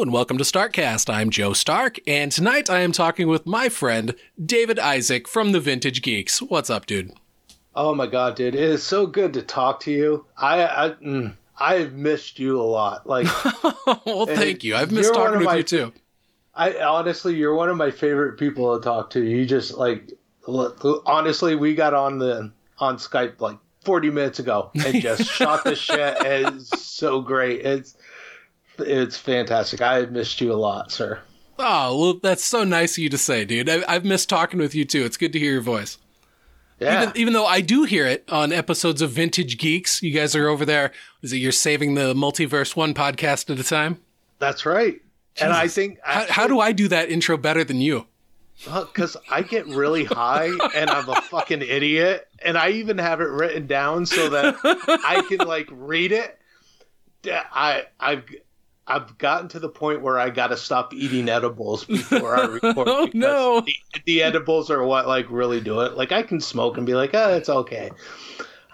Hello and welcome to Starkcast. I'm Joe Stark, and tonight I am talking with my friend David Isaac from the Vintage Geeks. What's up, dude? Oh my god, dude! It is so good to talk to you. I I, mm, I have missed you a lot. Like, well, thank you. I've missed talking with my- you too. I honestly, you're one of my favorite people to talk to. You just like, look, honestly, we got on the on Skype like 40 minutes ago and just shot the shit. It's so great. It's it's fantastic. I have missed you a lot, sir. Oh, well, that's so nice of you to say, dude. I, I've missed talking with you too. It's good to hear your voice. Yeah, Even, even though I do hear it on episodes of Vintage Geeks, you guys are over there. Is it you're saving the multiverse one podcast at a time? that's right. And I think How, how do I do that intro better than you? because I get really high and I'm a fucking idiot, and I even have it written down so that I can like read it. I I've I've gotten to the point where I got to stop eating edibles before I record. Oh, because no. The, the edibles are what like really do it. Like I can smoke and be like, oh, it's okay.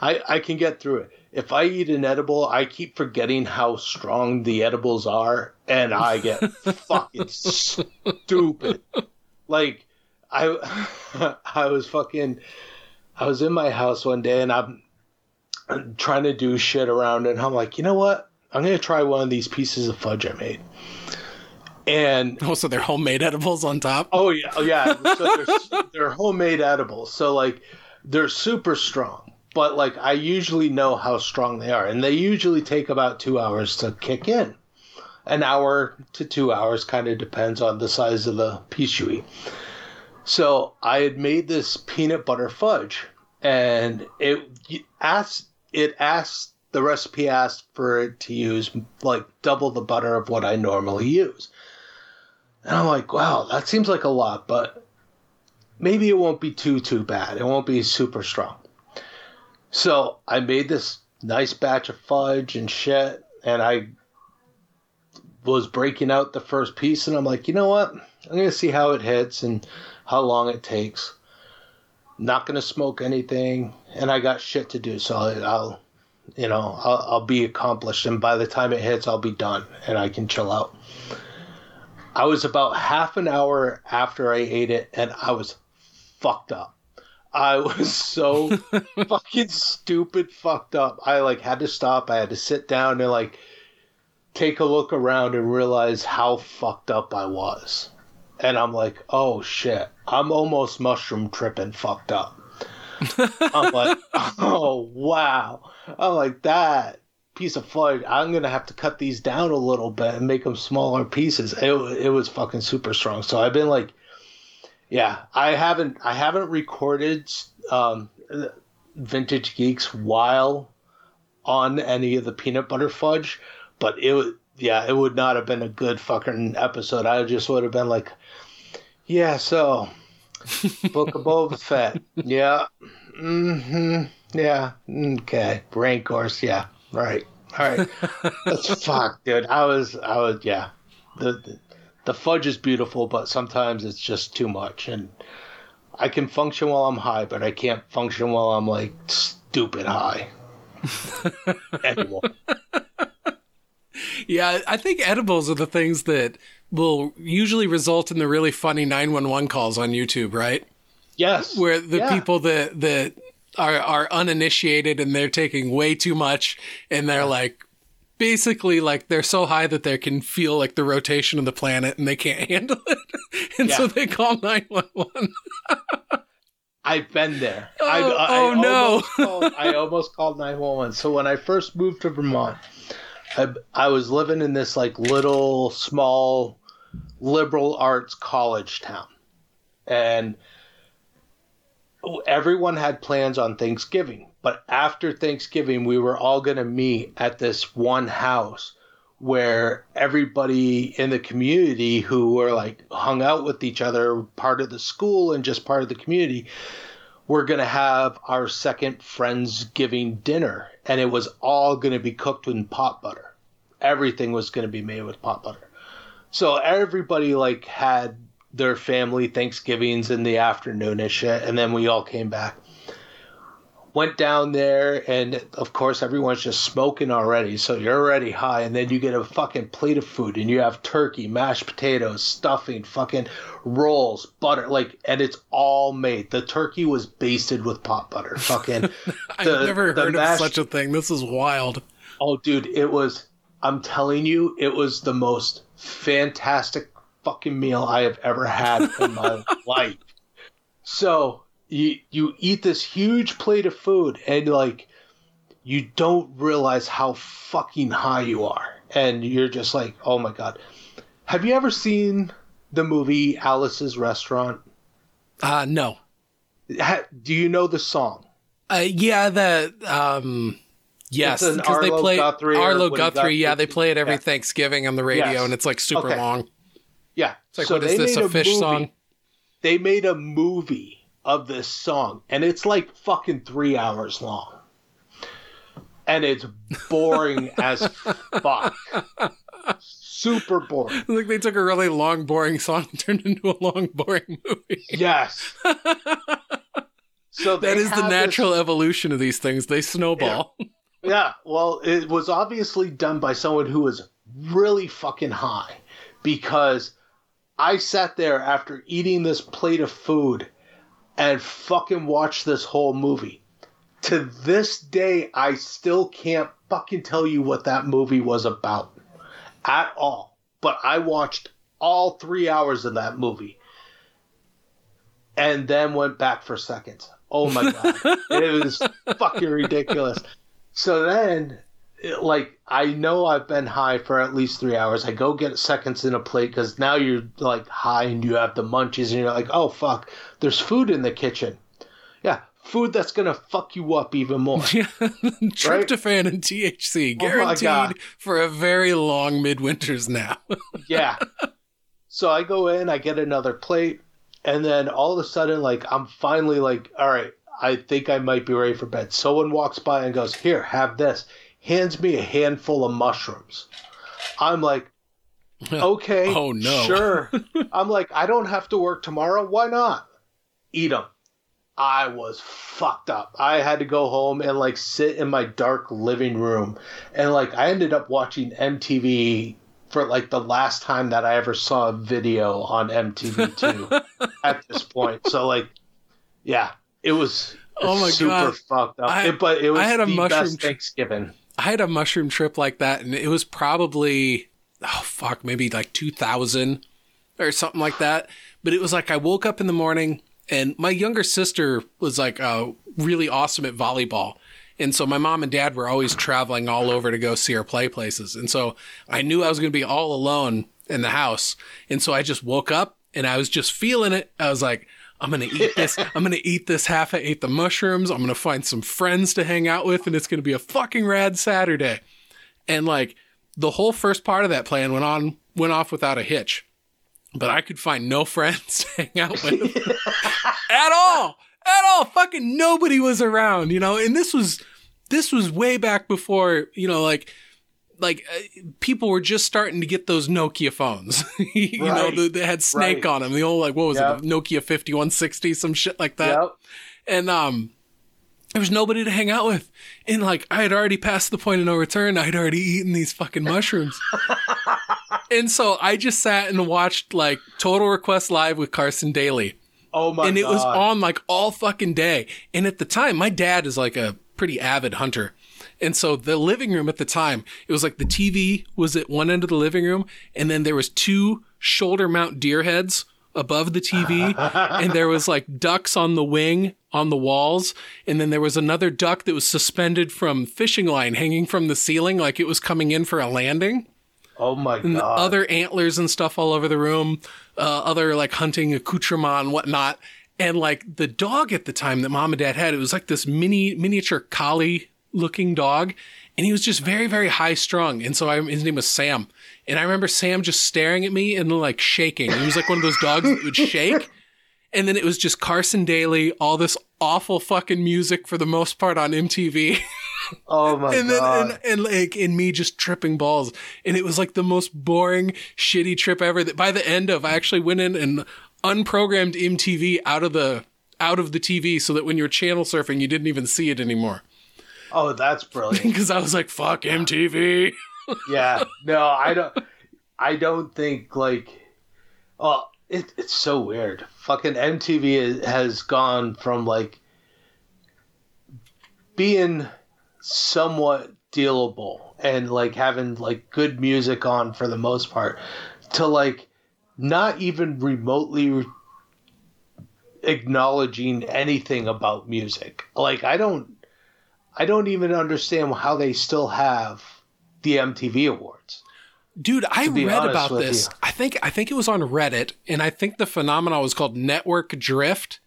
I I can get through it. If I eat an edible, I keep forgetting how strong the edibles are, and I get fucking stupid. Like I I was fucking I was in my house one day and I'm, I'm trying to do shit around and I'm like, you know what? I'm gonna try one of these pieces of fudge I made. And Oh, so they're homemade edibles on top. oh yeah, oh yeah, so they're, they're homemade edibles. So like they're super strong, but like I usually know how strong they are, and they usually take about two hours to kick in. An hour to two hours kind of depends on the size of the piece you eat. So I had made this peanut butter fudge, and it asked it asked the recipe asked for it to use like double the butter of what I normally use. And I'm like, wow, that seems like a lot, but maybe it won't be too too bad. It won't be super strong. So I made this nice batch of fudge and shit, and I was breaking out the first piece, and I'm like, you know what? I'm gonna see how it hits and how long it takes. Not gonna smoke anything, and I got shit to do, so I'll, you know, I'll, I'll be accomplished, and by the time it hits, I'll be done, and I can chill out. I was about half an hour after I ate it, and I was fucked up. I was so fucking stupid fucked up. I like had to stop. I had to sit down and like take a look around and realize how fucked up I was. And I'm like, oh shit, I'm almost mushroom tripping fucked up. I'm like, oh wow. I'm like that piece of fudge. I'm gonna have to cut these down a little bit and make them smaller pieces. It it was fucking super strong. So I've been like, yeah, I haven't I haven't recorded um, vintage geeks while on any of the peanut butter fudge, but it would yeah, it would not have been a good fucking episode. I just would have been like, yeah, so Book of Boba Fett, yeah, mm-hmm, yeah, okay, Rancors, yeah, right, all right. That's fuck, dude. I was, I was, yeah. The, the the fudge is beautiful, but sometimes it's just too much, and I can function while I'm high, but I can't function while I'm like stupid high. anymore. Yeah, I think edibles are the things that will usually result in the really funny 911 calls on YouTube, right? Yes. Where the Yeah. people that that are are uninitiated and they're taking way too much and they're like basically like they're so high that they can feel like the rotation of the planet and they can't handle it. and so they call 911. I've been there. Oh, I, I, oh, I no. Almost called, I almost called 911. So when I first moved to Vermont, I, I was living in this like little small liberal arts college town. And everyone had plans on Thanksgiving. But after Thanksgiving, we were all going to meet at this one house where everybody in the community who were like hung out with each other, part of the school and just part of the community, were going to have our second Friendsgiving dinner. And it was all going to be cooked in pot butter. Everything was going to be made with pot butter. So everybody like had their family Thanksgivings in the afternoon and shit. And then we all came back. Went down there, and of course, everyone's just smoking already. So you're already high. And then you get a fucking plate of food, and you have turkey, mashed potatoes, stuffing, fucking rolls, butter. Like, and it's all made. The turkey was basted with pot butter. Fucking. I've never heard mashed, of such a thing. This is wild. Oh, dude, it was. I'm telling you, it was the most fantastic fucking meal I have ever had in my life. So you you eat this huge plate of food and like you don't realize how fucking high you are. And you're just like oh my god. Have you ever seen the movie alice's restaurant? Uh no. Ha, do you know the song? Uh yeah the um yes. Because they play guthrie arlo guthrie yeah they play it every yeah. thanksgiving on the radio yes. and it's like super okay. long. Yeah. It's like so what is this a fish song? They made a movie of this song, and it's like fucking three hours long. And it's boring as fuck. Super boring. Like they took a really long, boring song and turned it into a long, boring movie. Yes. so that is the natural this... evolution of these things. They snowball. Yeah. yeah. Well, it was obviously done by someone who was really fucking high because I sat there after eating this plate of food and fucking watch this whole movie. To this day, I still can't fucking tell you what that movie was about at all. But I watched all three hours of that movie and then went back for seconds. Oh my god, it was fucking ridiculous. So then like I know I've been high for at least three hours. I go get seconds in a plate because now you're like high and you have the munchies and you're like, oh fuck, there's food in the kitchen. Yeah, food that's gonna fuck you up even more. Tryptophan right? and THC oh guaranteed for a very long midwinters now. yeah. So I go in, I get another plate, and then all of a sudden, like I'm finally like, all right, I think I might be ready for bed. Someone walks by and goes, "Here, have this." Hands me a handful of mushrooms. I'm like, okay, oh no, sure. I'm like, I don't have to work tomorrow. Why not? Eat them. I was fucked up. I had to go home and like sit in my dark living room, and like I ended up watching MTV for like the last time that I ever saw a video on MTV two at this point. So like, yeah, it was. Oh my super god, fucked up. I, it, but it was I had a the mushroom best Thanksgiving. I had a mushroom trip like that, and it was probably oh fuck, maybe like two thousand or something like that. But it was like I woke up in the morning, and my younger sister was like uh, really awesome at volleyball. And so my mom and dad were always traveling all over to go see her play places. And so I knew I was going to be all alone in the house. And so I just woke up and I was just feeling it. I was like, I'm gonna eat this. I'm gonna eat this half. I ate the mushrooms. I'm gonna find some friends to hang out with, and it's gonna be a fucking rad Saturday. And like the whole first part of that plan went on went off without a hitch, but I could find no friends to hang out with at all. At all. Fucking nobody was around, you know. And this was this was way back before, you know, like like uh, people were just starting to get those Nokia phones. you right. know, they had Snake right. on them. The old like what was yep. it, Nokia fifty one sixty, some shit like that. Yep. And um, there was nobody to hang out with, and like I had already passed the point of no return. I'd already eaten these fucking mushrooms. and so I just sat and watched like Total Request Live with Carson Daly. Oh my! And it God. was on like all fucking day. And at the time, my dad is like a pretty avid hunter. And so the living room at the time, it was like the TV was at one end of the living room, and then there was two shoulder mount deer heads above the TV, and there was like ducks on the wing on the walls, and then there was another duck that was suspended from fishing line hanging from the ceiling, like it was coming in for a landing. Oh my and god! Other antlers and stuff all over the room, uh, other like hunting accoutrement and whatnot. And like the dog at the time that mom and dad had, it was like this mini miniature collie looking dog. And he was just very, very high strung. And so I, his name was Sam. And I remember Sam just staring at me and like shaking. He was like one of those dogs that would shake. And then it was just Carson Daly, all this awful fucking music for the most part on MTV. Oh my and god! Then, and, and like, and me just tripping balls, and it was like the most boring, shitty trip ever. That by the end of, I actually went in and unprogrammed MTV out of the out of the TV so that when you're channel surfing, you didn't even see it anymore. Oh, that's brilliant. Because I was like, fuck MTV. yeah. No, I don't. I don't think like. Oh, it, it's so weird. Fucking MTV has gone from like being somewhat dealable and like having like good music on for the most part to like not even remotely acknowledging anything about music. Like I don't I don't even understand how they still have the MTV awards. Dude, I read about this. You. I think I think it was on Reddit and I think the phenomenon was called network drift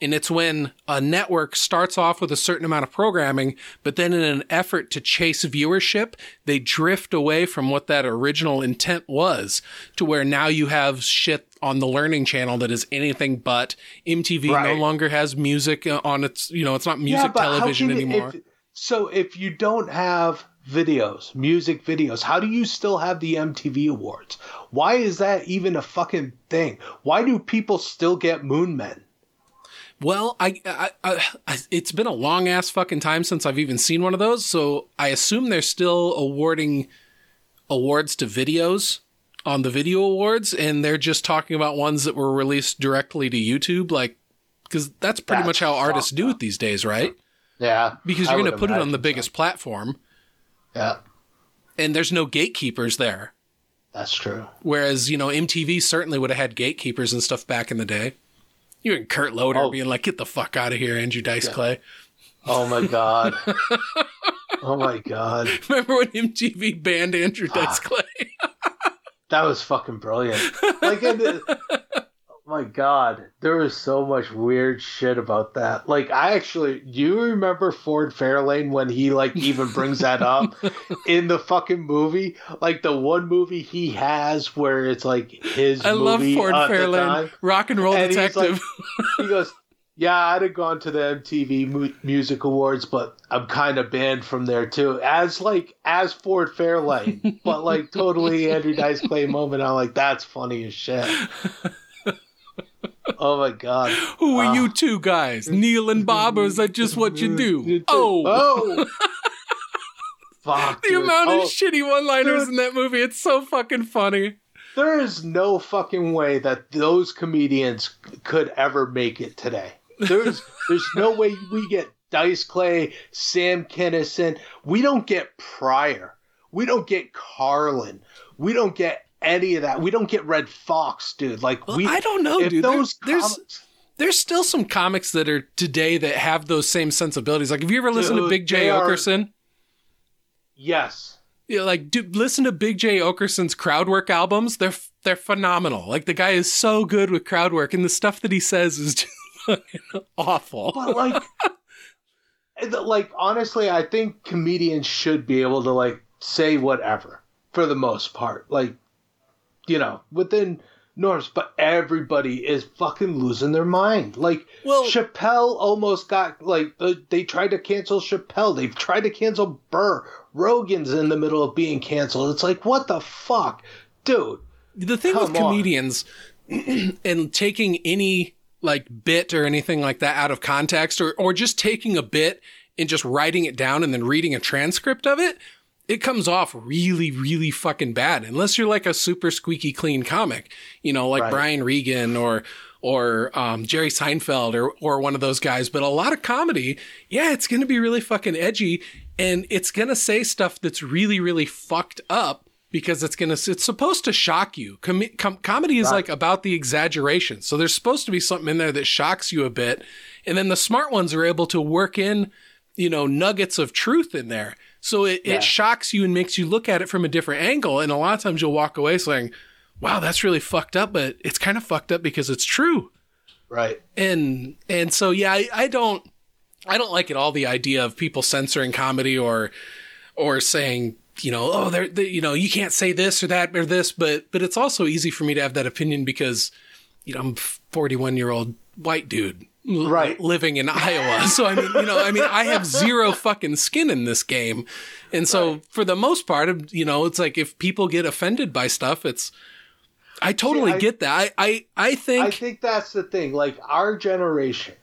and it's when a network starts off with a certain amount of programming, but then in an effort to chase viewership, they drift away from what that original intent was to where now you have shit on the learning channel that is anything but MTV right. no longer has music uh, on its, you know, it's not music yeah, television you, anymore. If, so if you don't have videos, music videos, how do you still have the MTV awards? Why is that even a fucking thing? Why do people still get Moon Men? Well, I, I, I, it's been a long ass fucking time since I've even seen one of those, so I assume they're still awarding awards to videos on the video awards, and they're just talking about ones that were released directly to YouTube, like because that's pretty that's much how artists do it these days, right? Yeah, because you're going to put it on the biggest so. platform. Yeah, and there's no gatekeepers there. That's true. Whereas you know MTV certainly would have had gatekeepers and stuff back in the day. You and Kurt Loder oh. being like, "Get the fuck out of here, Andrew Dice yeah. Clay." Oh my god. oh my god. Remember when MTV banned Andrew Dice Clay? that was fucking brilliant. Like, my god, there was so much weird shit about that. Like, I actually, do you remember Ford Fairlane when he like even brings that up in the fucking movie? Like the one movie he has where it's like his. I love Ford Fairlane, Rock and Roll and Detective. Like, he goes, "Yeah, I'd have gone to the MTV Mu- Music Awards, but I'm kind of banned from there too." As like as Ford Fairlane, but like totally Andrew Dice Clay moment. I'm like, that's funny as shit oh my god. Who are you ah. two guys? Neil and Bob, or is that just what you do? Oh. Oh. Fuck. The dude. amount of oh. shitty one liners in that movie, it's so fucking funny. There is no fucking way that those comedians could ever make it today. There's there's no way we get Dice Clay, Sam Kinison. We don't get Pryor. We don't get Carlin. We don't get any of that. We don't get Redd Foxx, dude. Like well, we, I don't know, dude. Those there's, comics, there's there's still some comics that are today that have those same sensibilities. Like, have you ever listened dude, to Big Jay Oakerson? Are, yes. Yeah, like, dude, listen to Big Jay Oakerson's crowd work albums. They're they're phenomenal. Like, the guy is so good with crowd work, and the stuff that he says is just awful. But like, like honestly, I think comedians should be able to like say whatever for the most part. Like you know, within norms, but everybody is fucking losing their mind. Like, well, Chappelle almost got like uh, they tried to cancel Chappelle. They've tried to cancel Burr. Rogan's in the middle of being canceled. It's like, what the fuck, dude? The thing with comedians and taking any like bit or anything like that out of context, or or just taking a bit and just writing it down and then reading a transcript of it it comes off really, really fucking bad unless you're like a super squeaky clean comic, you know, like right. Brian Regan or or um, Jerry Seinfeld or or one of those guys. But a lot of comedy, yeah, it's going to be really fucking edgy, and it's going to say stuff that's really, really fucked up because it's going to it's supposed to shock you. Com- com- comedy is right. like about the exaggeration, so there's supposed to be something in there that shocks you a bit, and then the smart ones are able to work in, you know, nuggets of truth in there. So it, yeah. it shocks you and makes you look at it from a different angle. And a lot of times you'll walk away saying, wow, that's really fucked up, but it's kind of fucked up because it's true. Right. And, and so, yeah, I, I don't, I don't like at all the idea of people censoring comedy or, or saying, you know, oh, they're, they, you know, you can't say this or that or this, but, but it's also easy for me to have that opinion because, you know, I'm 41 year old white dude right. living in Iowa. So I mean, you know, I mean, I have zero fucking skin in this game, and so right. for the most part, you know, it's like if people get offended by stuff, it's I totally See, I- get that. I I, I think I think that's the thing. Like our generation,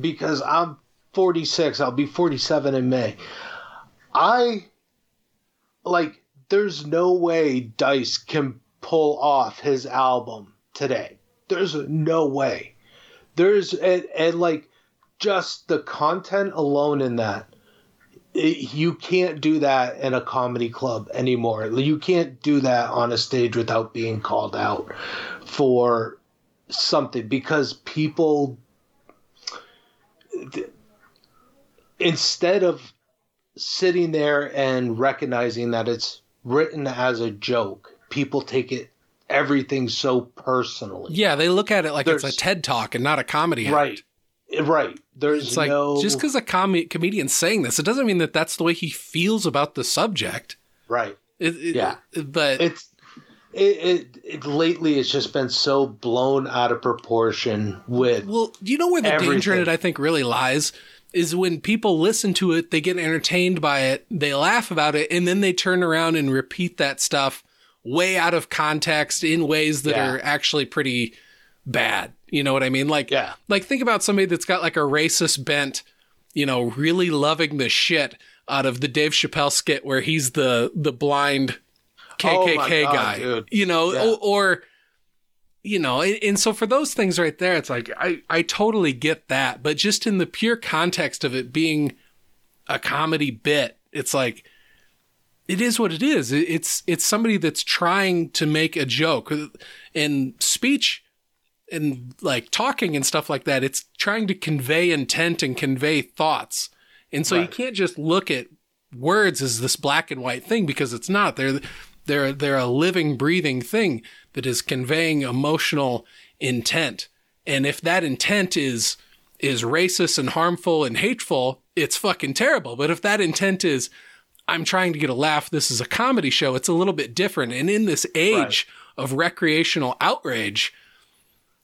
because I'm 46, I'll be 47 in May. I like. There's no way Dice can pull off his album today. There's no way. There's and, and like just the content alone in that. it- you can't do that in a comedy club anymore. You can't do that on a stage without being called out for something because people instead of sitting there and recognizing that it's written as a joke people take it everything so personally yeah, they look at it like it's a TED talk and not a comedy. act. right right there's It's like no just because a com- comedian's saying this, it doesn't mean that that's the way he feels about the subject. right It, it- Yeah. but it's it, it, it lately it's just been so blown out of proportion with Well, do you know where the danger in it, I think, really lies? Is when people listen to it, they get entertained by it, they laugh about it, and then they turn around and repeat that stuff way out of context in ways that Yeah. are actually pretty bad. You know what I mean? Like, Yeah. like think about somebody that's got like a racist bent, you know, really loving the shit out of the Dave Chappelle skit where he's the the blind Oh KKK God, guy, dude. you know, Yeah. or, or you know, and, and so for those things right there, it's like I I totally get that, but just in the pure context of it being a comedy bit, it's like it is what it is. It- It's it's somebody that's trying to make a joke in speech and like talking and stuff like that. It's trying to convey intent and convey thoughts, and so you can't just look at words as this black and white thing because it's not. They're they're they're a living, breathing thing that is conveying emotional intent. And if that intent is is racist and harmful and hateful, it's fucking terrible. But if that intent is I'm trying to get a laugh, this is a comedy show, it's a little bit different. And in this age of recreational outrage,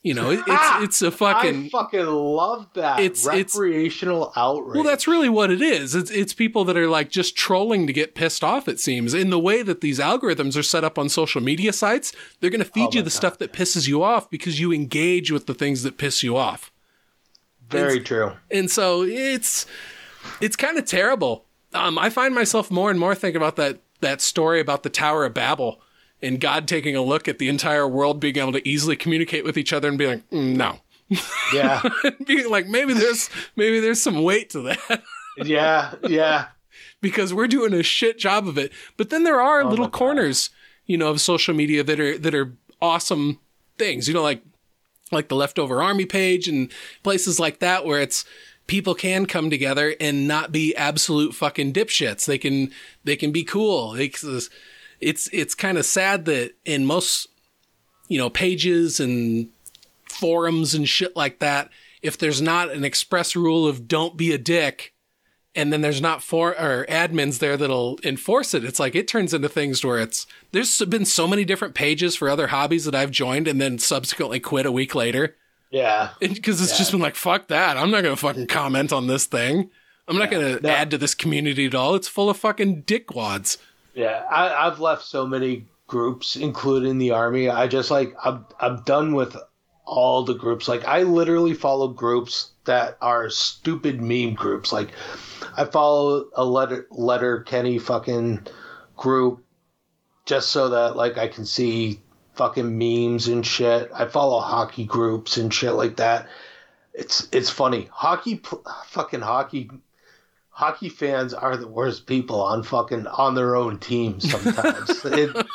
you know, it, it's it's a fucking I fucking love that It's- it's- recreational outrage. well, that's really what it is. It's it's people that are like just trolling to get pissed off. It seems in the way that these algorithms are set up on social media sites, they're going to feed Oh you the stuff that pisses you off because you engage with the things that piss you off. very true. And so it's it's kind of terrible. Um, I find myself more and more thinking about that that story about the Tower of Babel and God taking a look at the entire world being able to easily communicate with each other and being like, "Mm, no, Yeah, being like maybe there's maybe there's some weight to that. yeah, yeah. because we're doing a shit job of it. But then there are little Oh God. corners, you know, of social media that are that are awesome things. You know, like like the leftover army page and places like that where it's people can come together and not be absolute fucking dipshits. They can they can be cool. It's it's it's kind of sad that in most you know pages and forums and shit like that, if there's not an express rule of don't be a dick, and then there's not for or admins there that'll enforce it. It's like it turns into things where it's there's been so many different pages for other hobbies that I've joined and then subsequently quit a week later Yeah. because it's just been like fuck that. I'm not gonna fucking comment on this thing. I'm not gonna No. add to this community at all. It's full of fucking dickwads. Yeah, I, I've left so many groups, including the army. I just like I'm I'm done with all the groups. Like I literally follow groups that are stupid meme groups. Like I follow a letter letter Kenny fucking group just so that like I can see fucking memes and shit. I follow hockey groups and shit like that. It's it's funny. Hockey fucking hockey hockey fans are the worst people on fucking on their own team sometimes. it,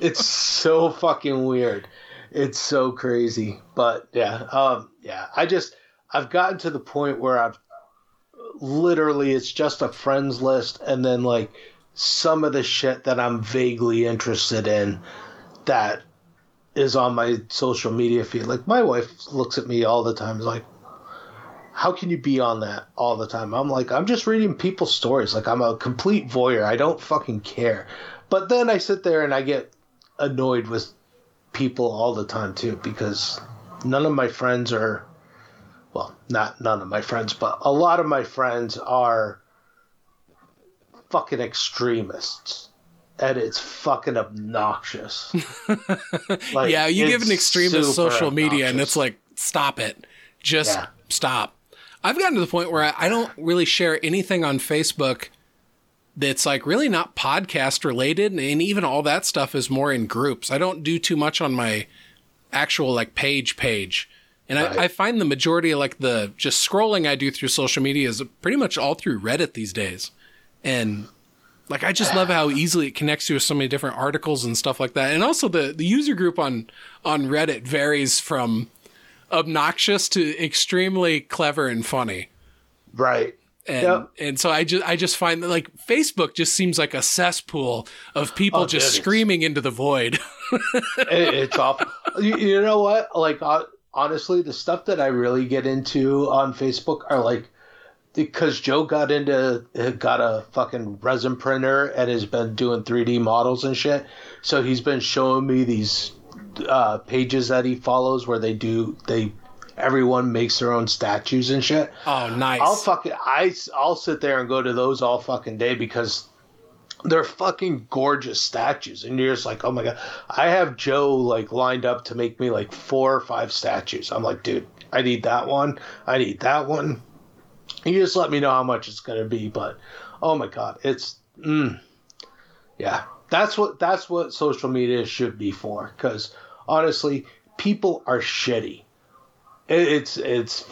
it's so fucking weird. It's so crazy. But yeah, um yeah, I just I've gotten to the point where I've literally it's just a friends list and then like some of the shit that I'm vaguely interested in that is on my social media feed. Like my wife looks at me all the time is like how can you be on that all the time? I'm like, I'm just reading people's stories. Like, I'm a complete voyeur. I don't fucking care. But then I sit there and I get annoyed with people all the time, too, because none of my friends are, well, not none of my friends, but a lot of my friends are fucking extremists. and it's fucking obnoxious. Like, yeah, you give an extremist social media, obnoxious. and it's like, stop it, just Yeah. stop. I've gotten to the point where I, I don't really share anything on Facebook that's like really not podcast related, and even all that stuff is more in groups. I don't do too much on my actual like page page. And Right. I, I find the majority of like the just scrolling I do through social media is pretty much all through Reddit these days. And like I just love how easily it connects you with so many different articles and stuff like that. And also the the user group on on Reddit varies from obnoxious to extremely clever and funny. right. And Yep. and so I just I just find that like Facebook just seems like a cesspool of people Oh, just screaming into the void. It- it's awful. You, you know what? Like uh, honestly, the stuff that I really get into on Facebook are like because Joe got into got a fucking resin printer and has been doing 3D models and shit. So he's been showing me these uh, pages that he follows where they do they everyone makes their own statues and shit. Oh, nice. I'll fucking I I'll sit there and go to those all fucking day because they're fucking gorgeous statues, and you're just like, oh my god. I have Joe like lined up to make me like four or five statues. I'm like, dude, I need that one. I need that one. You just let me know how much it's gonna be, but oh my god, it's mm, yeah. That's what that's what social media should be for. Because honestly, people are shitty. It's it's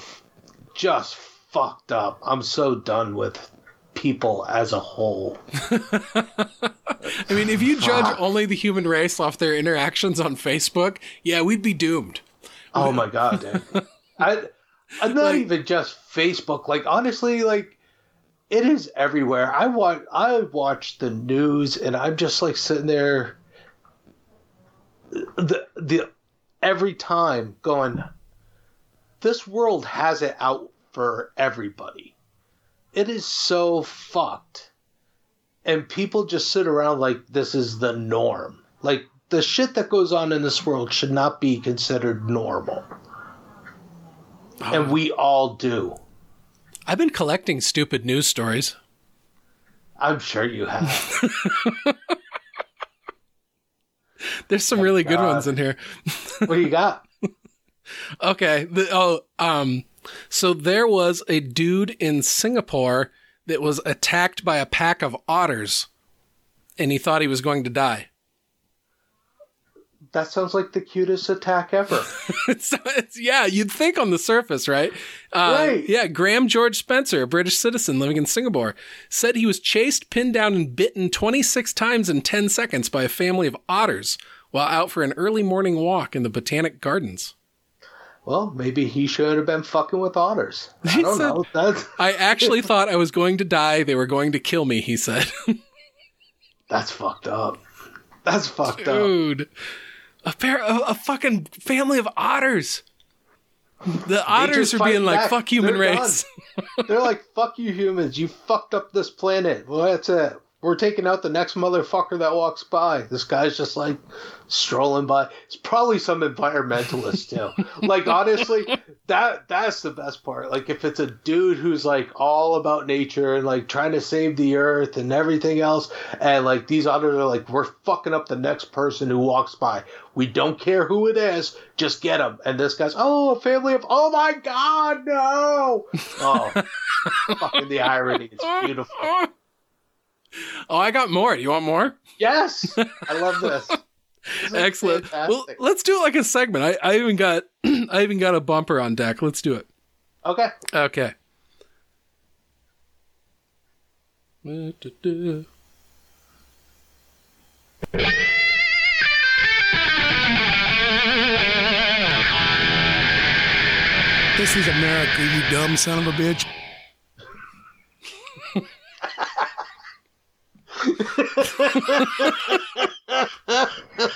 just fucked up. I'm so done with people as a whole. I mean, if you judge Fuck. only the human race off their interactions on Facebook, yeah, we'd be doomed. Oh my god, dude. I I'm not Like- even just Facebook. Like honestly, like it is everywhere. I watch I watch the news and I'm just like sitting there the the every time going this world has it out for everybody. It is so fucked. And people just sit around like this is the norm. Like the shit that goes on in this world should not be considered normal. And um, we all do. I've been collecting stupid news stories. I'm sure you have. There's some really good ones in here. what do you got? Okay. The, oh, um, so there was a dude in Singapore that was attacked by a pack of otters, and he thought he was going to die. That sounds like the cutest attack ever. it's, it's, yeah, you'd think on the surface, right? Uh, Right. Yeah, Graham George Spencer, a British citizen living in Singapore, said he was chased, pinned down, and bitten 26 times in 10 seconds by a family of otters while out for an early morning walk in the Botanic Gardens. Well, maybe he should have been fucking with otters. I don't said- know. That's I actually thought I was going to die. They were going to kill me, he said. that's fucked up. That's fucked up. Dude. A pair a, a fucking family of otters. The otters are being like, back. fuck human They're race. They're like, fuck you humans. You fucked up this planet. Well, that's it. We're taking out the next motherfucker that walks by. This guy's just like strolling by. It's probably some environmentalist too. like honestly, that that's the best part. Like if it's a dude who's like all about nature and like trying to save the earth and everything else, and like these others are like, we're fucking up the next person who walks by. We don't care who it is, just get him. And this guy's, oh, a family of, oh my god, no! Oh, fucking the irony. It's beautiful. Oh, I got more. You want more? Yes, I love this. This is Excellent. Well, let's do it like a segment. I, I even got I even got a bumper on deck. Let's do it. okay. Okay. This is America, you dumb son of a bitch.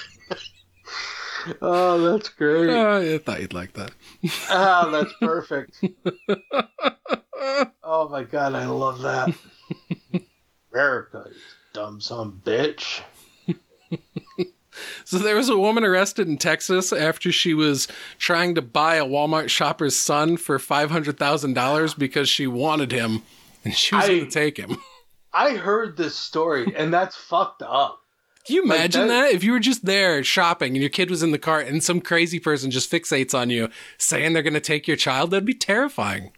Oh, that's great. Oh, I thought you'd like that. Oh, that's perfect. Oh my god, I love that. America, you dumb son bitch. So there was a woman arrested in Texas after she was trying to buy a Walmart shopper's son for five hundred thousand dollars because she wanted him and she was I- going to take him. I heard this story, and that's fucked up. Can you Like, imagine that- that? If you were just there shopping and your kid was in the cart and some crazy person just fixates on you saying they're going to take your child, that'd be terrifying.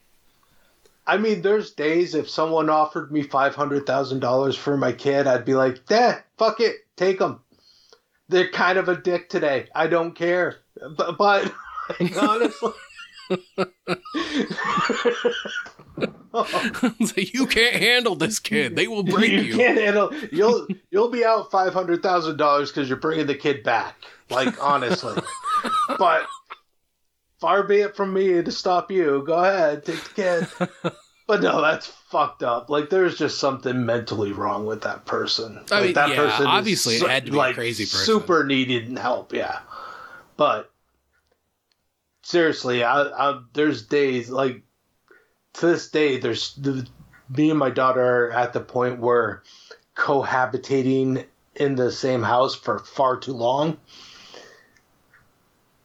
I mean, there's days if someone offered me five hundred thousand dollars for my kid, I'd be like, "Nah, fuck it, take them." They're kind of a dick today. I don't care, but, but like, honestly, like, you can't handle this kid. They will break you you. can't handle. You'll you'll be out five hundred thousand dollars because you're bringing the kid back. Like honestly, but far be it from me to stop you. Go ahead, take the kid. But no, that's fucked up. Like there's just something mentally wrong with that person. I Like, mean, that yeah, person obviously it had to be like, a crazy person. Super needed help, yeah. But seriously, I, I there's days like to this day. There's the, me and my daughter are at the point where cohabitating in the same house for far too long.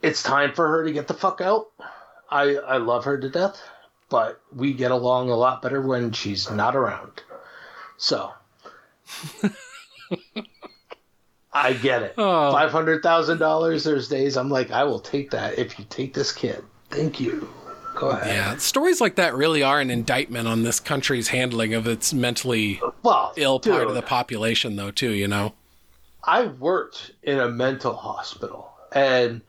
It's time for her to get the fuck out. I I love her to death, but we get along a lot better when she's not around. So I get it. Oh. Five hundred thousand dollars. There's days I'm like, I will take that if you take this kid. Thank you. Go ahead. Yeah, stories like that really are an indictment on this country's handling of its mentally Well, ill part of the population, though, too, you know? I worked in a mental hospital, and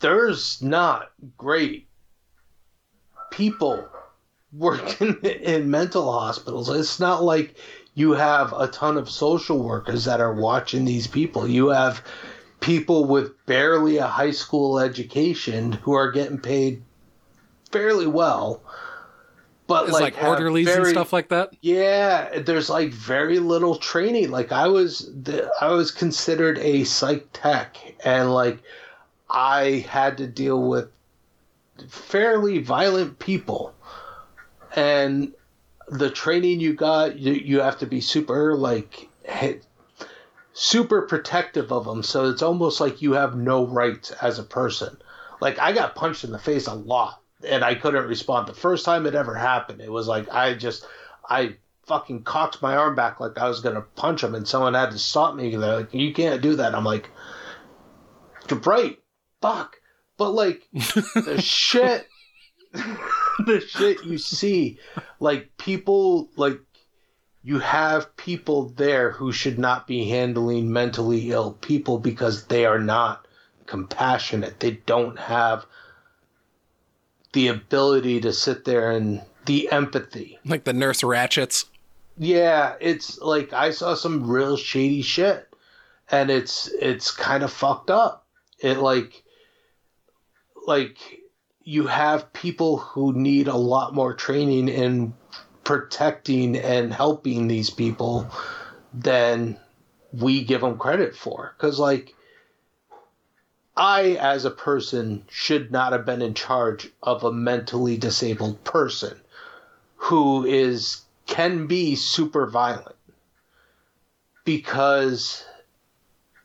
there's not great people working in mental hospitals. It's not like you have a ton of social workers that are watching these people. You have people with barely a high school education who are getting paid fairly well. But like, like, orderlies and stuff like that. yeah, there's like very little training. Like I was, the, I was considered a psych tech, and like I had to deal with fairly violent people, and the training you got, you, you have to be super like hit, super protective of them. So it's almost like you have no rights as a person. Like I got punched in the face a lot, and I couldn't respond. The first time it ever happened, it was like I just I fucking cocked my arm back like I was gonna punch him, and someone had to stop me. They're like, "You can't do that." I'm like, "You're right, fuck." But like the shit, the shit you see, like people like you have people there who should not be handling mentally ill people because they are not compassionate. They don't have the ability to sit there and the empathy. Like the nurse Ratcheds. Yeah, it's like I saw some real shady shit and it's it's kind of fucked up. It like like you have people who need a lot more training in protecting and helping these people than we give them credit for cuz like I as a person should not have been in charge of a mentally disabled person who is can be super violent because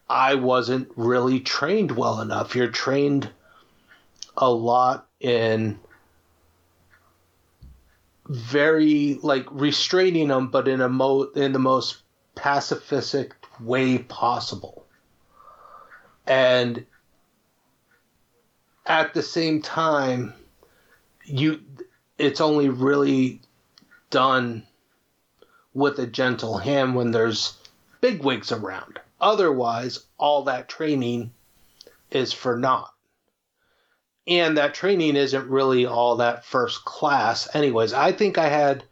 I wasn't really trained well enough. You're trained a lot in very like restraining them, but in a mo in the most pacifistic way possible, and at the same time, you it's only really done with a gentle hand when there's big wigs around. Otherwise, all that training is for naught. And that training isn't really all that first class. Anyways, I think I had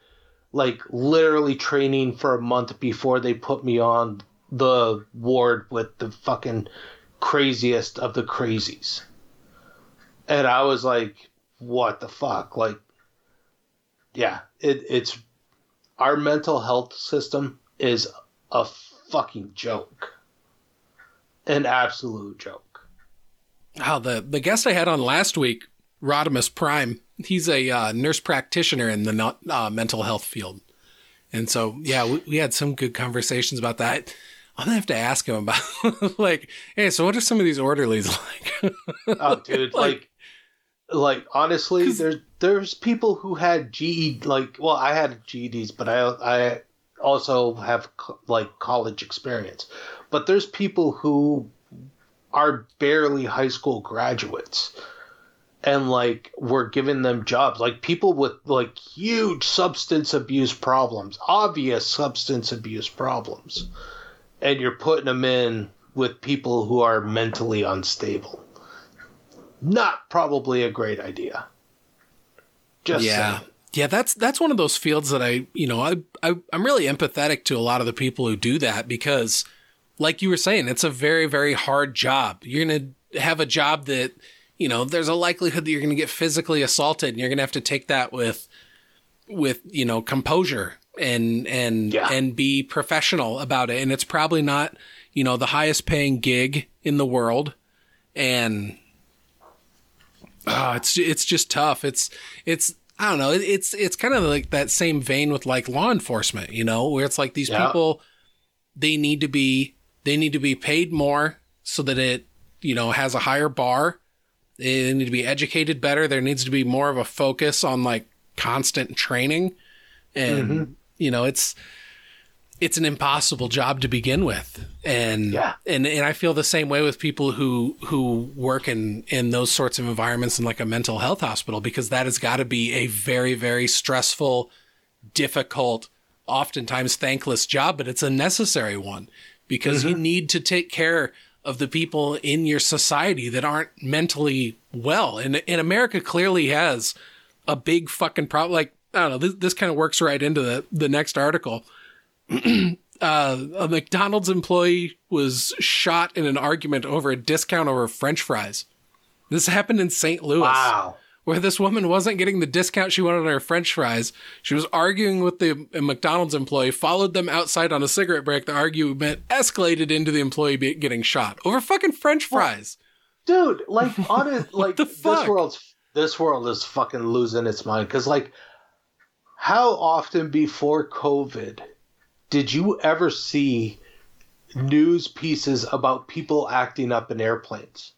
like literally training for a month before they put me on the ward with the fucking craziest of the crazies. And I was like, what the fuck? Like, yeah, it, it's our mental health system is a fucking joke. An absolute joke. Oh, the the guest I had on last week, Rodimus Prime. He's a uh, nurse practitioner in the uh, mental health field, and so yeah, we, we had some good conversations about that. I'm gonna have to ask him about like, hey, so what are some of these orderlies like? Oh, dude, like, like honestly, 'Cause- there's there's people who had GE like, well, I had GEDs, but I I also have like college experience. But there's people who are barely high school graduates and like we're giving them jobs. Like people with like huge substance abuse problems obvious substance abuse problems. And you're putting them in with people who are mentally unstable not probably a great idea just yeah saying. yeah that's that's one of those fields that i you know I, I i'm really empathetic to a lot of the people who do that because like you were saying it's a very very hard job you're gonna have a job that you know, there's a likelihood that you're going to get physically assaulted and you're going to have to take that with, with, you know, composure and, and, yeah. and be professional about it. And it's probably not, you know, the highest paying gig in the world. And, oh, it's, it's just tough. It's, it's, I don't know. It's, it's kind of like that same vein with like law enforcement, you know, where it's like these yeah. people, they need to be, they need to be paid more so that it, you know, has a higher bar they need to be educated better. There needs to be more of a focus on like constant training. And, mm-hmm. you know, it's, it's an impossible job to begin with. And, yeah. and, and I feel the same way with people who, who work in, in those sorts of environments in like a mental health hospital, because that has got to be a very, very stressful, difficult, oftentimes thankless job, but it's a necessary one because mm-hmm. you need to take care of the people in your society that aren't mentally well. And, and America clearly has a big fucking problem. Like, I don't know, this, this kind of works right into the, the next article. uh, a McDonald's employee was shot in an argument over a discount over French fries. This happened in St. Louis. Wow where this woman wasn't getting the discount she wanted on her french fries. She was arguing with the McDonald's employee, followed them outside on a cigarette break. The argument escalated into the employee getting shot over fucking french fries. Dude, like on it, like this world's this world is fucking losing its mind cuz like how often before COVID did you ever see news pieces about people acting up in airplanes?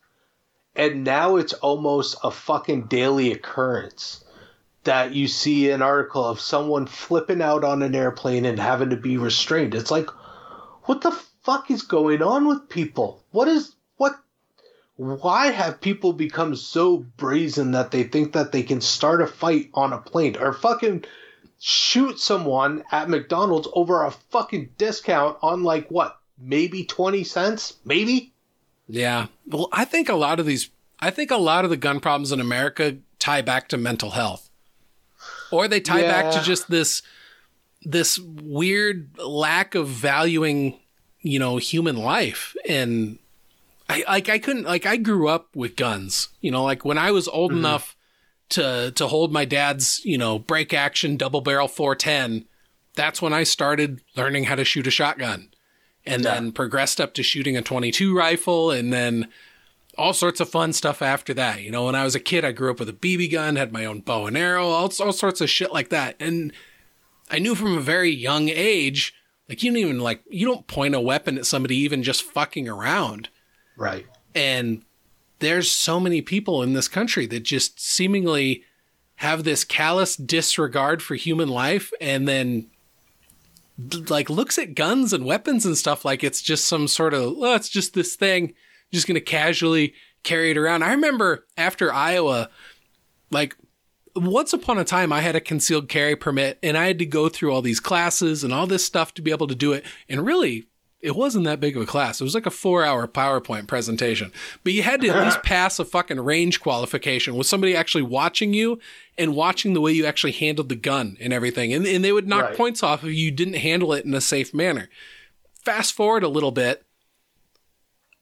and now it's almost a fucking daily occurrence that you see an article of someone flipping out on an airplane and having to be restrained. It's like, what the fuck is going on with people? What is what? Why have people become so brazen that they think that they can start a fight on a plane or fucking shoot someone at McDonald's over a fucking discount on like what? Maybe 20 cents? Maybe? Yeah. Well, I think a lot of these, I think a lot of the gun problems in America tie back to mental health. Or they tie yeah. back to just this, this weird lack of valuing, you know, human life. And I, like, I couldn't, like, I grew up with guns, you know, like when I was old mm-hmm. enough to, to hold my dad's, you know, break action double barrel 410, that's when I started learning how to shoot a shotgun and yeah. then progressed up to shooting a 22 rifle and then all sorts of fun stuff after that. You know, when I was a kid, I grew up with a BB gun, had my own bow and arrow, all, all sorts of shit like that. And I knew from a very young age, like you don't even like, you don't point a weapon at somebody even just fucking around. Right. And there's so many people in this country that just seemingly have this callous disregard for human life and then like looks at guns and weapons and stuff like it's just some sort of oh, it's just this thing just gonna casually carry it around. I remember after iowa like once upon a time i had a concealed carry permit and i had to go through all these classes and all this stuff to be able to do it. And really it wasn't that big of a class. It was like a four hour PowerPoint presentation, but you had to at least pass a fucking range qualification with somebody actually watching you and watching the way you actually handled the gun and everything. And, and they would knock right. points off if you didn't handle it in a safe manner. Fast forward a little bit.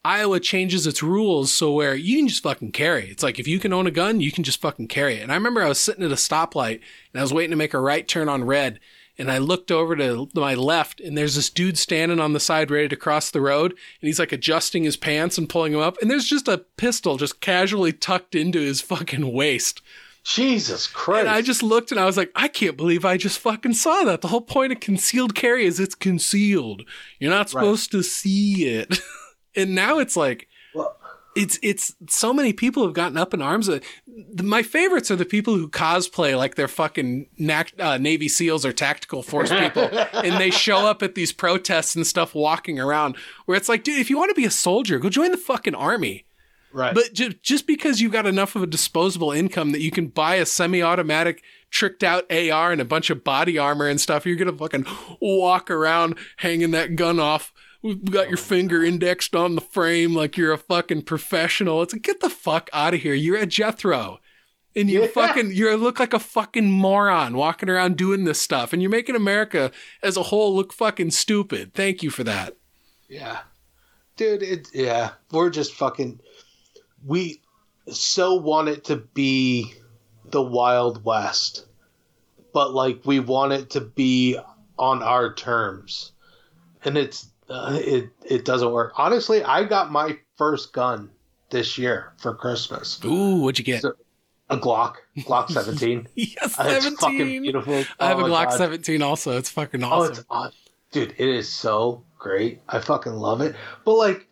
Iowa changes its rules so where you can just fucking carry. It's like if you can own a gun, you can just fucking carry it. And I remember I was sitting at a stoplight and I was waiting to make a right turn on red and I looked over to my left and there's this dude standing on the side ready to cross the road and he's like adjusting his pants and pulling them up and there's just a pistol just casually tucked into his fucking waist. Jesus Christ. And I just looked and I was like, I can't believe I just fucking saw that. The whole point of concealed carry is it's concealed. You're not supposed right. to see it. and now it's like it's it's so many people have gotten up in arms. My favorites are the people who cosplay like they're fucking uh, Navy SEALs or tactical force people, and they show up at these protests and stuff, walking around. Where it's like, dude, if you want to be a soldier, go join the fucking army. Right. But ju- just because you've got enough of a disposable income that you can buy a semi-automatic tricked out AR and a bunch of body armor and stuff, you're gonna fucking walk around hanging that gun off. We've got your oh, finger indexed on the frame like you're a fucking professional. It's like get the fuck out of here. You're a Jethro. And you Yeah. fucking you look like a fucking moron walking around doing this stuff. And you're making America as a whole look fucking stupid. Thank you for that. Yeah. Dude, it yeah. We're just fucking we so want it to be the Wild West. But like we want it to be on our terms. And it's uh, it it doesn't work. Honestly, I got my first gun this year for Christmas. Ooh, what'd you get? So- A Glock, Glock 17. yes, it's fucking 17. beautiful. I have Oh a Glock God. 17 also. It's fucking awesome. Oh, it's awesome. dude, it is so great. I fucking love it. But like,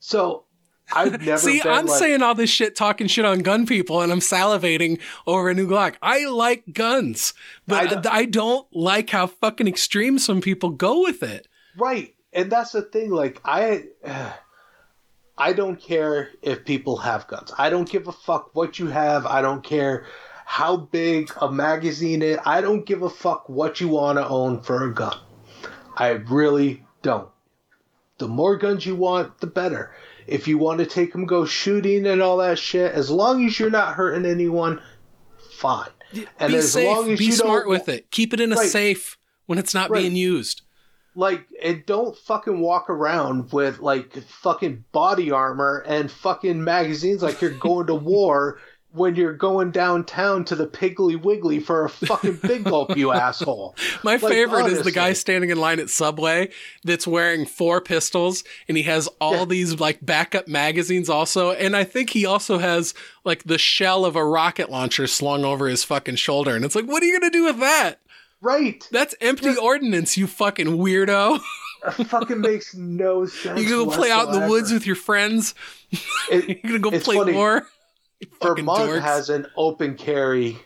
so I've never See, I'm like, saying all this shit, talking shit on gun people, and I'm salivating over a new Glock. I like guns, but I I, don't like how fucking extreme some people go with it. right, and that's the thing. Like, I, I don't care if people have guns. I don't give a fuck what you have. I don't care how big a magazine is. I don't give a fuck what you want to own for a gun. I really don't. The more guns you want, the better. If you want to take them go shooting and all that shit, as long as you're not hurting anyone, fine. And be as safe, long as be you smart don't, with it. Keep it in a Right. safe when it's not Right. being used. Like, and don't fucking walk around with like fucking body armor and fucking magazines like you're going to war when you're going downtown to the Piggly Wiggly for a fucking big gulp, you asshole. My Like, favorite is the guy standing in line at Subway that's wearing four pistols and he has all Yeah. these like backup magazines also. And I think he also has like the shell of a rocket launcher slung over his fucking shoulder. And it's like, what are you going to do with that? Right. That's empty ordinance, you fucking weirdo. That fucking makes no sense. You gonna go play out in the woods with your friends? It- You gonna go play funny. war? Vermont dorks. has an open carry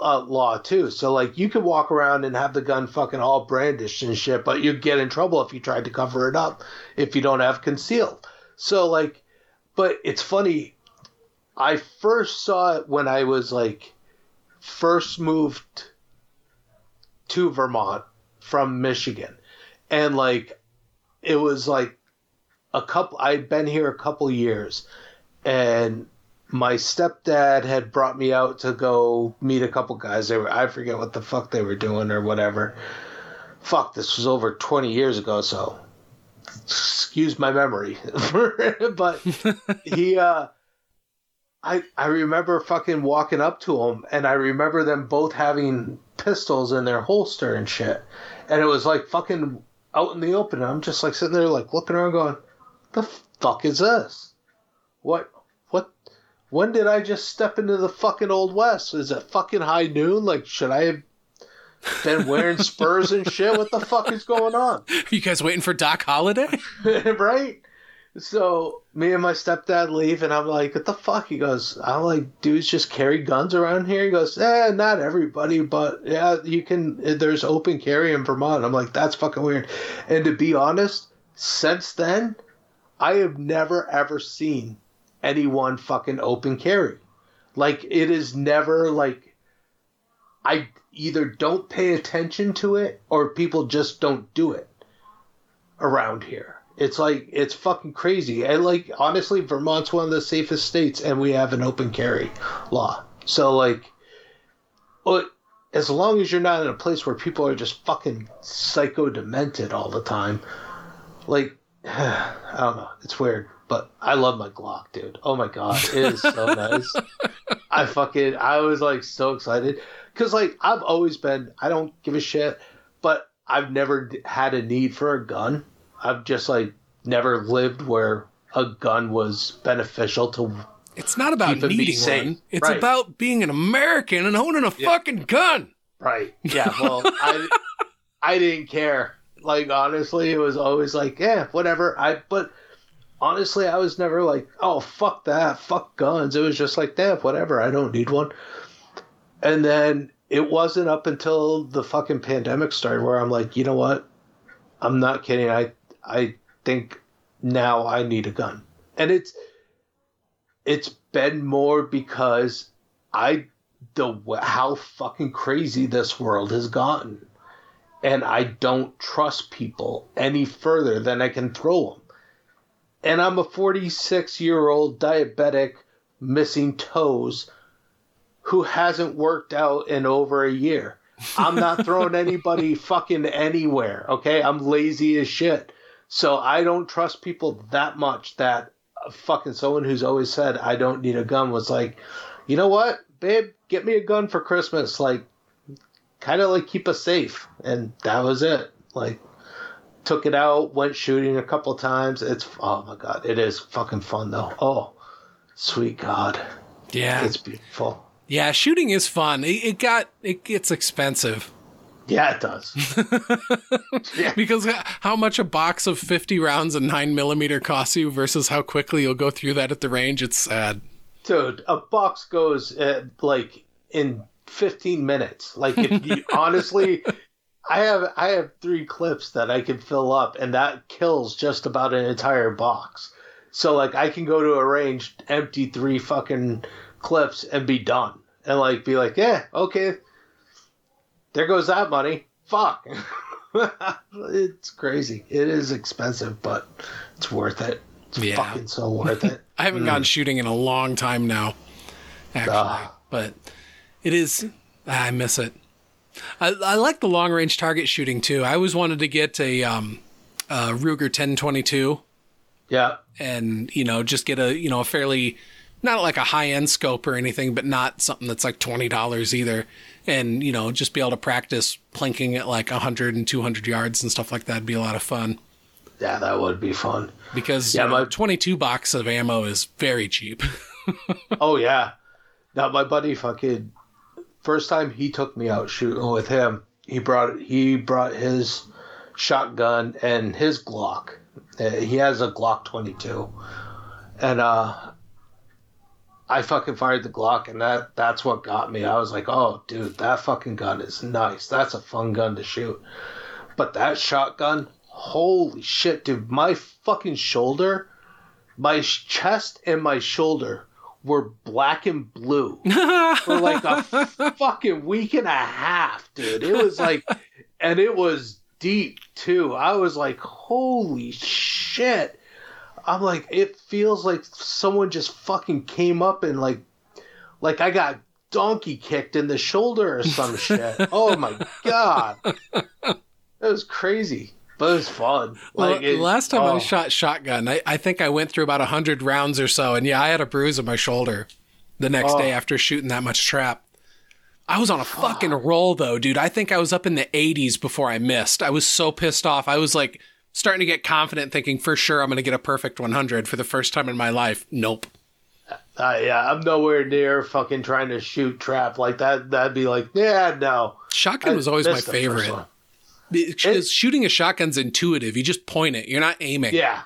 uh, law too, so like you could walk around and have the gun fucking all brandished and shit, but you'd get in trouble if you tried to cover it up if you don't have concealed. So like, but it's funny. I first saw it when I was like first moved to Vermont from Michigan, and like it was like a couple. I'd been here a couple years, and my stepdad had brought me out to go meet a couple guys. They were I forget what the fuck they were doing or whatever. Fuck, this was over twenty years ago, so excuse my memory. but he uh I I remember fucking walking up to them, and I remember them both having pistols in their holster and shit. And it was like fucking out in the open. I'm just like sitting there like looking around going, The fuck is this? What what when did I just step into the fucking old west? Is it fucking high noon? Like should I have been wearing spurs and shit? What the fuck is going on? you guys waiting for Doc Holliday? right? So me and my stepdad leave, and I'm like, "What the fuck?" He goes, "I'm like, dudes just carry guns around here." He goes, "Eh, not everybody, but yeah, you can. There's open carry in Vermont." I'm like, "That's fucking weird." And to be honest, since then, I have never ever seen anyone fucking open carry. Like it is never like I either don't pay attention to it or people just don't do it around here. It's like it's fucking crazy. And like honestly, Vermont's one of the safest states, and we have an open carry law. So like, but as long as you're not in a place where people are just fucking psycho demented all the time, like I don't know, it's weird. But I love my Glock, dude. Oh my god, it is so nice. I fucking I was like so excited because like I've always been I don't give a shit, but I've never had a need for a gun. I've just like never lived where a gun was beneficial to. It's not about needing one. It's Right. about being an American and owning a Yeah. fucking gun. Right. Yeah. Well, I I didn't care. Like honestly, it was always like, yeah, whatever. I but honestly, I was never like, oh, fuck that, fuck guns. It was just like, damn, whatever, I don't need one. And then it wasn't up until the fucking pandemic started where I'm like, you know what? I'm not kidding. I I think now I need a gun. And it's it's been more because I the how fucking crazy this world has gotten. And I don't trust people any further than I can throw them. And I'm a 46 year old diabetic missing toes who hasn't worked out in over a year. I'm not throwing anybody fucking anywhere, okay? I'm lazy as shit. So I don't trust people that much that fucking someone who's always said I don't need a gun was like, you know what, babe, get me a gun for Christmas. Like, kind of like keep us safe. And that was it. Like, took it out, went shooting a couple times. It's, oh my God, it is fucking fun though. Oh, sweet God. Yeah. It's beautiful. Yeah, shooting is fun. It, it got it gets expensive. Yeah, it does. yeah. Because how much a box of 50 rounds of 9 millimeter costs you versus how quickly you'll go through that at the range, it's sad. Dude, a box goes uh, like in 15 minutes. Like, if you, honestly, I have I have three clips that I can fill up, and that kills just about an entire box. So, like, I can go to a range, empty three fucking clips and be done and like be like, yeah, okay, there goes that money. Fuck. it's crazy. It is expensive, but it's worth it. It's yeah. fucking so worth it. I haven't mm. gone shooting in a long time now, actually, uh, but it is. I miss it. I, I like the long range target shooting too. I always wanted to get a, um, a Ruger 1022. Yeah. And, you know, just get a, you know, a fairly not like a high end scope or anything, but not something that's like twenty dollars either. And you know, just be able to practice plinking at like 100 and 200 yards and stuff like that would be a lot of fun. Yeah, that would be fun. Because yeah, my 22 box of ammo is very cheap. oh yeah. Now my buddy fucking first time he took me out shooting with him, he brought he brought his shotgun and his Glock. Uh, he has a Glock 22. And uh I fucking fired the Glock, and that that's what got me. I was like, oh, dude, that fucking gun is nice. That's a fun gun to shoot. But that shotgun, holy shit, dude, my fucking shoulder, my chest and my shoulder were black and blue for like a fucking week and a half, dude. It was like, and it was deep too. I was like, holy shit. I'm like, it feels like someone just fucking came up and like, like I got donkey kicked in the shoulder or some shit. Oh my god, it was crazy, but it was fun. Like well, it, last time oh. I shot shotgun, I, I think I went through about hundred rounds or so, and yeah, I had a bruise on my shoulder the next oh. day after shooting that much trap. I was on a fucking roll though, dude. I think I was up in the 80s before I missed. I was so pissed off. I was like starting to get confident, thinking for sure I'm going to get a perfect 100 for the first time in my life. Nope. Uh, yeah, I'm nowhere near fucking trying to shoot trap like that. That'd be like, yeah, no. Shotgun was always my favorite. Because shooting a shotgun's intuitive. You just point it. You're not aiming. Yeah.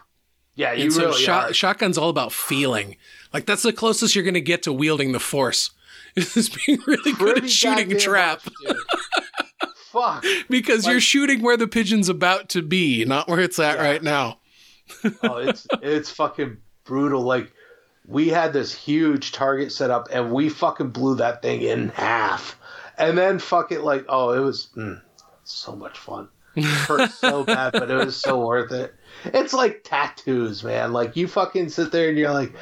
Yeah, you and so really shot, Shotgun's all about feeling. Like that's the closest you're going to get to wielding the force. Is being really Pretty good at shooting trap. Much, fuck. because like, you're shooting where the pigeon's about to be, not where it's at yeah. right now. oh, it's it's fucking brutal. Like we had this huge target set up and we fucking blew that thing in half. And then fuck it like oh it was mm, so much fun. It hurt so bad, but it was so worth it. It's like tattoos, man. Like you fucking sit there and you're like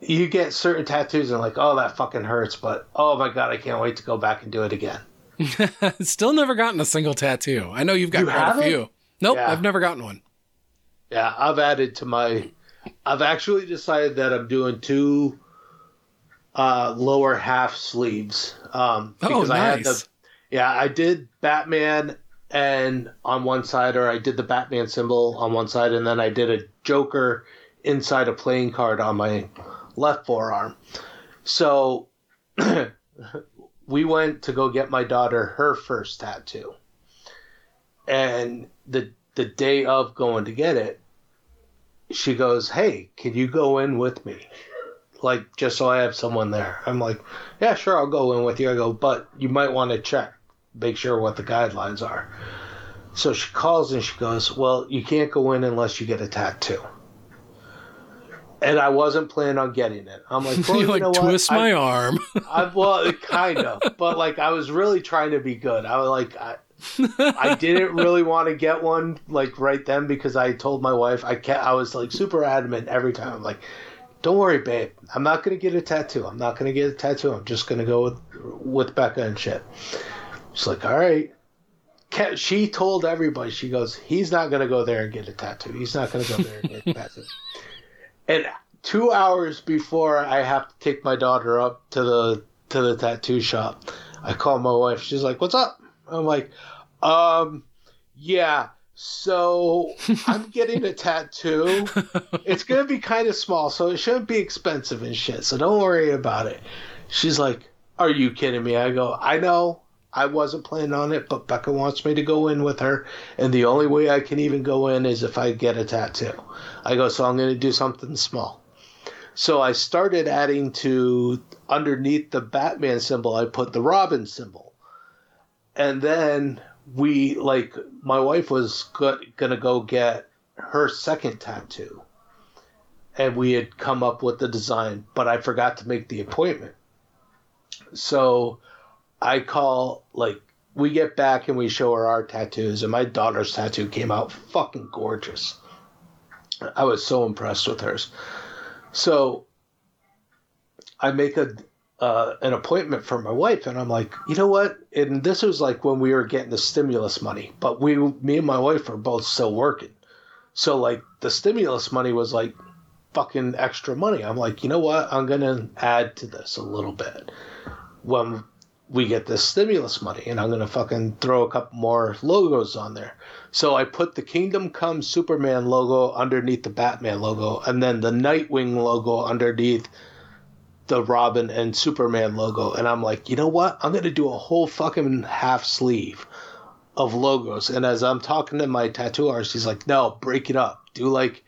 you get certain tattoos and like, oh that fucking hurts, but oh my god, I can't wait to go back and do it again. Still never gotten a single tattoo. I know you've got you quite a few. Nope, yeah. I've never gotten one. Yeah, I've added to my. I've actually decided that I'm doing two uh, lower half sleeves. Um, oh, because oh, nice. I had the. Yeah, I did Batman and on one side, or I did the Batman symbol on one side, and then I did a Joker inside a playing card on my left forearm. So we went to go get my daughter her first tattoo. And the the day of going to get it, she goes, "Hey, can you go in with me?" Like just so I have someone there. I'm like, "Yeah, sure, I'll go in with you." I go, "But you might want to check, make sure what the guidelines are." So she calls and she goes, "Well, you can't go in unless you get a tattoo." And I wasn't planning on getting it. I'm like, well, you you like know what? twist my I- arm. I, well, kind of, but like I was really trying to be good. I was like, I, I didn't really want to get one like right then because I told my wife I can't. I was like super adamant every time. I'm like, don't worry, babe. I'm not gonna get a tattoo. I'm not gonna get a tattoo. I'm just gonna go with with Becca and shit. She's like, all right. She told everybody. She goes, he's not gonna go there and get a tattoo. He's not gonna go there and get a tattoo. And two hours before I have to take my daughter up to the to the tattoo shop, I call my wife. She's like, "What's up?" I'm like, "Um, yeah. So I'm getting a tattoo. It's gonna be kind of small, so it shouldn't be expensive and shit. So don't worry about it." She's like, "Are you kidding me?" I go, "I know." I wasn't planning on it, but Becca wants me to go in with her, and the only way I can even go in is if I get a tattoo. I go, so I'm going to do something small. So I started adding to underneath the Batman symbol, I put the Robin symbol. And then we, like, my wife was going to go get her second tattoo. And we had come up with the design, but I forgot to make the appointment. So I call, like, we get back and we show her our tattoos, and my daughter's tattoo came out fucking gorgeous. I was so impressed with hers. So I make a uh, an appointment for my wife, and I'm like, you know what? And this was like when we were getting the stimulus money, but we, me and my wife, are both still working. So like the stimulus money was like fucking extra money. I'm like, you know what? I'm gonna add to this a little bit when we get this stimulus money, and I'm gonna fucking throw a couple more logos on there. So I put the Kingdom Come Superman logo underneath the Batman logo, and then the Nightwing logo underneath the Robin and Superman logo. And I'm like, you know what? I'm gonna do a whole fucking half sleeve of logos. And as I'm talking to my tattoo artist, he's like, no, break it up. Do like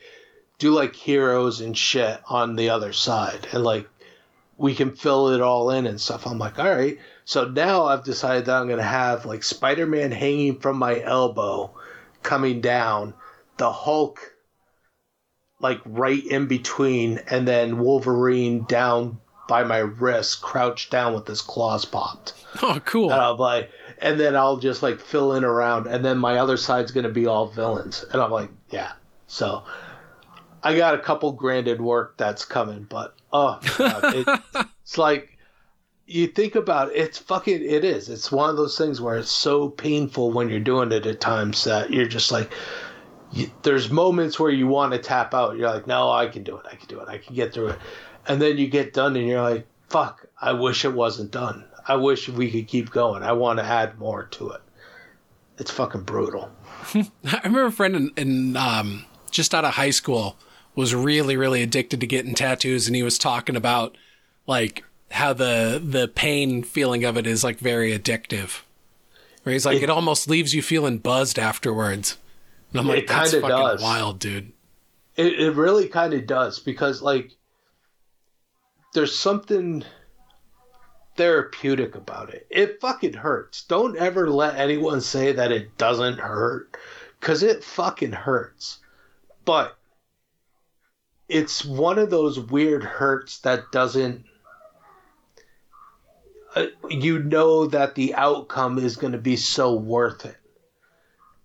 do like heroes and shit on the other side. And like we can fill it all in and stuff. I'm like, all right. So now I've decided that I'm gonna have like Spider Man hanging from my elbow coming down, the Hulk like right in between, and then Wolverine down by my wrist, crouched down with his claws popped. Oh, cool. And I'm like, and then I'll just like fill in around, and then my other side's gonna be all villains. And I'm like, yeah. So I got a couple granted work that's coming, but oh, God, it, it's like you think about it, it's fucking it is. It's one of those things where it's so painful when you're doing it at times that you're just like. You, there's moments where you want to tap out. You're like, no, I can do it. I can do it. I can get through it. And then you get done, and you're like, fuck. I wish it wasn't done. I wish we could keep going. I want to add more to it. It's fucking brutal. I remember a friend in, in um, just out of high school was really, really addicted to getting tattoos, and he was talking about like how the the pain feeling of it is like very addictive. Where he's like, it, It- almost leaves you feeling buzzed afterwards. And I'm like, that's fucking does. wild, dude. It, it really kind of does because, like, there's something therapeutic about it. It fucking hurts. Don't ever let anyone say that it doesn't hurt because it fucking hurts. But it's one of those weird hurts that doesn't. Uh, you know that the outcome is going to be so worth it.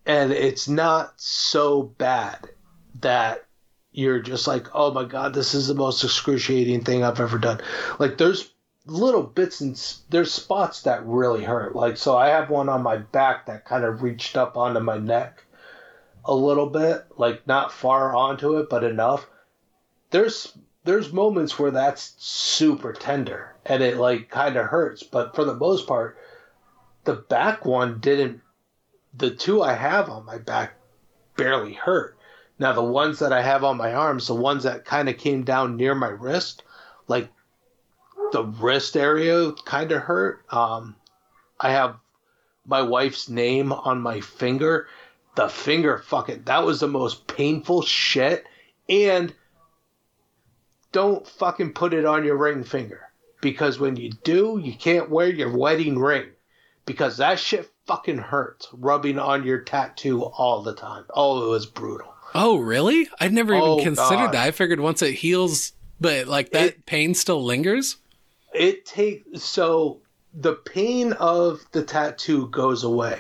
And it's not so bad that you're just like, oh my god, this is the most excruciating thing I've ever done. Like there's little bits and there's spots that really hurt. Like so, I have one on my back that kind of reached up onto my neck a little bit, like not far onto it, but enough. There's there's moments where that's super tender and it like kind of hurts, but for the most part, the back one didn't. The two I have on my back barely hurt. Now the ones that I have on my arms, the ones that kind of came down near my wrist, like the wrist area kind of hurt. Um, I have my wife's name on my finger. The finger fucking that was the most painful shit And don't fucking put it on your ring finger. Because when you do, you can't wear your wedding ring. Because that shit fucking hurts rubbing on your tattoo all the time. Oh, it was brutal. Oh, really? I'd never even Oh, considered God. that. I figured once it heals, but like that It- pain still lingers. it takes so the pain of the tattoo goes away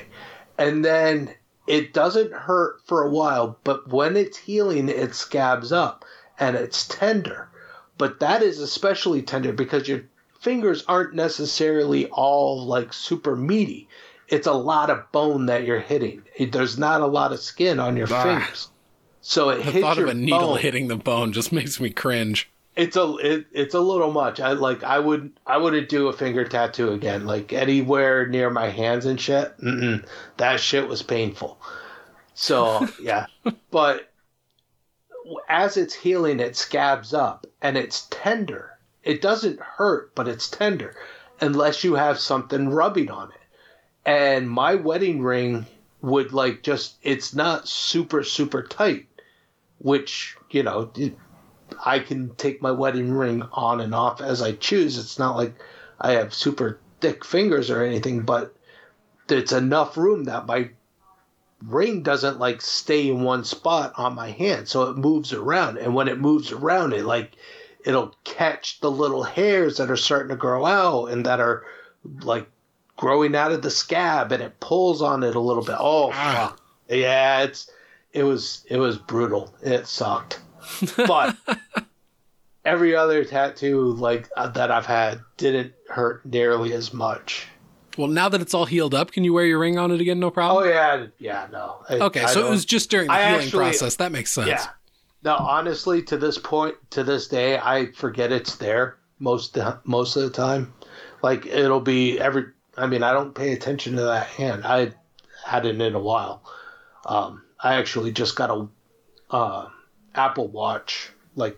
and then it doesn't hurt for a while but when it's healing it scabs up and it's tender but that is especially tender because your fingers aren't necessarily all like super meaty it's a lot of bone that you're hitting there's not a lot of skin on your Ah. fingers so it The hits thought your of a needle bone hitting the bone just makes me cringe. it's a it, it's a little much. I like I would I wouldn't do a finger tattoo again. Like anywhere near my hands and shit. Mm-mm, that shit was painful. So yeah, but as it's healing, it scabs up and it's tender. It doesn't hurt, but it's tender, unless you have something rubbing on it. And my wedding ring would like just it's not super super tight, which you know. I can take my wedding ring on and off as I choose. It's not like I have super thick fingers or anything, but it's enough room that my ring doesn't like stay in one spot on my hand, so it moves around. And when it moves around, it like it'll catch the little hairs that are starting to grow out and that are like growing out of the scab, and it pulls on it a little bit. Oh, Ah. yeah, it's it was it was brutal. It sucked but every other tattoo like uh, that I've had didn't hurt nearly as much. Well, now that it's all healed up, can you wear your ring on it again? No problem. Oh yeah, yeah, no. I- okay, I so it was just during the I healing actually- process. That makes sense. yeah. No, honestly, to this point, to this day, I forget it's there most most of the time. Like it'll be every. I mean, I don't pay attention to that hand. I had it in a while. Um, I actually just got a uh, Apple Watch like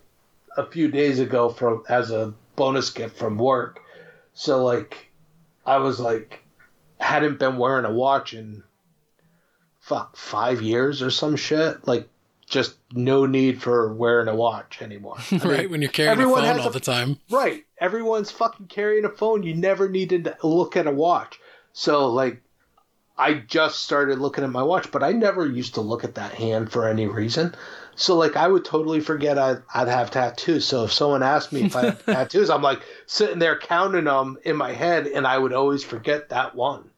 a few days ago from as a bonus gift from work. So like, I was like, hadn't been wearing a watch in fuck five years or some shit. Like, just no need for wearing a watch anymore. I mean, right when you're carrying a phone has all a- the time. Right. Everyone's fucking carrying a phone. You never needed to look at a watch. So, like, I just started looking at my watch, but I never used to look at that hand for any reason. So, like, I would totally forget I'd, I'd have tattoos. So, if someone asked me if I have tattoos, I'm like sitting there counting them in my head, and I would always forget that one.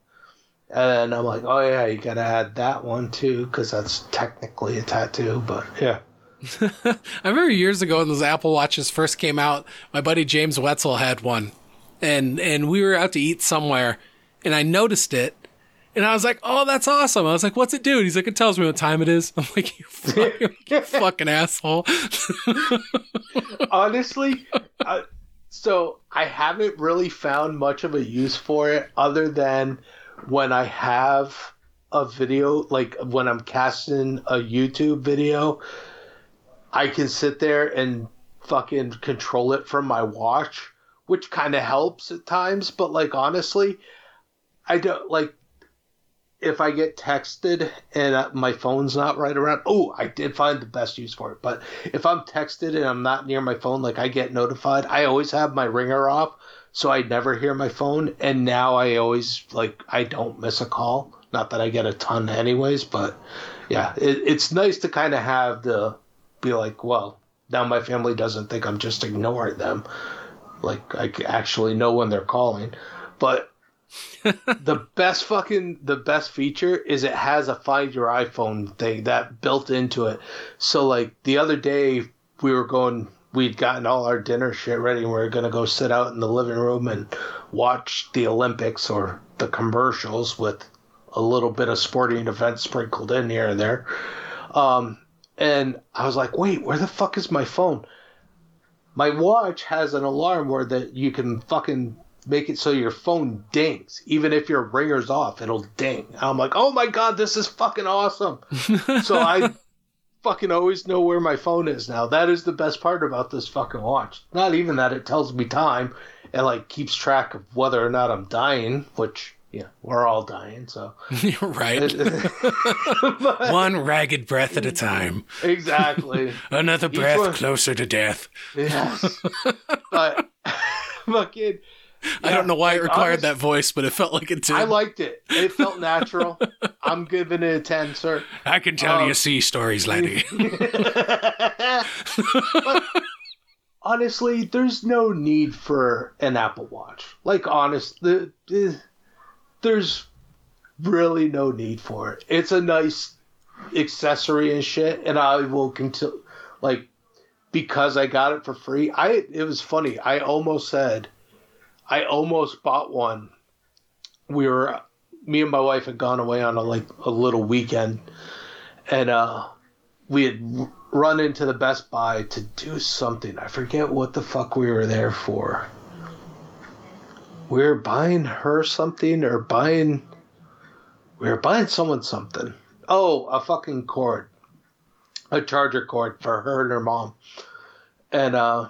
And I'm like, oh, yeah, you got to add that one too, because that's technically a tattoo. But yeah. I remember years ago when those Apple Watches first came out, my buddy James Wetzel had one. And and we were out to eat somewhere and I noticed it and I was like, "Oh, that's awesome." I was like, "What's it do?" And he's like, "It tells me what time it is." I'm like, "You fucking, you fucking asshole." honestly, uh, so I haven't really found much of a use for it other than when I have a video, like when I'm casting a YouTube video, I can sit there and fucking control it from my watch, which kind of helps at times. But like honestly, I don't like if I get texted and uh, my phone's not right around. Oh, I did find the best use for it. But if I'm texted and I'm not near my phone, like I get notified. I always have my ringer off, so I never hear my phone. And now I always like I don't miss a call. Not that I get a ton, anyways. But yeah, it, it's nice to kind of have the be like, well, now my family doesn't think I'm just ignoring them. Like I actually know when they're calling, but the best fucking the best feature is it has a find your iPhone thing that built into it. So like the other day we were going we'd gotten all our dinner shit ready and we were gonna go sit out in the living room and watch the Olympics or the commercials with a little bit of sporting events sprinkled in here and there. Um, and I was like, wait, where the fuck is my phone? My watch has an alarm where that you can fucking make it so your phone dings. Even if your ringer's off, it'll ding. And I'm like, oh my god, this is fucking awesome. so I fucking always know where my phone is now. That is the best part about this fucking watch. Not even that it tells me time and like keeps track of whether or not I'm dying, which yeah, we're all dying. So you're right. But- One ragged breath at a time. exactly. Another breath one- closer to death. Yes. but fucking. I don't know why it required that voice, but it felt like it did. I liked it. It felt natural. I'm giving it a ten, sir. I can tell um, you sea stories. But honestly, there's no need for an Apple Watch. Like, honest, the, the- there's really no need for it. It's a nice accessory and shit, and I will continue. Like, because I got it for free, I it was funny. I almost said, I almost bought one. We were, me and my wife had gone away on a like a little weekend, and uh, we had run into the Best Buy to do something. I forget what the fuck we were there for. We were buying her something or buying. We were buying someone something. Oh, a fucking cord. A charger cord for her and her mom. And uh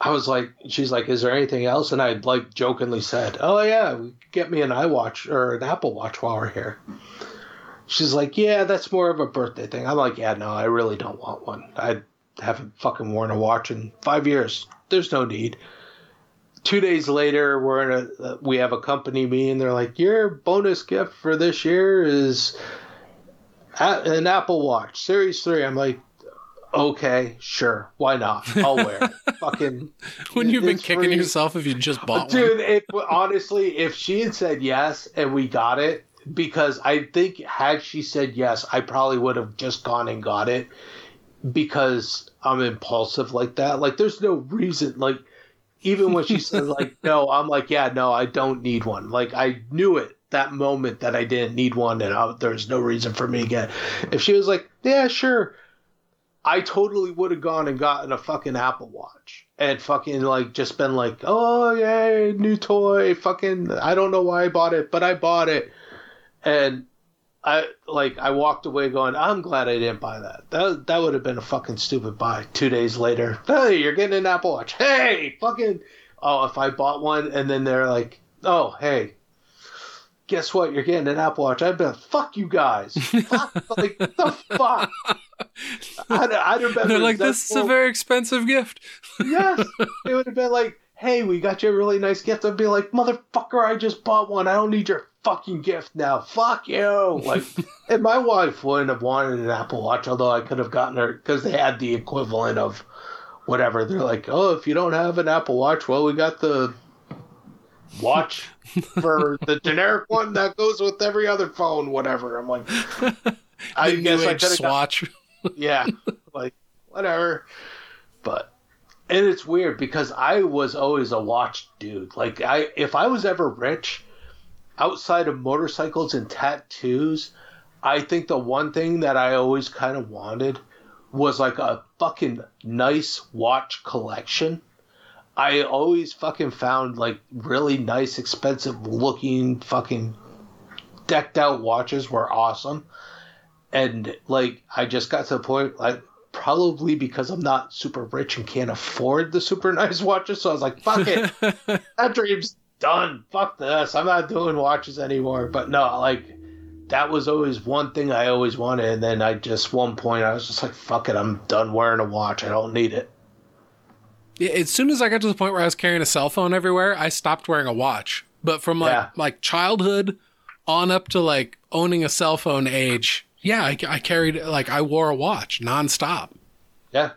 I was like, she's like, is there anything else? And I like jokingly said, oh yeah, get me an iWatch or an Apple Watch while we're here. She's like, yeah, that's more of a birthday thing. I'm like, yeah, no, I really don't want one. I haven't fucking worn a watch in five years. There's no need. Two days later, we're in a we have a company meeting. They're like, your bonus gift for this year is an Apple Watch Series Three. I'm like, okay, sure, why not? I'll wear it. fucking. Wouldn't you have been kicking free. yourself if you just bought one? Dude, honestly, if she had said yes and we got it, because I think had she said yes, I probably would have just gone and got it because I'm impulsive like that. Like, there's no reason. Like, even when she said like no, I'm like yeah, no, I don't need one. Like I knew it that moment that I didn't need one, and I, there's no reason for me to get. If she was like yeah, sure, I totally would have gone and gotten a fucking Apple Watch and fucking like just been like, oh yay, new toy, fucking. I don't know why I bought it, but I bought it, and I like I walked away going, I'm glad I didn't buy that. That that would have been a fucking stupid buy. Two days later, hey, you're getting an Apple Watch. Hey, fucking. Oh, if I bought one and then they're like, oh, hey. Guess what? You're getting an Apple Watch. I'd be like, fuck you guys. fuck, like, the fuck? I'd, I'd have been They're like, this is a very expensive gift. Yes. It would have been like, hey, we got you a really nice gift. I'd be like, motherfucker, I just bought one. I don't need your fucking gift now. Fuck you. Like, and my wife wouldn't have wanted an Apple Watch, although I could have gotten her because they had the equivalent of whatever. They're like, oh, if you don't have an Apple Watch, well, we got the watch for the generic one that goes with every other phone, whatever. I'm like, I guess I could have swatch. yeah, like whatever. But and it's weird because I was always a watch dude. Like I, if I was ever rich, outside of motorcycles and tattoos, I think the one thing that I always kind of wanted was like a fucking nice watch collection. I always fucking found like really nice, expensive looking fucking decked out watches were awesome and like I just got to the point like probably because I'm not super rich and can't afford the super nice watches, so I was like, fuck it, that dream's done. Fuck this, I'm not doing watches anymore. But no, like that was always one thing I always wanted, and then I just one point I was just like, fuck it, I'm done wearing a watch. I don't need it. Yeah, as soon as I got to the point where I was carrying a cell phone everywhere, I stopped wearing a watch. But from like Yeah. like childhood on up to like owning a cell phone age, yeah, I, I carried like I wore a watch nonstop. Yeah.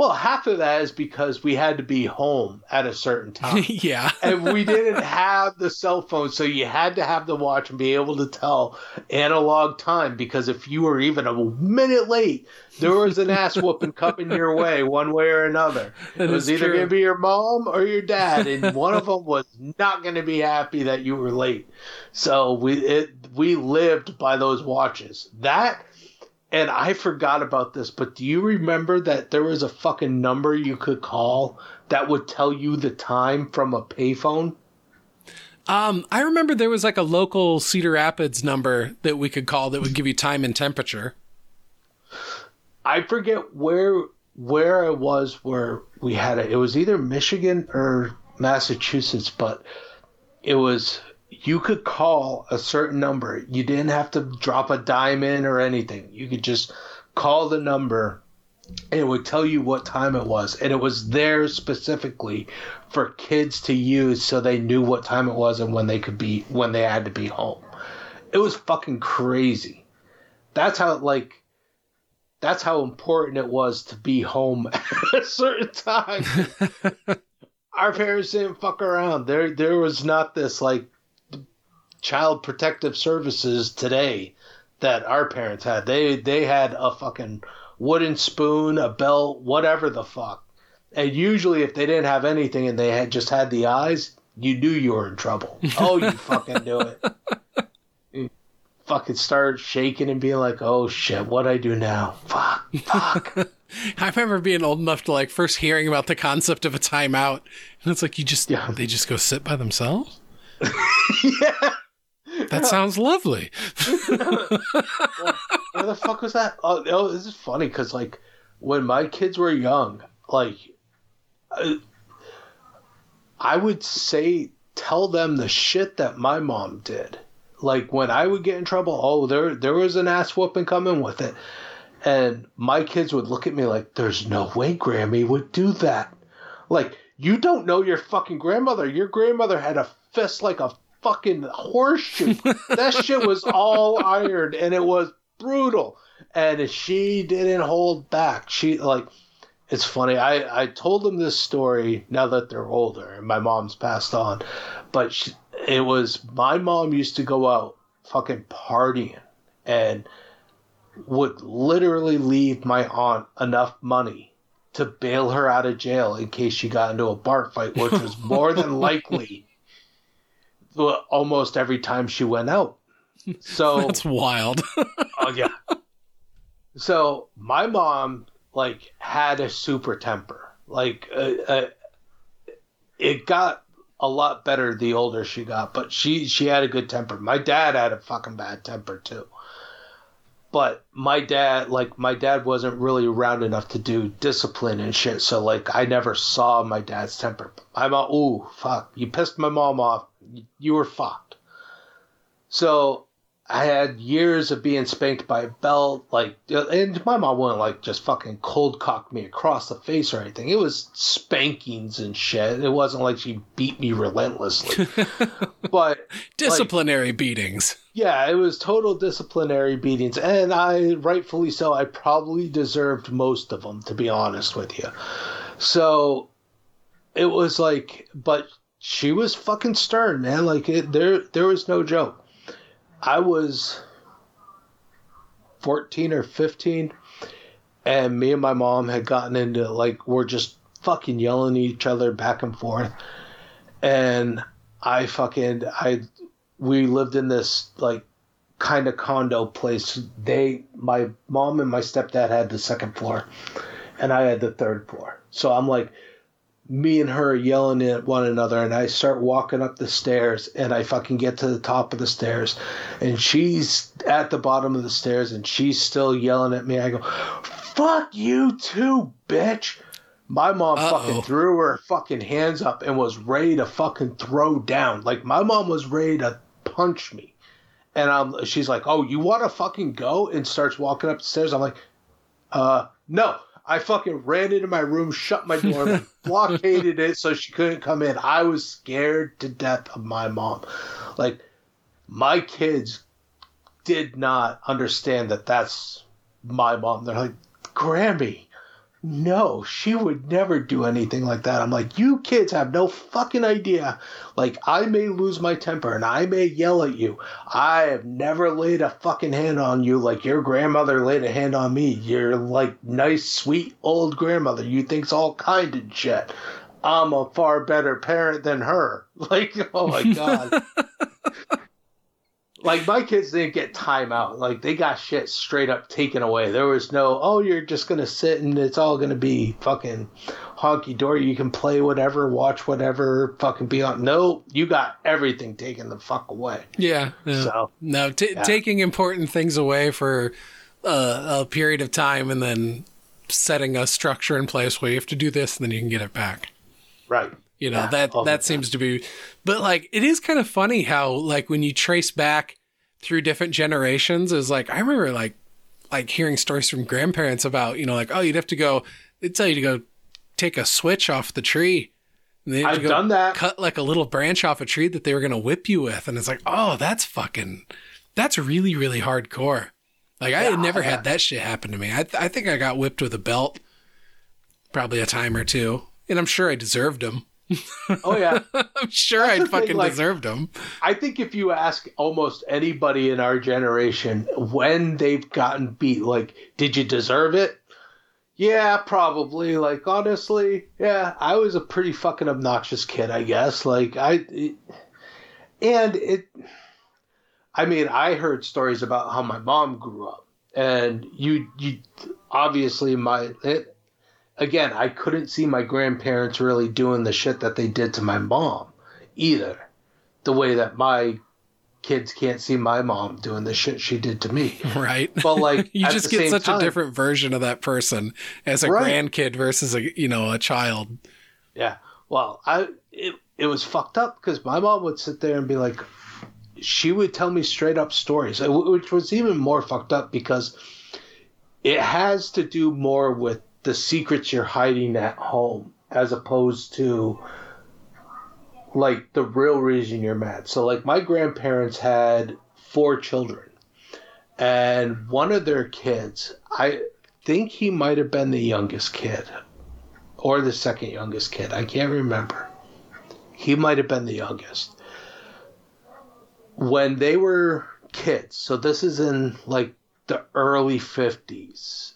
Well, half of that is because we had to be home at a certain time. yeah, and we didn't have the cell phone, so you had to have the watch and be able to tell analog time because if you were even a minute late, there was an ass whooping coming your way one way or another. That it was either going to be your mom or your dad, and one of them was not going to be happy that you were late. So we it we lived by those watches. That and I forgot about this, but do you remember that there was a fucking number you could call that would tell you the time from a payphone? Um, I remember there was like a local Cedar Rapids number that we could call that would give you time and temperature. I forget where where I was where we had it. It was either Michigan or Massachusetts, but it was you could call a certain number. You didn't have to drop a dime in or anything. You could just call the number and it would tell you what time it was. And it was there specifically for kids to use so they knew what time it was and when they could be when they had to be home. It was fucking crazy. That's how like that's how important it was to be home at a certain time. Our parents didn't fuck around. There there was not this like child protective services today that our parents had. They they had a fucking wooden spoon, a belt, whatever the fuck. And usually, if they didn't have anything and they had just had the eyes, you knew you were in trouble. Oh, you fucking knew it. You fucking start shaking and being like, "Oh shit, what do I do now? Fuck, fuck." I remember being old enough to like first hearing about the concept of a timeout, and it's like you just Yeah. they just go sit by themselves. yeah. That sounds lovely. Where the fuck was that? Oh, this is funny because like when my kids were young, like I, I would say tell them the shit that my mom did. Like when I would get in trouble, oh there there was an ass whooping coming with it, and my kids would look at me like, "There's no way Grammy would do that." Like you don't know your fucking grandmother. Your grandmother had a fist like a fucking horseshoe. that shit was all iron and it was brutal. And she didn't hold back. She like it's funny. I I told them this story now that they're older and my mom's passed on, but she, it was my mom used to go out fucking partying and would literally leave my aunt enough money to bail her out of jail in case she got into a bar fight, which was more than likely almost every time she went out. So That's wild. Oh yeah. So my mom like had a super temper. Like uh, uh, it got a lot better the older she got, but she she had a good temper. My dad had a fucking bad temper too. But my dad, like my dad, wasn't really around enough to do discipline and shit. So like, I never saw my dad's temper. I'm a ooh fuck, you pissed my mom off. You were fucked. So I had years of being spanked by a belt, like, and my mom wouldn't like just fucking cold cock me across the face or anything. It was spankings and shit. It wasn't like she beat me relentlessly, but Disciplinary beatings. yeah, it was total disciplinary beatings, and I rightfully so. I probably deserved most of them, to be honest with you. So it was like, but she was fucking stern, man. Like it, there, there was no joke. I was fourteen or fifteen, and me and my mom had gotten into like we're just fucking yelling at each other back and forth, and I fucking I we lived in this like kind of condo place. They, my mom and my stepdad had the second floor, and I had the third floor. So I'm like, me and her yelling at one another, and I start walking up the stairs, and I fucking get to the top of the stairs, and she's at the bottom of the stairs, and she's still yelling at me. I go, "Fuck you too, bitch." My mom Uh-oh. fucking threw her fucking hands up and was ready to fucking throw down. Like my mom was ready to punch me. And I'm, she's like, "Oh, you want to fucking go?" and starts walking up the stairs. I'm like, "Uh, no." I fucking ran into my room, shut my door, blockaded it so she couldn't come in. I was scared to death of my mom. Like, my kids did not understand that that's my mom. They're like, Grammy, no, she would never do anything like that. I'm like, you kids have no fucking idea. Like, I may lose my temper and I may yell at you. I have never laid a fucking hand on you like your grandmother laid a hand on me. You're like nice, sweet old grandmother. You think's all kind and shit. I'm a far better parent than her. Like, oh my god. like my kids didn't get time out. Like they got shit straight up taken away. There was no, oh, you're just gonna sit and it's all gonna be fucking honky dory. You can play whatever, watch whatever, fucking be on. No, you got everything taken the fuck away. Yeah. yeah. So no, t- yeah. taking important things away for uh, a period of time and then setting a structure in place where you have to do this and then you can get it back. right, You know, Yeah, that that seems to be but like it is kind of funny how like when you trace back through different generations is like I remember like like hearing stories from grandparents about, you know, like, oh, you'd have to go they'd tell you to go take a switch off the tree. And they had I've done that. cut like a little branch off a tree that they were gonna whip you with. And it's like, oh, that's fucking that's really, really hardcore. Like I had never yeah. had that shit happen to me. I I think I got whipped with a belt probably a time or two. And I'm sure I deserved them. Oh yeah. I'm sure I the thing, fucking like- deserved them. I think if you ask almost anybody in our generation when they've gotten beat, like, did you deserve it? Yeah, probably. Like, honestly, yeah, I was a pretty fucking obnoxious kid, I guess. Like, I. It, and it. I mean, I heard stories about how my mom grew up. And you, you obviously, my. It, again, I couldn't see my grandparents really doing the shit that they did to my mom either the way that my kids can't see my mom doing the shit she did to me. Right. But like you just get such time- a different version of that person as a Right. grandkid versus a you know a child. Yeah. Well, I it it was fucked up because my mom would sit there and be like, she would tell me straight up stories, uh, which was even more fucked up because it has to do more with the secrets you're hiding at home as opposed to like the real reason you're mad. So like my grandparents had four children and one of their kids, I think he might have been the youngest kid or the second youngest kid. I can't remember. He might have been the youngest. When they were kids, so this is in like the early 50s,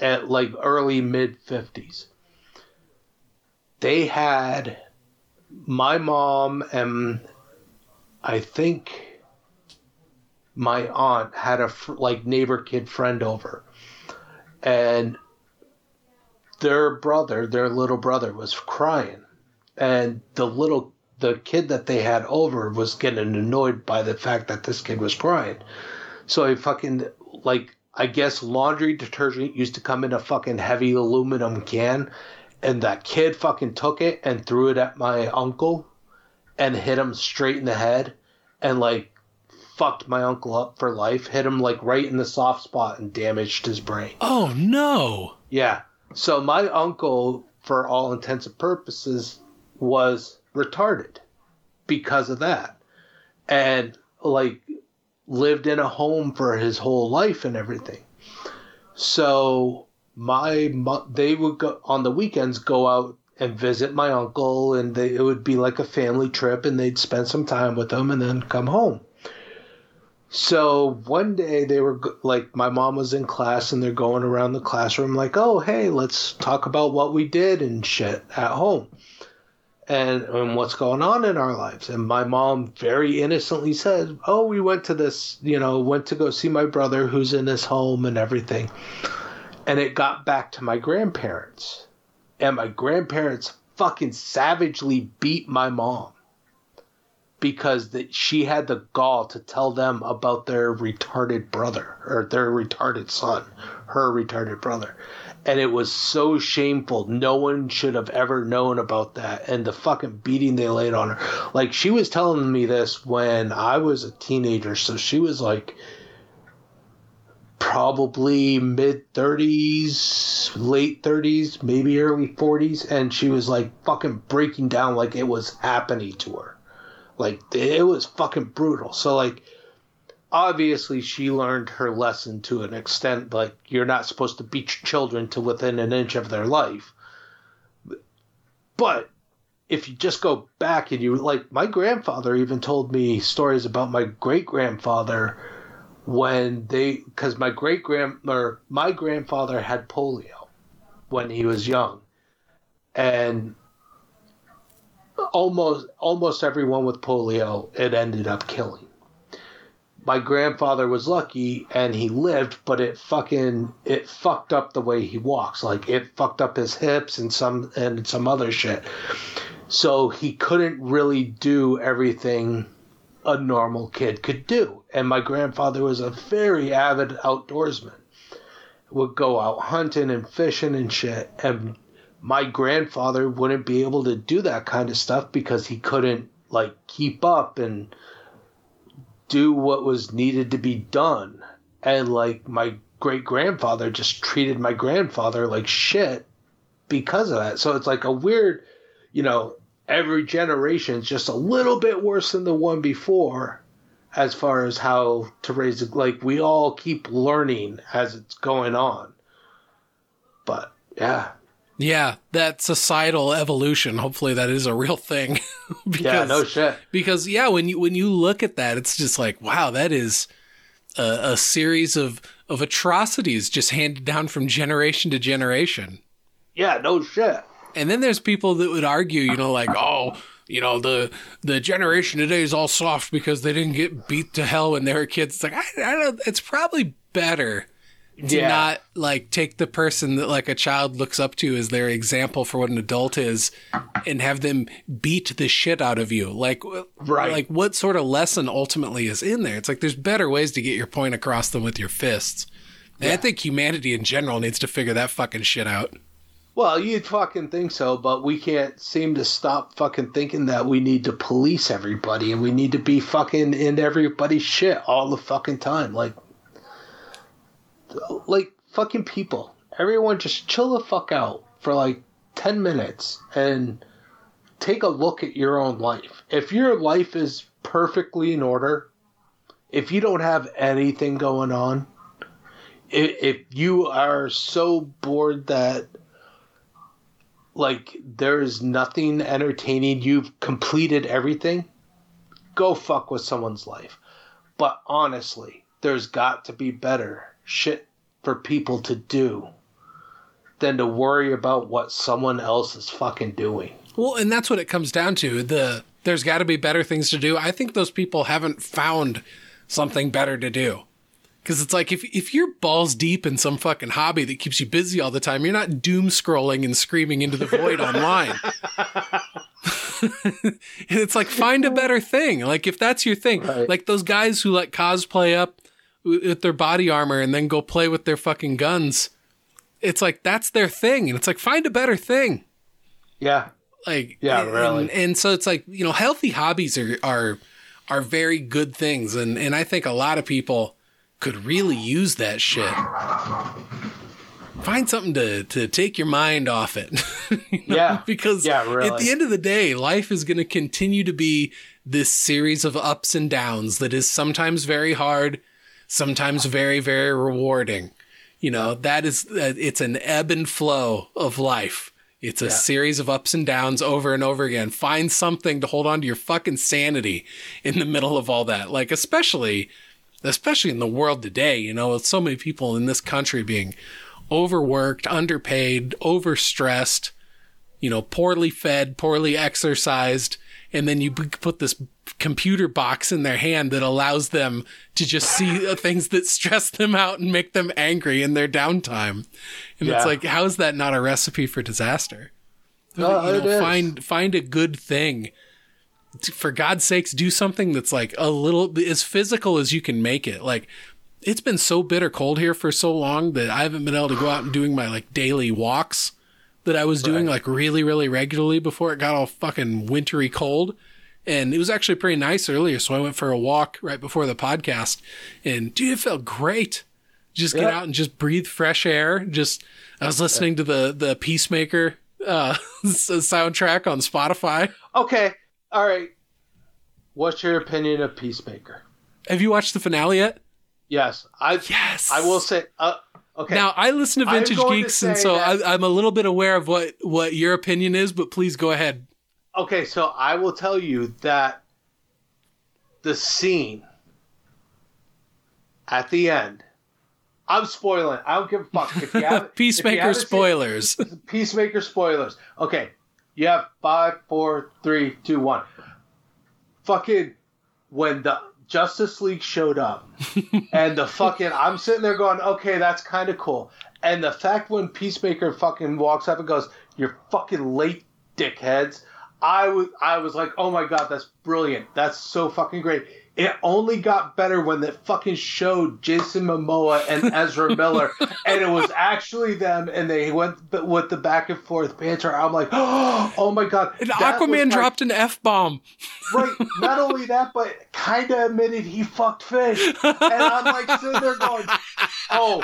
at like early mid 50s, they had my mom and I think my aunt had a fr- like neighbor kid friend over. And their brother, their little brother, was crying, and the little the kid that they had over was getting annoyed by the fact that this kid was crying. So he fucking like I guess laundry detergent used to come in a fucking heavy aluminum can, and that kid fucking took it and threw it at my uncle, and hit him straight in the head, and like fucked my uncle up for life. Hit him like right in the soft spot and damaged his brain. Oh no. Yeah. So my uncle, for all intents and purposes, was retarded because of that. And like lived in a home for his whole life and everything. So my they would go on the weekends go out and visit my uncle and they, it would be like a family trip and they'd spend some time with him and then come home. So one day they were like, my mom was in class and they're going around the classroom like, oh, hey, let's talk about what we did and shit at home and, and what's going on in our lives. And my mom very innocently said, oh, we went to this, you know, went to go see my brother who's in his home and everything. And it got back to my grandparents. And my grandparents fucking savagely beat my mom because that she had the gall to tell them about their retarded brother or their retarded son, her retarded brother. And it was so shameful. No one should have ever known about that. And the fucking beating they laid on her. Like, she was telling me this when I was a teenager. So she was like probably mid 30s, late 30s, maybe early 40s. And she was like fucking breaking down like it was happening to her. Like it was fucking brutal. So like obviously she learned her lesson to an extent like you're not supposed to beat your children to within an inch of their life. But if you just go back and you like my grandfather even told me stories about my great grandfather when they cuz my great grand or my grandfather had polio when he was young. And almost almost everyone with polio it ended up killing. My grandfather was lucky and he lived, but it fucking it fucked up the way he walks. Like it fucked up his hips and some and some other shit. So he couldn't really do everything a normal kid could do. And my grandfather was a very avid outdoorsman. Would go out hunting and fishing and shit. And my grandfather wouldn't be able to do that kind of stuff because he couldn't like keep up and do what was needed to be done. And like my great grandfather just treated my grandfather like shit because of that. So it's like a weird, you know, every generation is just a little bit worse than the one before as far as how to raise it. Like we all keep learning as it's going on. But yeah. Yeah, that societal evolution. Hopefully, that is a real thing. because, yeah, no shit. Because yeah, when you when you look at that, it's just like wow, that is a, a series of of atrocities just handed down from generation to generation. Yeah, no shit. And then there's people that would argue, you know, like, oh, you know, the the generation today is all soft because they didn't get beat to hell when they were kids. It's like I, I don't. Know. It's probably better to yeah. not like take the person that like a child looks up to as their example for what an adult is and have them beat the shit out of you like right like what sort of lesson ultimately is in there it's like there's better ways to get your point across than with your fists yeah. i think humanity in general needs to figure that fucking shit out well, you'd fucking think so, but we can't seem to stop fucking thinking that we need to police everybody and we need to be fucking in everybody's shit all the fucking time. Like, like fucking people. Everyone just chill the fuck out for like 10 minutes and take a look at your own life. If your life is perfectly in order, if you don't have anything going on, if, you are so bored that like there is nothing entertaining, you've completed everything, go fuck with someone's life. But honestly, there's got to be better shit for people to do than to worry about what someone else is fucking doing. Well, and that's what it comes down to. The there's got to be better things to do. I think those people haven't found something better to do. Cause it's like if if you're balls deep in some fucking hobby that keeps you busy all the time, you're not doom scrolling and screaming into the void online. and it's like find a better thing. Like if that's your thing, right. like those guys who like cosplay up with their body armor and then go play with their fucking guns. It's like that's their thing, and it's like find a better thing. Yeah. Like yeah, really. And, and so it's like you know healthy hobbies are are are very good things, and and I think a lot of people could really use that shit. Find something to, to take your mind off it. you know? Yeah. Because yeah, really. at the end of the day, life is going to continue to be this series of ups and downs that is sometimes very hard, sometimes very, very rewarding. You know, that is, uh, it's an ebb and flow of life. It's a yeah. series of ups and downs over and over again. Find something to hold on to your fucking sanity in the middle of all that. Like, especially especially in the world today, you know, with so many people in this country being overworked, underpaid, overstressed, you know, poorly fed, poorly exercised, and then you put this computer box in their hand that allows them to just see things that stress them out and make them angry in their downtime. And yeah. it's like, how is that not a recipe for disaster? Uh, you know, find find a good thing for God's sakes, do something that's like a little as physical as you can make it. Like it's been so bitter cold here for so long that I haven't been able to go out and doing my like daily walks that I was doing like really, really regularly before it got all fucking wintry cold. And it was actually pretty nice earlier. So I went for a walk right before the podcast and dude, it felt great. Just get out and just breathe fresh air. Just, I was listening to the, the Peacemaker, uh, soundtrack on Spotify. Okay. All right. What's your opinion of Peacemaker? Have you watched the finale yet? Yes. I yes. I will say. Uh, okay. Now I listen to Vintage Geeks, to and so that, I, I'm a little bit aware of what what your opinion is. But please go ahead. Okay, so I will tell you that the scene at the end. I'm spoiling. I don't give a fuck. If you have, Peacemaker you spoilers. Seen, Peacemaker spoilers. Okay, you have five, four, three, two, one. Fucking when the Justice League showed up, and the fucking I'm sitting there going, okay, that's kind of cool. And the fact when Peacemaker fucking walks up and goes, "You're fucking late, dickheads," I was I was like, oh my god, that's brilliant. That's so fucking great. it only got better when they fucking showed Jason Momoa and Ezra Miller, and it was actually them, and they went with the back and forth banter. I'm like, oh my god! And Aquaman my... dropped an f bomb. Right. Not only that, but kind of admitted he fucked fish, and I'm like sitting there going, oh.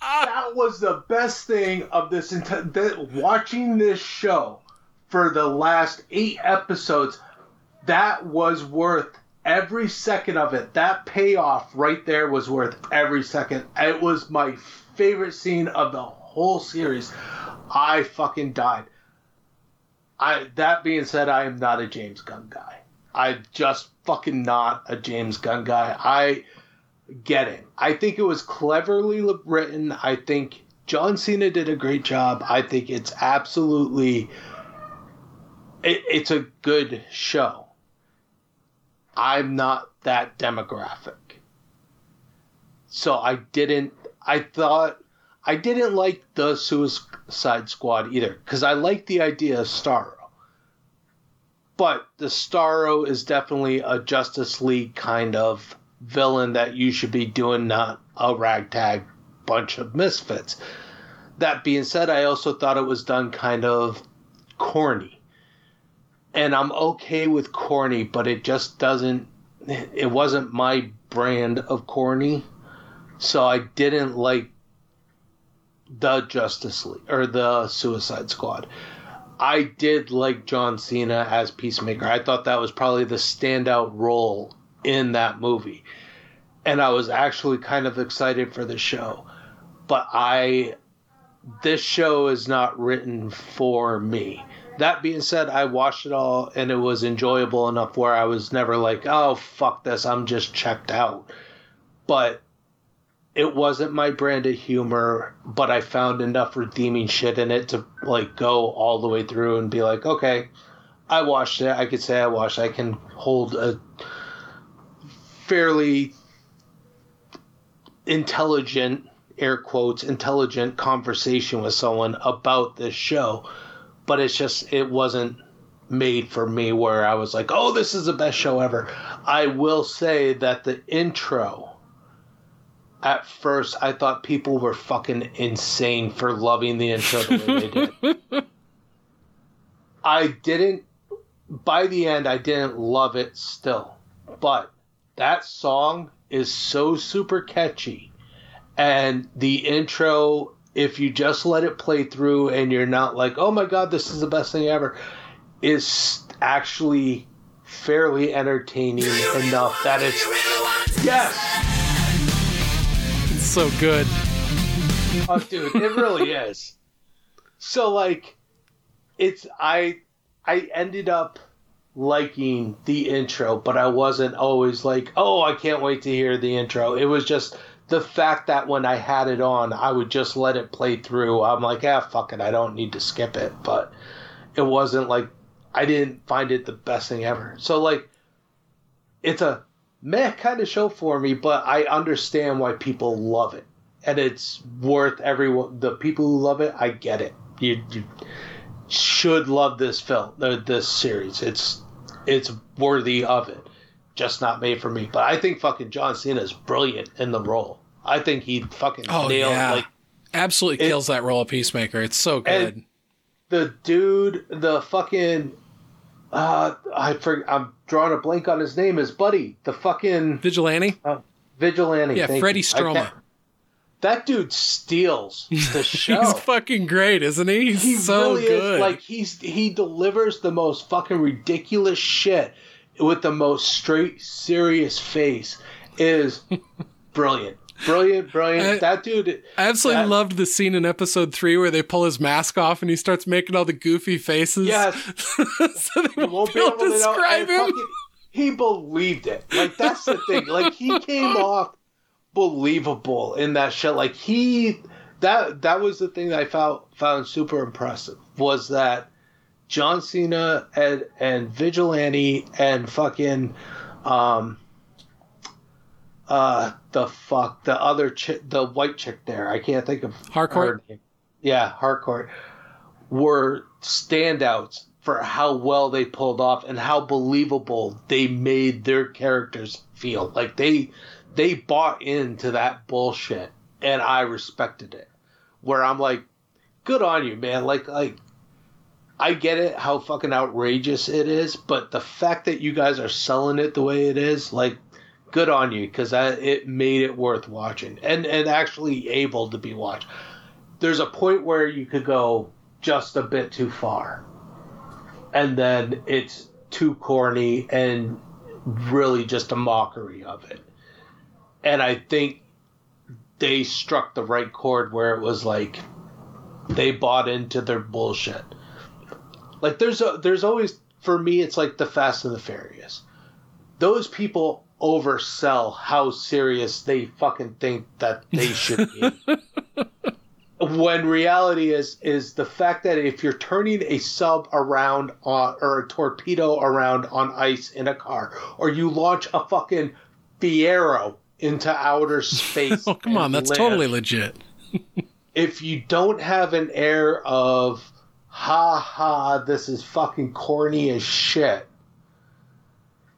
That was the best thing of this entire watching this show for the last eight episodes. That was worth every second of it. That payoff right there was worth every second. It was my favorite scene of the whole series. I fucking died. I that being said, I am not a James Gunn guy. I'm just fucking not a James Gunn guy. I get it. I think it was cleverly written. I think John Cena did a great job. I think it's absolutely it, it's a good show. I'm not that demographic. So I didn't, I thought, I didn't like the Suicide Squad either, because I like the idea of Starro. But the Starro is definitely a Justice League kind of villain that you should be doing, not a ragtag bunch of misfits. That being said, I also thought it was done kind of corny and I'm okay with corny, but it just doesn't. It wasn't my brand of corny, so I didn't like the Justice League or the Suicide Squad. I did like John Cena as Peacemaker. I thought that was probably the standout role in that movie. And I was actually kind of excited for the show. But I this show is not written for me that being said, I watched it all and it was enjoyable enough where I was never like, oh, fuck this, I'm just checked out. But it wasn't my brand of humor, but I found enough redeeming shit in it to like go all the way through and be like, okay, I watched it. I could say I watched. It. I can hold a fairly intelligent, air quotes, intelligent conversation with someone about this show but it's just it wasn't made for me where I was like, "Oh, this is the best show ever." I will say that the intro at first I thought people were fucking insane for loving the intro the way they did. I didn't by the end I didn't love it still. But that song is so super catchy and the intro if you just let it play through and you're not like, oh my god, this is the best thing ever, is actually fairly entertaining enough that it's yes, it's so good. Oh, dude, it really is. So like, it's I I ended up liking the intro, but I wasn't always like, oh, I can't wait to hear the intro. It was just the fact that when I had it on, I would just let it play through. I'm like, ah, fuck it, I don't need to skip it. But it wasn't like I didn't find it the best thing ever. So like, it's a meh kind of show for me, but I understand why people love it, and it's worth everyone. The people who love it, I get it. You, you should love this film, this series. It's it's worthy of it just not made for me. But I think fucking John Cena is brilliant in the role. I think he fucking oh, nailed yeah. like absolutely it, kills that role of Peacemaker. It's so good. The dude, the fucking uh, I for, I'm drawing a blank on his name. His buddy, the fucking vigilante. Uh, vigilante. Yeah, Freddie Stroma. That dude steals the show. he's fucking great, isn't he? He's he so really good. Is. Like he's he delivers the most fucking ridiculous shit with the most straight, serious face is brilliant. Brilliant, brilliant. I, that dude. I absolutely that, loved the scene in episode three where they pull his mask off and he starts making all the goofy faces. Yes. so they you won't be able to describe him. Fucking, he believed it. Like that's the thing. Like he came off believable in that show. Like he that that was the thing that I found found super impressive was that John Cena and and Vigilante and fucking um uh the fuck the other chick the white chick there I can't think of Harcourt yeah Harcourt were standouts for how well they pulled off and how believable they made their characters feel. Like they they bought into that bullshit and I respected it. Where I'm like, good on you, man. Like like I get it how fucking outrageous it is, but the fact that you guys are selling it the way it is, like good on you because it made it worth watching and and actually able to be watched. There's a point where you could go just a bit too far, and then it's too corny and really just a mockery of it. And I think they struck the right chord where it was like they bought into their bullshit. Like there's a there's always for me it's like the Fast and the Furious. Those people oversell how serious they fucking think that they should be. when reality is is the fact that if you're turning a sub around on or a torpedo around on ice in a car, or you launch a fucking Fiero into outer space. oh come on, that's land, totally legit. if you don't have an air of ha ha, this is fucking corny as shit.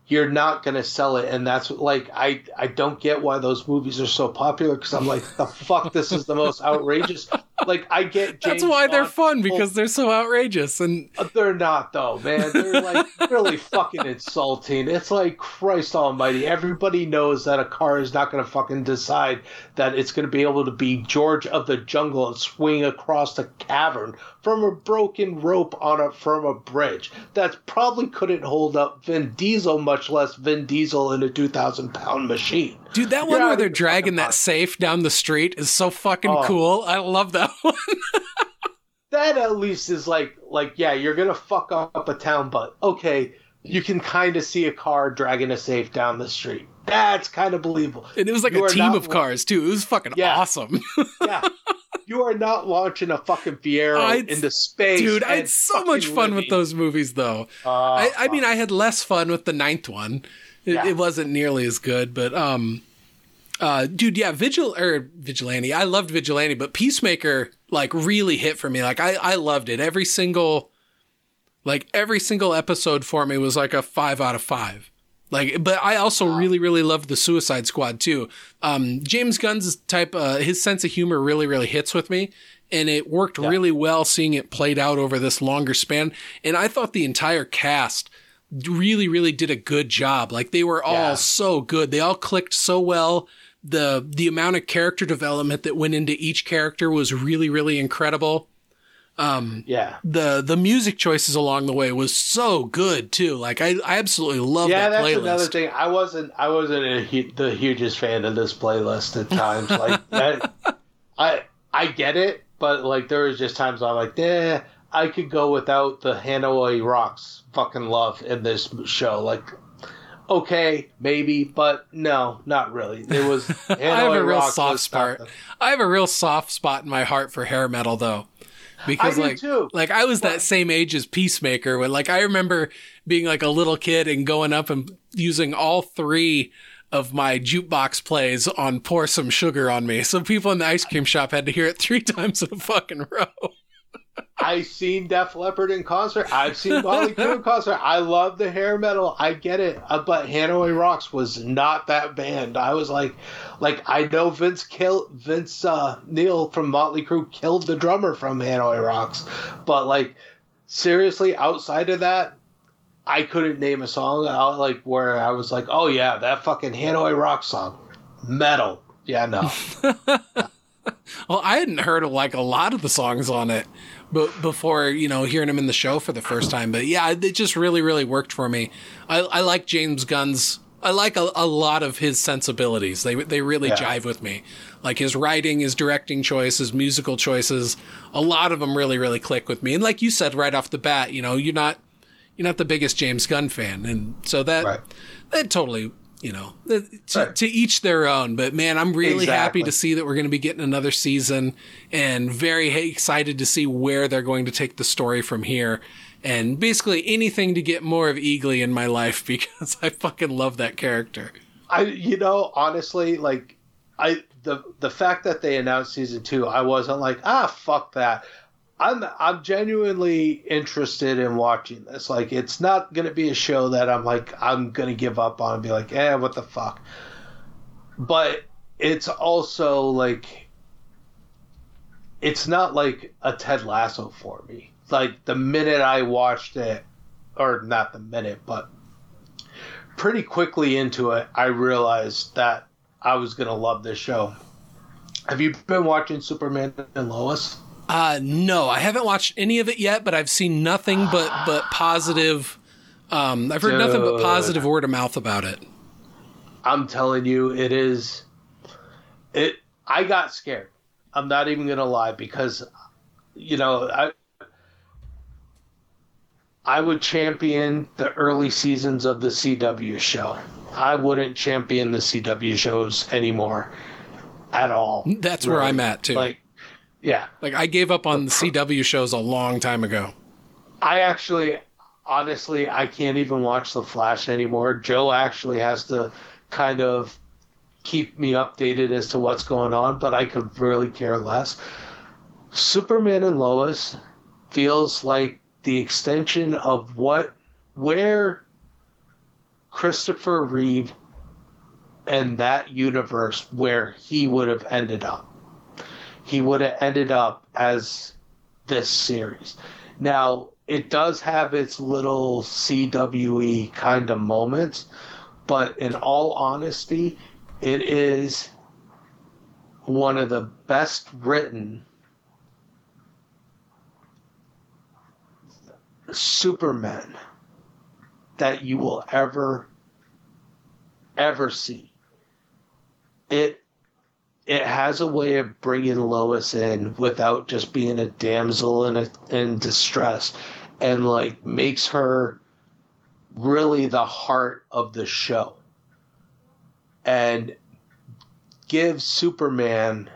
You're not to sell it and that's like i i don't get why those movies are so popular because i'm like the fuck this is the most outrageous like i get James that's why Bond they're fun because they're so outrageous and uh, they're not though man they're like really fucking insulting it's like christ almighty everybody knows that a car is not going to fucking decide that it's going to be able to be george of the jungle and swing across the cavern from a broken rope on a from a bridge that probably couldn't hold up vin diesel much less Vin Diesel in a 2,000 pound machine. Dude, that one where they're dragging that safe down the street is so fucking oh. cool. I love that one. that at least is like, like, yeah, you're gonna fuck up a town, but okay, you can kind of see a car dragging a safe down the street. That's kind of believable. And it was like you a team of cars too. It was fucking yeah. awesome. yeah, you are not launching a fucking Fiero I'd, into space. Dude, I had so much fun living. with those movies, though. Uh, I, I, mean, I had less fun with the ninth one. It, yeah. it wasn't nearly as good, but um, uh, dude, yeah, Vigil or Vigilante. I loved Vigilante, but Peacemaker like really hit for me. Like I, I loved it. Every single, like every single episode for me was like a five out of five. Like, but I also really, really loved the Suicide Squad too. Um, James Gunn's type, uh, his sense of humor really, really hits with me. And it worked yeah. really well seeing it played out over this longer span. And I thought the entire cast really, really did a good job. Like they were all yeah. so good. They all clicked so well. The, the amount of character development that went into each character was really, really incredible. Um, yeah. The the music choices along the way was so good too. Like I, I absolutely love yeah, that playlist. Yeah, that's another thing. I wasn't I wasn't a, the hugest fan of this playlist at times. like that, I I get it, but like there was just times I'm like, yeah, I could go without the Hanoi Rocks fucking love in this show. Like okay, maybe, but no, not really. It was. I have a real soft spot. I have a real soft spot in my heart for hair metal, though because like like I was that same age as Peacemaker when like I remember being like a little kid and going up and using all three of my jukebox plays on pour some sugar on me. So people in the ice cream shop had to hear it three times in a fucking row. I've seen Def Leppard in concert. I've seen Motley Crue in concert. I love the hair metal. I get it. Uh, but Hanoi Rocks was not that band. I was like, like I know Vince kill Vince uh, Neil from Motley Crue killed the drummer from Hanoi Rocks, but like seriously, outside of that, I couldn't name a song out like where I was like, oh yeah, that fucking Hanoi Rock song, metal. Yeah, no. well, I hadn't heard of like a lot of the songs on it but before you know hearing him in the show for the first time. But yeah, it just really really worked for me. I, I like James Gunn's. I like a, a, lot of his sensibilities. They they really yeah. jive with me. Like his writing, his directing choices, musical choices. A lot of them really really click with me. And like you said right off the bat, you know, you're not you're not the biggest James Gunn fan, and so that right. that totally you know, to, right. to, each their own. But man, I'm really exactly. happy to see that we're going to be getting another season and very excited to see where they're going to take the story from here. And basically anything to get more of Eagly in my life because I fucking love that character. I, you know, honestly, like, I, the, the fact that they announced season two, I wasn't like, ah, fuck that. I'm I'm genuinely interested in watching this. Like, it's not gonna be a show that I'm like I'm gonna give up on and be like, eh, what the fuck. But it's also like it's not like a Ted Lasso for me. Like the minute I watched it, or not the minute, but pretty quickly into it, I realized that I was gonna love this show. Have you been watching Superman and Lois? Uh, no, I haven't watched any of it yet, but I've seen nothing but but positive. Um, I've heard nothing but positive word of mouth about it. I'm telling you, it is. It. I got scared. I'm not even gonna lie because, you know, I. I would champion the early seasons of the CW show. I wouldn't champion the CW shows anymore, at all. That's where. I'm at too. Like, Like, I gave up on the CW shows a long time ago. I actually, honestly, I can't even watch The Flash anymore. Joe actually has to kind of keep me updated as to what's going on, but I could really care less. Superman and Lois feels like the extension of what, where Christopher Reeve and that universe where he would have ended up. He would have ended up as this series. Now, it does have its little CWE kind of moments, but in all honesty, it is one of the best written Supermen that you will ever ever see. It it has a way of bringing Lois in without just being a damsel in a, in distress, and like makes her really the heart of the show, and gives Superman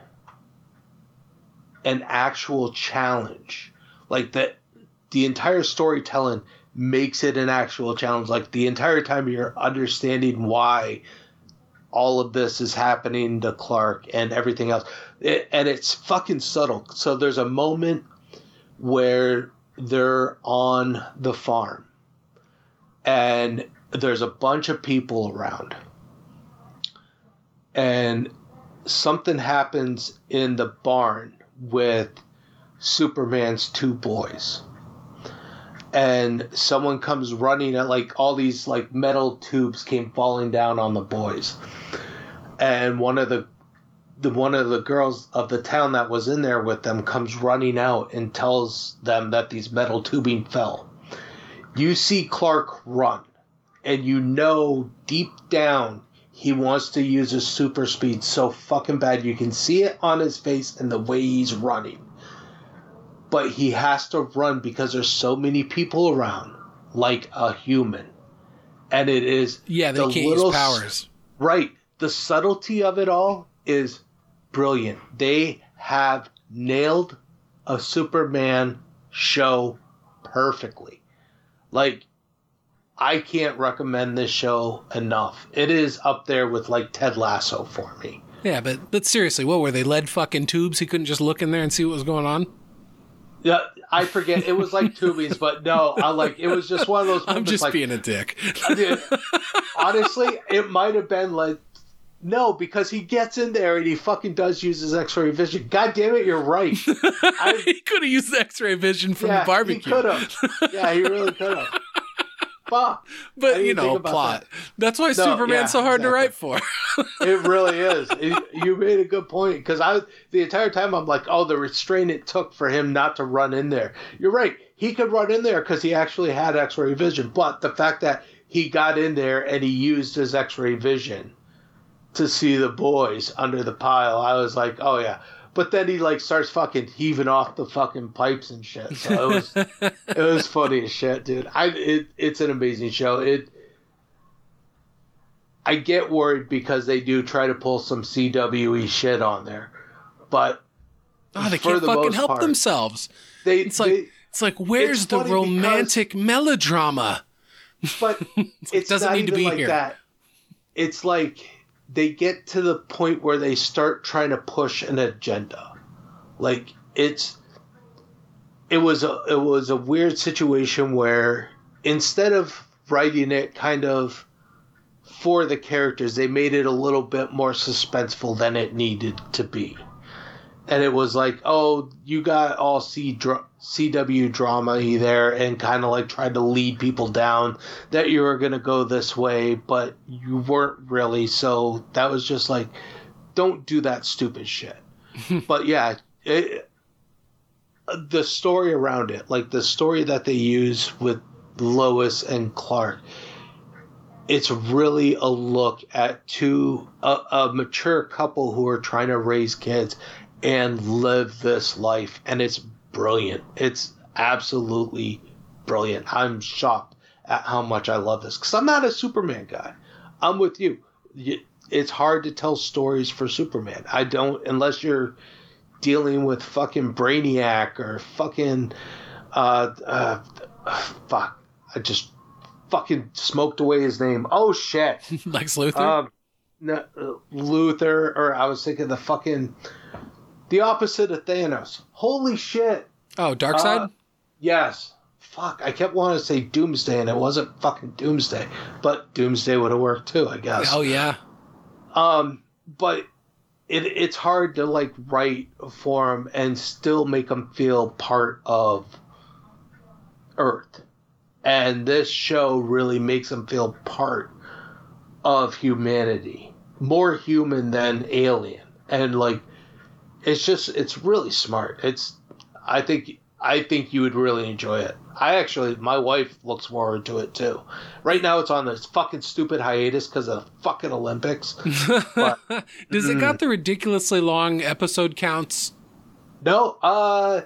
an actual challenge, like that. The entire storytelling makes it an actual challenge. Like the entire time you're understanding why all of this is happening to Clark and everything else. It, and it's fucking subtle. So there's a moment where they're on the farm and there's a bunch of people around. And something happens in the barn with Superman's two boys. And someone comes running at like all these like metal tubes came falling down on the boys and one of the the one of the girls of the town that was in there with them comes running out and tells them that these metal tubing fell. You see Clark run, and you know deep down he wants to use his super speed so fucking bad. You can see it on his face and the way he's running. But he has to run because there's so many people around, like a human. And it is Yeah, they the can't little use powers. Right. The subtlety of it all is brilliant. They have nailed a Superman show perfectly. Like, I can't recommend this show enough. It is up there with like Ted Lasso for me. Yeah, but but seriously, what were they lead fucking tubes? He couldn't just look in there and see what was going on. Yeah, I forget it was like Tubies, but no, I like it was just one of those. I'm just like, being a dick. Dude, honestly, it might have been like no, because he gets in there and he fucking does use his X-ray vision. God damn it, you're right. I, he could have used the X-ray vision from yeah, the barbecue. He could have. Yeah, he really could have. Fuck. But you know, plot. That's why yeah, Superman's so hard to write for. It really is. It- you made a good point because I the entire time I'm like, oh, the restraint it took for him not to run in there. You're right. He could run in there because he actually had X-ray vision, but the fact that he got in there and he used his X-ray vision to see the boys under the pile, I was like, oh yeah. But then he like starts fucking heaving off the fucking pipes and shit. So it was it was funny as shit, dude. I it it's an amazing show. It I get worried because they do try to pull some CWE shit on there, but Oh, they can't the fucking help part. themselves. they It's like they, it's like where's it's the funny because- romantic melodrama? but it doesn't need to be like here. that. It's like they get to the point where they start trying to push an agenda. Like it's it was a it was a weird situation where instead of writing it kind of for the characters, they made it a little bit more suspenseful than it needed to be. And it was like, oh, you got all C dr- CW drama there and kind of like tried to lead people down that you were going to go this way, but you weren't really. So that was just like, don't do that stupid shit. but yeah, it, the story around it, like the story that they use with Lois and Clark, it's really a look at two a, a mature couple who are trying to raise kids and live this life, and it's brilliant. It's absolutely brilliant. I'm shocked at how much I love this because I'm not a Superman guy. I'm with you. It's hard to tell stories for Superman. I don't unless you're dealing with fucking Brainiac or fucking uh, uh fuck. I just fucking smoked away his name. Oh shit, Lex Luthor. Um, no, Luthor, or I was thinking the fucking the opposite of Thanos. Holy shit. Oh, Darkseid. Uh, yes. Fuck, I kept wanting to say Doomsday, and it wasn't fucking Doomsday, but Doomsday would have worked too, I guess. Oh yeah. Um, but it it's hard to like write for him and still make him feel part of Earth and this show really makes him feel part of humanity, more human than alien, and like it's just it's really smart. It's I think I think you would really enjoy it. I actually, my wife looks forward to it too. Right now, it's on this fucking stupid hiatus because of the fucking Olympics. But, Does it got the ridiculously long episode counts? No, uh,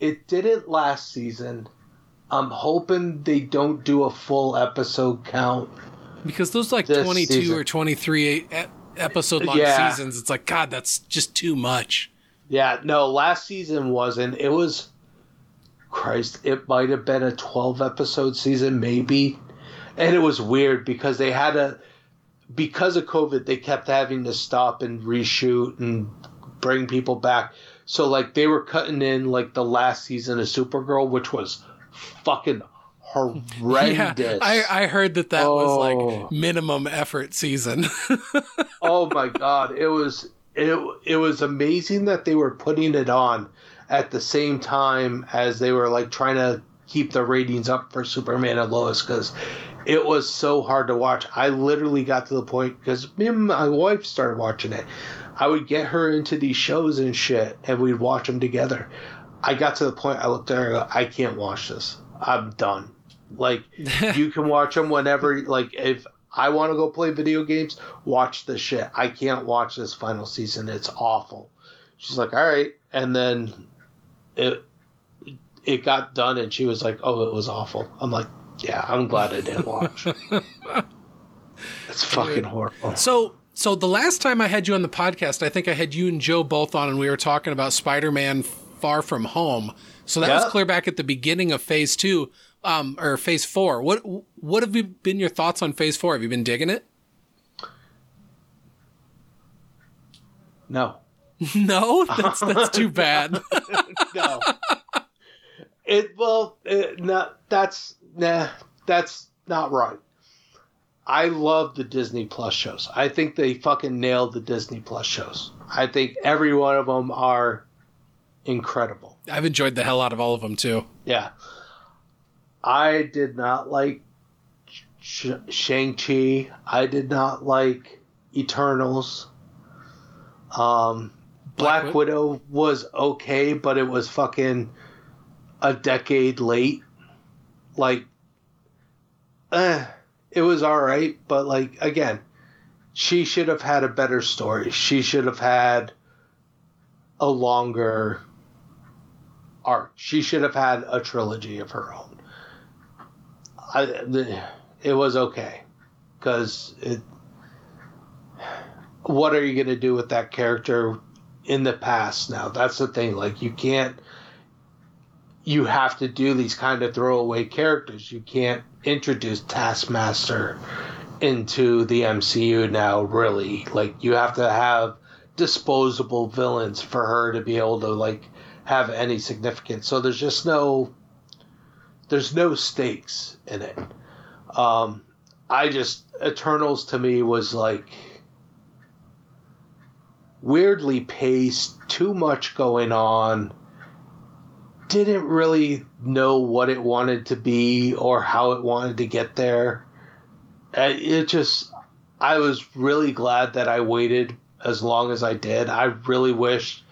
it didn't last season. I'm hoping they don't do a full episode count because those like 22 season. or 23 episode long yeah. seasons. It's like God, that's just too much. Yeah, no, last season wasn't. It was Christ. It might have been a 12 episode season, maybe, and it was weird because they had a because of COVID, they kept having to stop and reshoot and bring people back. So like they were cutting in like the last season of Supergirl, which was fucking horrendous. Yeah, I, I heard that that oh. was like oh. minimum effort season. oh my god, it was it it was amazing that they were putting it on at the same time as they were like trying to keep the ratings up for Superman and Lois because it was so hard to watch. I literally got to the point because me and my wife started watching it. I would get her into these shows and shit, and we'd watch them together. I got to the point I looked at her I, go, I can't watch this. I'm done. Like you can watch them whenever. Like if I want to go play video games, watch the shit. I can't watch this final season. It's awful. She's like, all right, and then it it got done, and she was like, oh, it was awful. I'm like, yeah, I'm glad I didn't watch. it's fucking horrible. So so the last time I had you on the podcast, I think I had you and Joe both on, and we were talking about Spider-Man Far From Home. So that yeah. was clear back at the beginning of Phase Two, um, or Phase Four. What what have you been your thoughts on Phase Four? Have you been digging it? No. no, that's that's too bad. no. It well, it, no, that's nah, that's not right. I love the Disney Plus shows. I think they fucking nailed the Disney Plus shows. I think every one of them are incredible. I've enjoyed the hell out of all of them too. Yeah. I did not like Sh- Shang-Chi. I did not like Eternals. Um, Black, Black Widow was okay, but it was fucking a decade late. Like, eh, it was alright, but like, again, she should have had a better story. She should have had a longer arc. She should have had a trilogy of her own. I, the, it was okay because it. What are you going to do with that character in the past now? That's the thing. Like you can't. You have to do these kind of throwaway characters. You can't introduce Taskmaster into the MCU now. Really, like you have to have disposable villains for her to be able to like have any significance. So there's just no there's no stakes in it. Um, I just Eternals to me was like weirdly paced, too much going on. Didn't really know what it wanted to be or how it wanted to get there. It just, I was really glad that I waited as long as I did. I really wish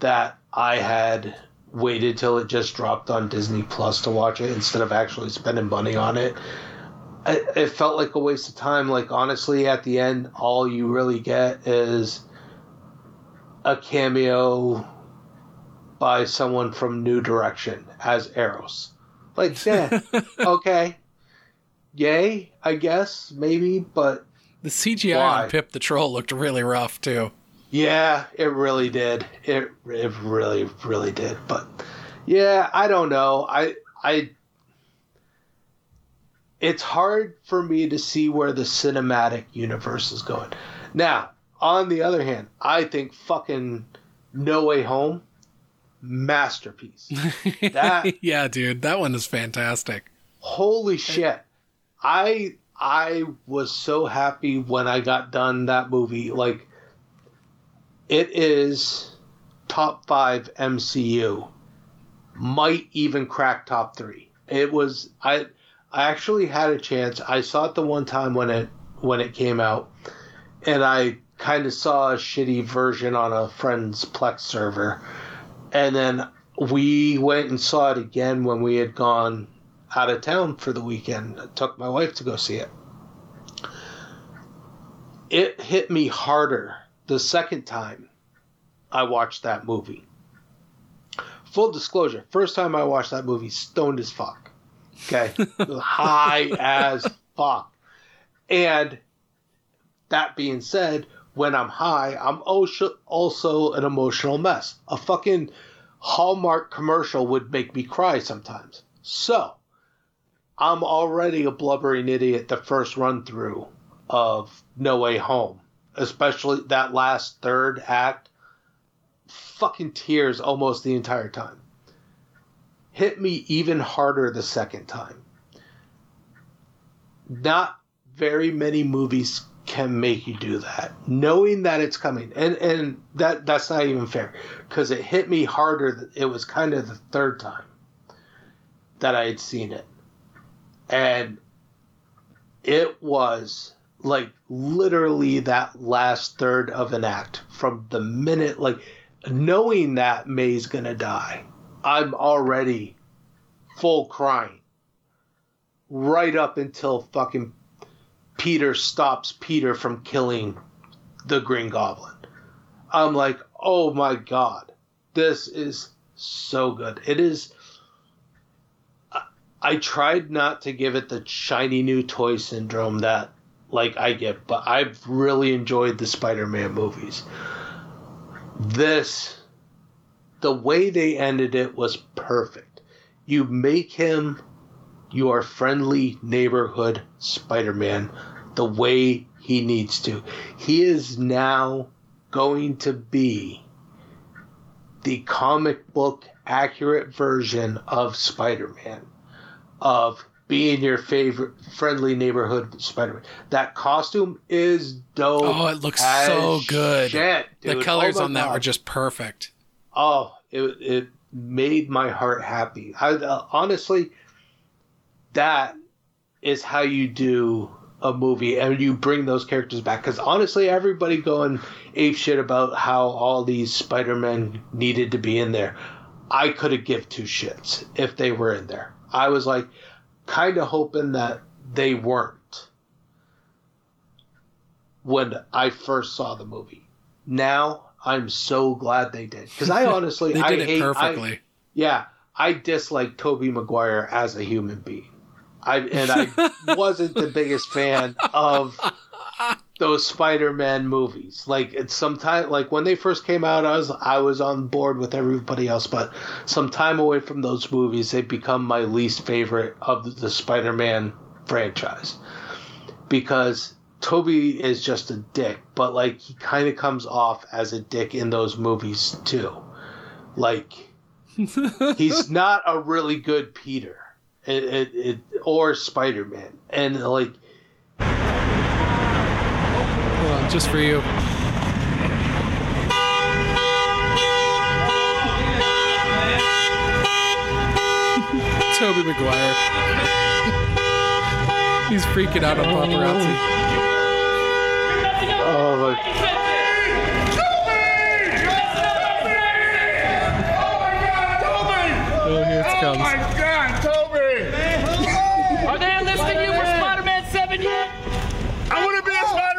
that I had waited till it just dropped on Disney Plus to watch it instead of actually spending money on it. It, it felt like a waste of time. Like, honestly, at the end, all you really get is a cameo by someone from New Direction as Eros. Like, yeah, okay. Yay, I guess, maybe, but. The CGI why? on Pip the Troll looked really rough, too. Yeah, it really did. It it really really did. But yeah, I don't know. I I it's hard for me to see where the cinematic universe is going. Now, on the other hand, I think fucking No Way Home masterpiece. That Yeah, dude, that one is fantastic. Holy shit. I I was so happy when I got done that movie. Like it is top 5 MCU. Might even crack top 3. It was I I actually had a chance. I saw it the one time when it when it came out and I kind of saw a shitty version on a friend's Plex server. And then we went and saw it again when we had gone out of town for the weekend. I took my wife to go see it. It hit me harder the second time I watched that movie. Full disclosure, first time I watched that movie, stoned as fuck. Okay? High as fuck. And that being said, when I'm high, I'm also an emotional mess. A fucking Hallmark commercial would make me cry sometimes. So, I'm already a blubbering idiot the first run through of No Way Home, especially that last third act. Fucking tears almost the entire time. Hit me even harder the second time. Not very many movies can make you do that knowing that it's coming and and that that's not even fair because it hit me harder it was kind of the third time that i had seen it and it was like literally that last third of an act from the minute like knowing that may's gonna die i'm already full crying right up until fucking Peter stops Peter from killing the Green Goblin. I'm like, oh my god, this is so good. It is. I, I tried not to give it the shiny new toy syndrome that like I get, but I've really enjoyed the Spider-Man movies. This, the way they ended it was perfect. You make him your friendly neighborhood Spider Man the way he needs to. He is now going to be the comic book accurate version of Spider Man, of being your favorite friendly neighborhood Spider-Man. That costume is dope. Oh, it looks so good. Shit, the colors oh on that God. were just perfect. Oh, it it made my heart happy. I uh, honestly, that is how you do a movie and you bring those characters back because honestly everybody going ape shit about how all these spider-men needed to be in there i could have give two shits if they were in there i was like kind of hoping that they weren't when i first saw the movie. Now i'm so glad they did. Because i honestly they did I it hate, perfectly. I, yeah i dislike tobey maguire as a human being. I and I wasn't the biggest fan of those Spider-Man movies. Like it's sometime like when they first came out, I was I was on board with everybody else, but some time away from those movies, they've become my least favorite of the Spider-Man franchise because Tobey is just a dick, but like he kind of comes off as a dick in those movies too. Like he's not a really good Peter, it, it, it or Spider Man, and like. Hold on, just for you. Tobey Maguire. He's freaking out on paparazzi. Oh my! Oh, here it oh, comes. God, Tobey! Are they enlisting you for Spider-Man 7 yet? I want to be a Spider-Man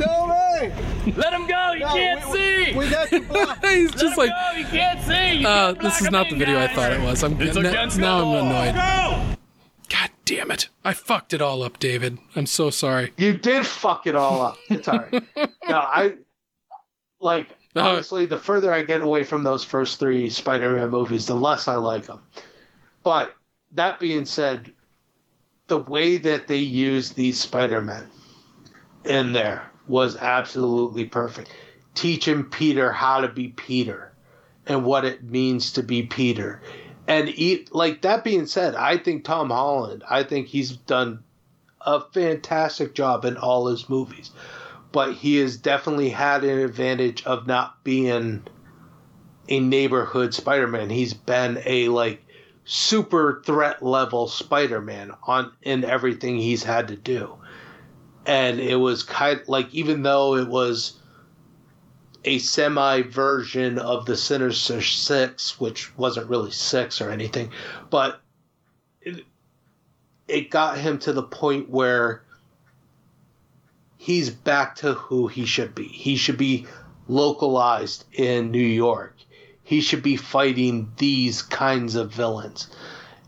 4, Tobey! Tobey! Let him go. You can't we, see. We got you blocked. He's Let just him like, go. You can't see. You uh, can't this is not him the in, video I thought it was. I'm It's n- now I'm annoyed. Go! God damn it! I fucked it all up, David. I'm so sorry. You did fuck it all up. It's alright. no, I like No. honestly. The further I get away from those first three Spider-Man movies, the less I like them. But that being said, the way that they use these Spider-Men in there was absolutely perfect. Teaching Peter how to be Peter and what it means to be Peter. And eat, like that being said, I think Tom Holland, I think he's done a fantastic job in all his movies. But he has definitely had an advantage of not being a neighborhood Spider-Man. He's been a like super threat level Spider-Man on in everything he's had to do. And it was kind of, like even though it was a semi version of the Sinister Six, which wasn't really six or anything, but it, it got him to the point where he's back to who he should be. He should be localized in New York. He should be fighting these kinds of villains.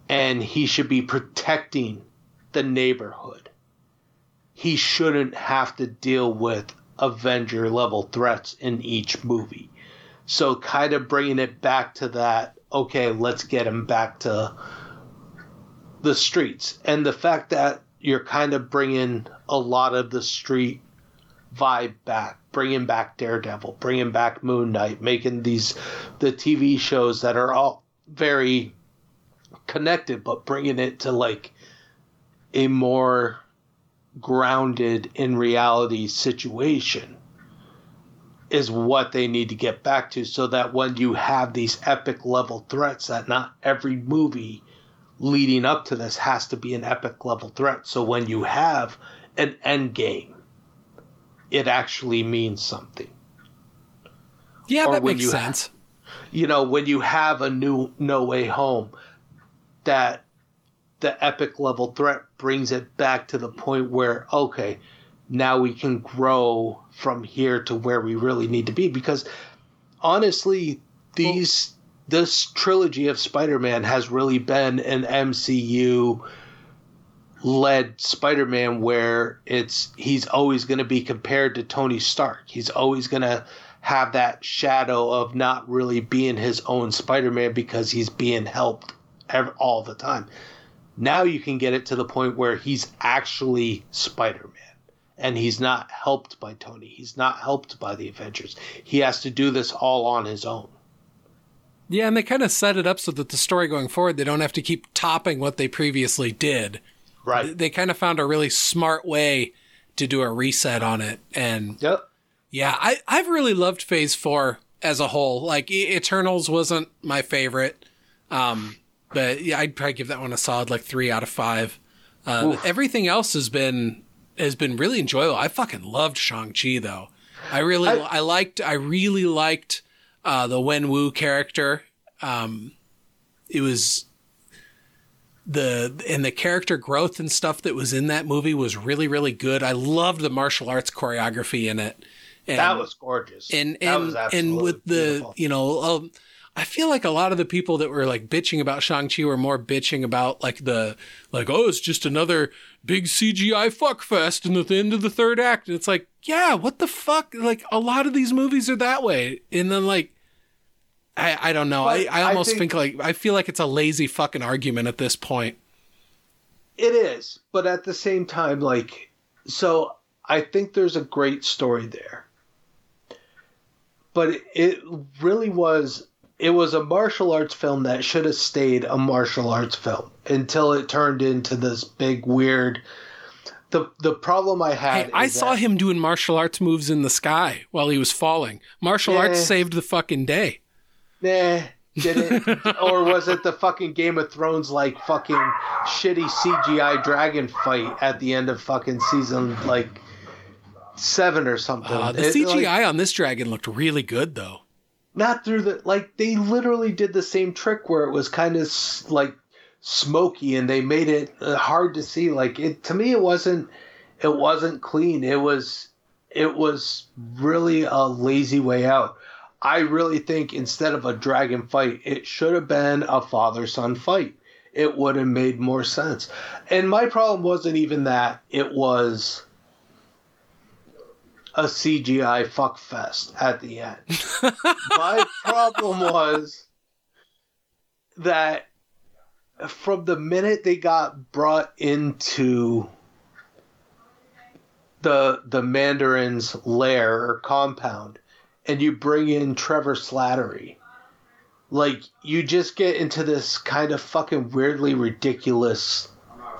And he should be protecting the neighborhood. He shouldn't have to deal with Avenger level threats in each movie. So, kind of bringing it back to that, okay, let's get him back to the streets. And the fact that you're kind of bringing a lot of the street vibe back, bringing back Daredevil, bringing back Moon Knight, making these the TV shows that are all very connected, but bringing it to like a more grounded in reality situation is what they need to get back to so that when you have these epic level threats that not every movie leading up to this has to be an epic level threat so when you have an end game it actually means something Yeah, Or that makes you sense. you know when you have a new no way home that the epic level threat brings it back to the point where okay now we can grow from here to where we really need to be. Because honestly these this trilogy of spider-man has really been an mcu led spider-man where it's he's always going to be compared to tony stark. He's always going to have that shadow of not really being his own spider-man because he's being helped all the time now you can get it to the point where he's actually spider-man and he's not helped by tony he's not helped by the avengers he has to do this all on his own Yeah, and they kind of set it up so that the story going forward, they don't have to keep topping what they previously did. right They kind of found a really smart way to do a reset on it. And yep yeah, I, I've really loved Phase 4 as a whole. Like, Eternals wasn't my favorite. Um, but yeah, I'd probably give that one a solid like three out of five. Uh, everything else has been has been really enjoyable. I fucking loved Shang Chi though. I really I, I- liked I really liked uh, the Wen Wu character. Um, it was the and the character growth and stuff that was in that movie was really really good. I loved the martial arts choreography in it. And, that was gorgeous and that and was and with the beautiful. you know um, I feel like a lot of the people that were like bitching about Shang Chi were more bitching about like the like oh it's just another big CGI fuck fest and the end of the third act. And it's like yeah what the fuck? Like a lot of these movies are that way. And then like I I don't know. I I I almost think- think, like I feel like it's a lazy fucking argument at this point. It is, but at the same time, like, so I think there's a great story there. But it, it really was it was a martial arts film that should have stayed a martial arts film until it turned into this big weird. The the problem I had. Hey, I saw that- him doing martial arts moves in the sky while he was falling. Martial arts saved the fucking day. Nah, did it? or was it the fucking Game of Thrones like fucking shitty CGI dragon fight at the end of fucking season like seven or something? Uh, the It, CGI like, on this dragon looked really good, though. Not through the like they literally did the same trick where it was kind of like smoky and they made it uh, hard to see. Like it to me, it wasn't it wasn't clean. It was it was really a lazy way out. I really think instead of a dragon fight, it should have been a father son fight. It would have made more sense. And my problem wasn't even that, it was a CGI fuckfest at the end. my problem was that from the minute they got brought into the the Mandarin's lair or compound, and you bring in Trevor Slattery, like you just get into this kind of fucking weirdly ridiculous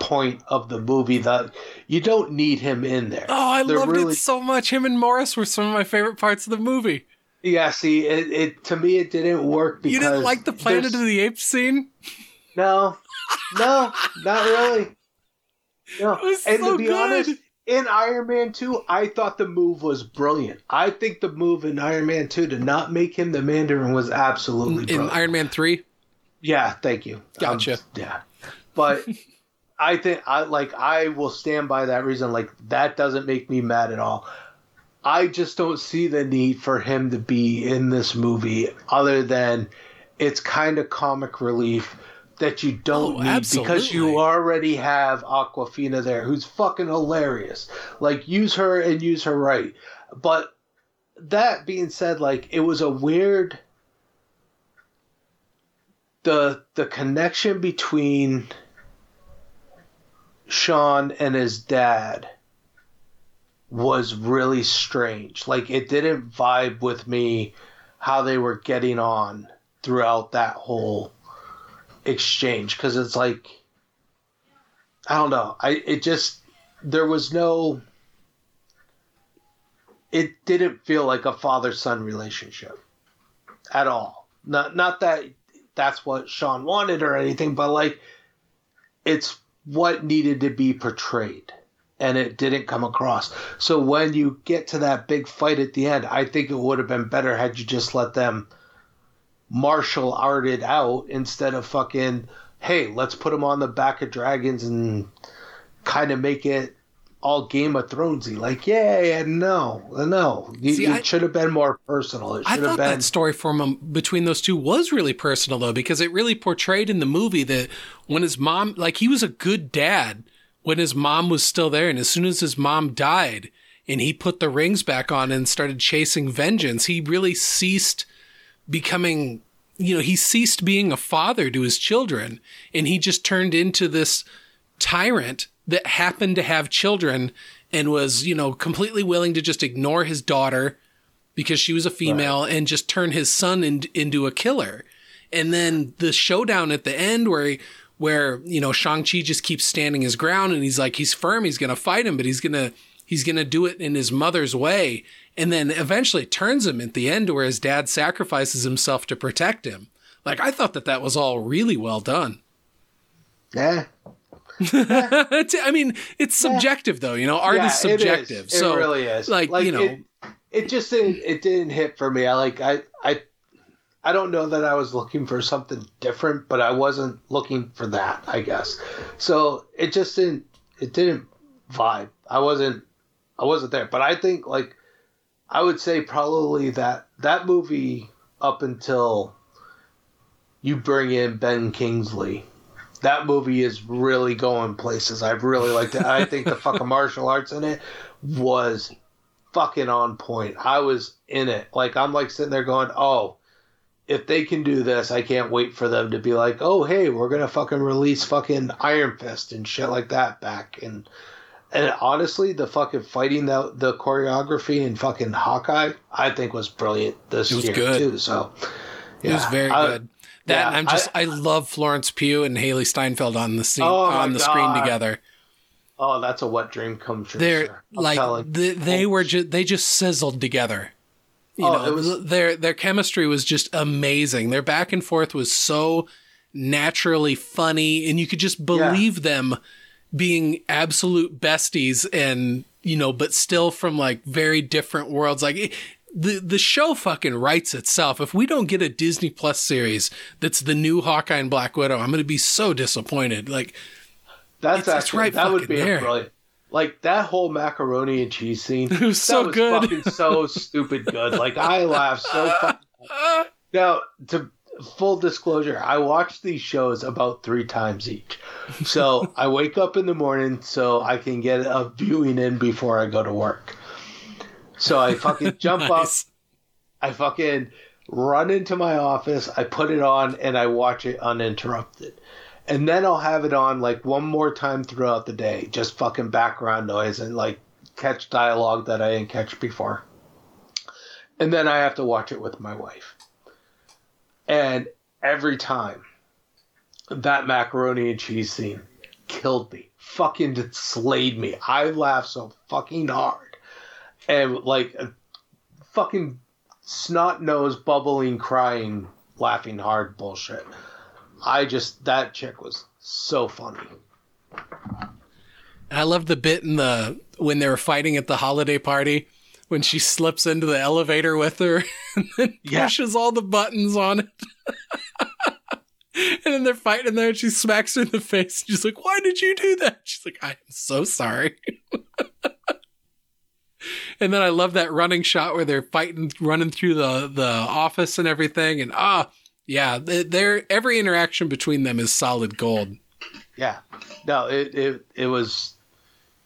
point of the movie that you don't need him in there. Oh, I They're loved really- it so much. Him and Morris were some of my favorite parts of the movie. Yeah, see, it, it to me it didn't work because You didn't like the Planet there's- of the Apes scene? No, no, not really. No, and so to be good. honest, in Iron Man 2, I thought the move was brilliant. I think the move in Iron Man 2 to not make him the Mandarin was absolutely In. Iron Man 3? yeah, thank you. Gotcha. Um, yeah. But I think I like I will stand by that reason like that doesn't make me mad at all. I just don't see the need for him to be in this movie other than it's kind of comic relief that you don't Oh, need because you already have Awkwafina there who's fucking hilarious. Like use her and use her right. But that being said, like it was a weird the the connection between Sean and his dad was really strange. Like it didn't vibe with me how they were getting on throughout that whole exchange because it's like I don't know. I it just there was no it didn't feel like a father son relationship at all. Not not that that's what Sean wanted or anything, but like it's what needed to be portrayed and it didn't come across. So when you get to that big fight at the end, I think it would have been better had you just let them martial arted out instead of fucking hey, let's put them on the back of dragons and kind of make it all Game of Thronesy. Like, yeah, yeah, no, no. You- See, it should have been more personal. It I thought been. that story from um, between those two was really personal though, because it really portrayed in the movie that when his mom, like he was a good dad when his mom was still there, and as soon as his mom died, and he put the rings back on and started chasing vengeance, he really ceased becoming. You know, he ceased being a father to his children, and he just turned into this tyrant that happened to have children and was, you know, completely willing to just ignore his daughter because she was a female and just turn his son in, into a killer. And then the showdown at the end where he, where, you know, Shang-Chi just keeps standing his ground and he's like, he's firm, he's going to fight him, but he's going to, he's going to do it in his mother's way. And then eventually turns him at the end where his dad sacrifices himself to protect him. Like, I thought that that was all really well done. yeah, I mean, it's subjective though, you know, art Yeah, is subjective. It, is. so it really is. like, you know, it, it just didn't. It didn't hit for me. I like. I. I. I don't know that I was looking for something different, but I wasn't looking for that. I guess. So it just didn't. It didn't vibe. I wasn't. I wasn't there. But I think like. I would say probably that that movie up until you bring in Ben Kingsley that movie is really going places. I really liked it. I think the fucking martial arts in it was fucking on point. I was in it. Like I'm like sitting there going, "Oh, if they can do this, I can't wait for them to be like, "Oh, hey, we're going to fucking release fucking Iron Fist and shit like that back." And and honestly, the fucking fighting the the choreography in fucking Hawkeye, I think was brilliant this It was year good. too. So yeah, It was very I- good. That yeah, I'm just I, love Florence Pugh and Hailee Steinfeld on the scene Oh on the screen together. Oh, that's a wet dream come true. They're. Like telling- they, were just they just sizzled together. You Oh, know, it was- their their chemistry was just amazing. Their back and forth was so naturally funny, and you could just believe them being absolute besties, and you know, but still from like very different worlds. Like it- the the show fucking writes itself. If we don't get a Disney Plus series that's the new Hawkeye and Black Widow, I'm gonna be so disappointed. Like That's It's- it's actually right that would be there. brilliant. Like that whole macaroni and cheese scene. It was that so was good. Fucking so stupid good. Like I laughed so. Fucking now, to full disclosure, I watch these shows about three times each. So I wake up in the morning so I can get a viewing in before I go to work. So I fucking jump up. I fucking run into my office, I put it on, and I watch it uninterrupted. And then I'll have it on like one more time throughout the day, just fucking background noise and like catch dialogue that I didn't catch before. And then I have to watch it with my wife. And every time that macaroni and cheese scene killed me, fucking slayed me. I laughed so fucking hard. And like a fucking snot nose, bubbling, crying, laughing hard bullshit. I just that chick was so funny. I love the bit in the when they were fighting at the holiday party when she slips into the elevator with her and then Yeah. pushes all the buttons on it. and then they're fighting there and she smacks her in the face. She's like, Why did you do that? She's like, I am so sorry. and then I love that running shot where they're fighting, running through the, the office and everything. And ah, yeah, they're, every interaction between them is solid gold. Yeah, no, it it it was.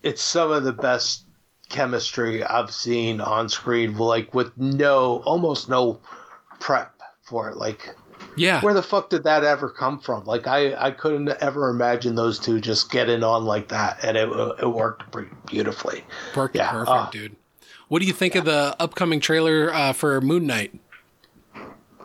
It's some of the best chemistry I've seen on screen. Like with no, almost no prep for it. Like Yeah. where the fuck did that ever come from? Like I I couldn't ever imagine those two just getting on like that, and it it worked pretty beautifully. Worked Yeah, perfect, uh, dude. What do you think of the upcoming trailer uh, for Moon Knight?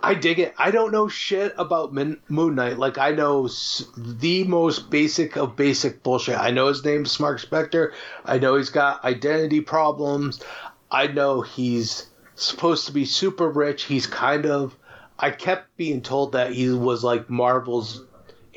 I dig it. I don't know shit about Min- Moon Knight. Like I know s- the most basic of basic bullshit. I know his name's Mark Spector. I know he's got identity problems. I know he's supposed to be super rich. He's kind of. I kept being told that he was like Marvel's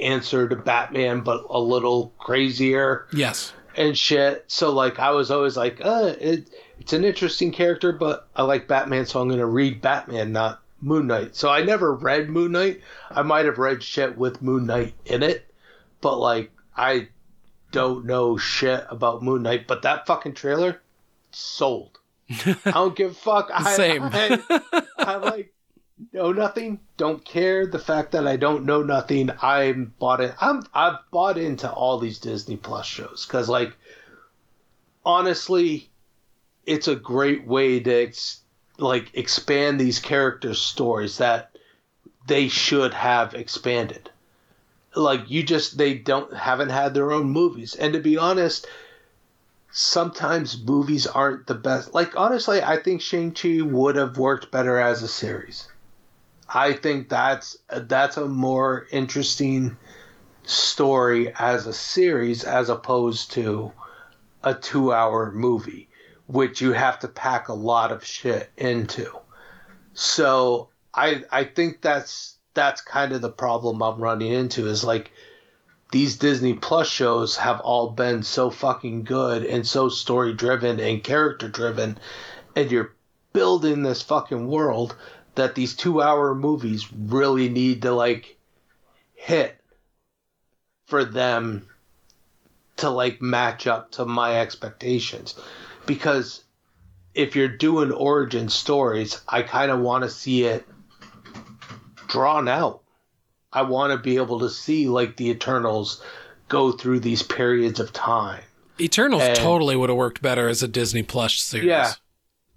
answer to Batman, but a little crazier Yes. and shit. So like I was always like, uh, it, it's an interesting character, but I like Batman, so I'm gonna read Batman, not Moon Knight. So I never read Moon Knight. I might have read shit with Moon Knight in it, but like I don't know shit about Moon Knight. But that fucking trailer sold. I don't give a fuck. I, Same. I, I like know nothing. Don't care the fact that I don't know nothing. I'm bought in. I'm I've bought into all these Disney Plus shows because like honestly, it's a great way to ex- like expand these characters' stories that they should have expanded. Like you just they don't haven't had their own movies, and to be honest, sometimes movies aren't the best. Like honestly, I think Shang Chi would have worked better as a series. I think that's that's a more interesting story as a series as opposed to a two-hour movie, which you have to pack a lot of shit into. So I I think that's that's kind of the problem I'm running into is like these Disney Plus shows have all been so fucking good and so story driven and character driven, and you're building this fucking world that these two hour movies really need to like hit for them to like match up to my expectations because if you're doing origin stories i kind of want to see it drawn out i want to be able to see like the eternals go through these periods of time Eternals And- totally would have worked better as a Disney Plus series. Yeah.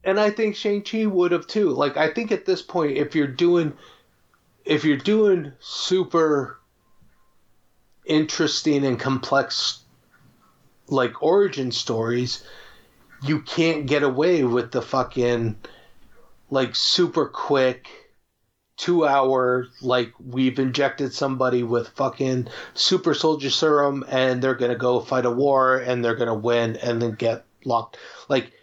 And I think Shang Chi would have too. Like I think at this point, if you're doing, if you're doing super interesting and complex, like origin stories, you can't get away with the fucking, like super quick, two hour like we've injected somebody with fucking super soldier serum and they're gonna go fight a war and they're gonna win and then get locked like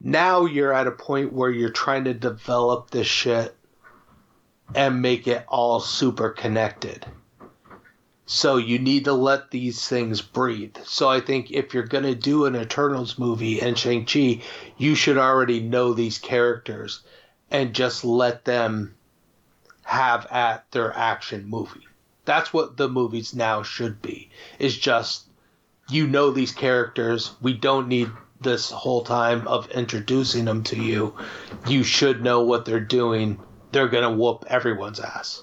now you're at a point where you're trying to develop this shit and make it all super connected so you need to let these things breathe. So I think if you're going to do an Eternals movie and Shang-Chi, you should already know these characters and just let them have at their action movie. That's what the movies now should be. Is just you know these characters. We don't need this whole time of introducing them to you. You should know what they're doing. They're going to whoop everyone's ass.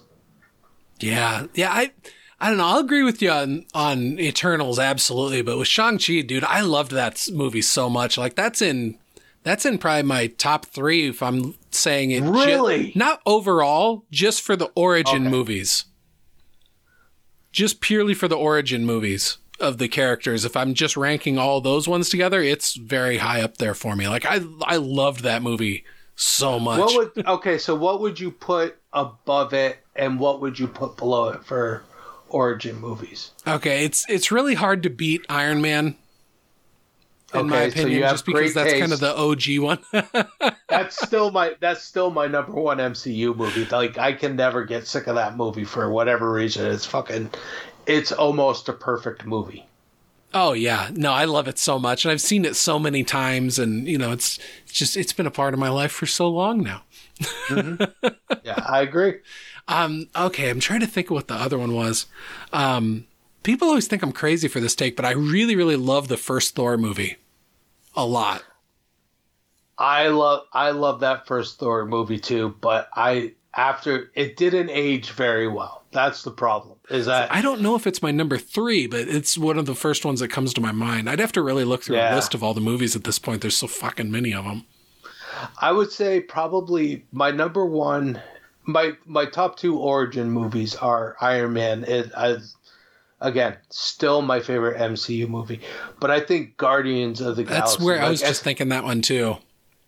Yeah, yeah. I I don't know. I'll agree with you on, on Eternals, absolutely. But with Shang Chi, dude, I loved that movie so much. Like that's in that's in probably my top three. If I'm saying it, Really? not overall, just for the origin Okay. movies, just purely for the origin movies of the characters. If I'm just ranking all those ones together, it's very high up there for me. Like I I loved that movie so much. What would okay? So what would you put above it, and what would you put below it for origin movies? Okay, it's it's really hard to beat Iron Man. In my Okay, so opinion, you have just because that's kind of the OG one. That's still my that's still my number one MCU movie. Like I can never get sick of that movie for whatever reason. It's fucking, it's almost a perfect movie. oh yeah, no, I love it so much, and I've seen it so many times, and you know, it's, it's just it's been a part of my life for so long now. Yeah, I agree. Um, okay, I'm trying to think of what the other one was. Um, people always think I'm crazy for this take, but I really, really love the first Thor movie a lot. I love I love that first Thor movie too, but I after it didn't age very well. That's the problem. Is that I don't know if it's my number three, but it's one of the first ones that comes to my mind. I'd have to really look through a list of all the movies at this point. There's so fucking many of them. I would say probably my number one, my my top two origin movies are Iron Man. It, I, again, still my favorite MCU movie, but I think Guardians of the That's Galaxy. That's where I like, was as- just thinking that one too.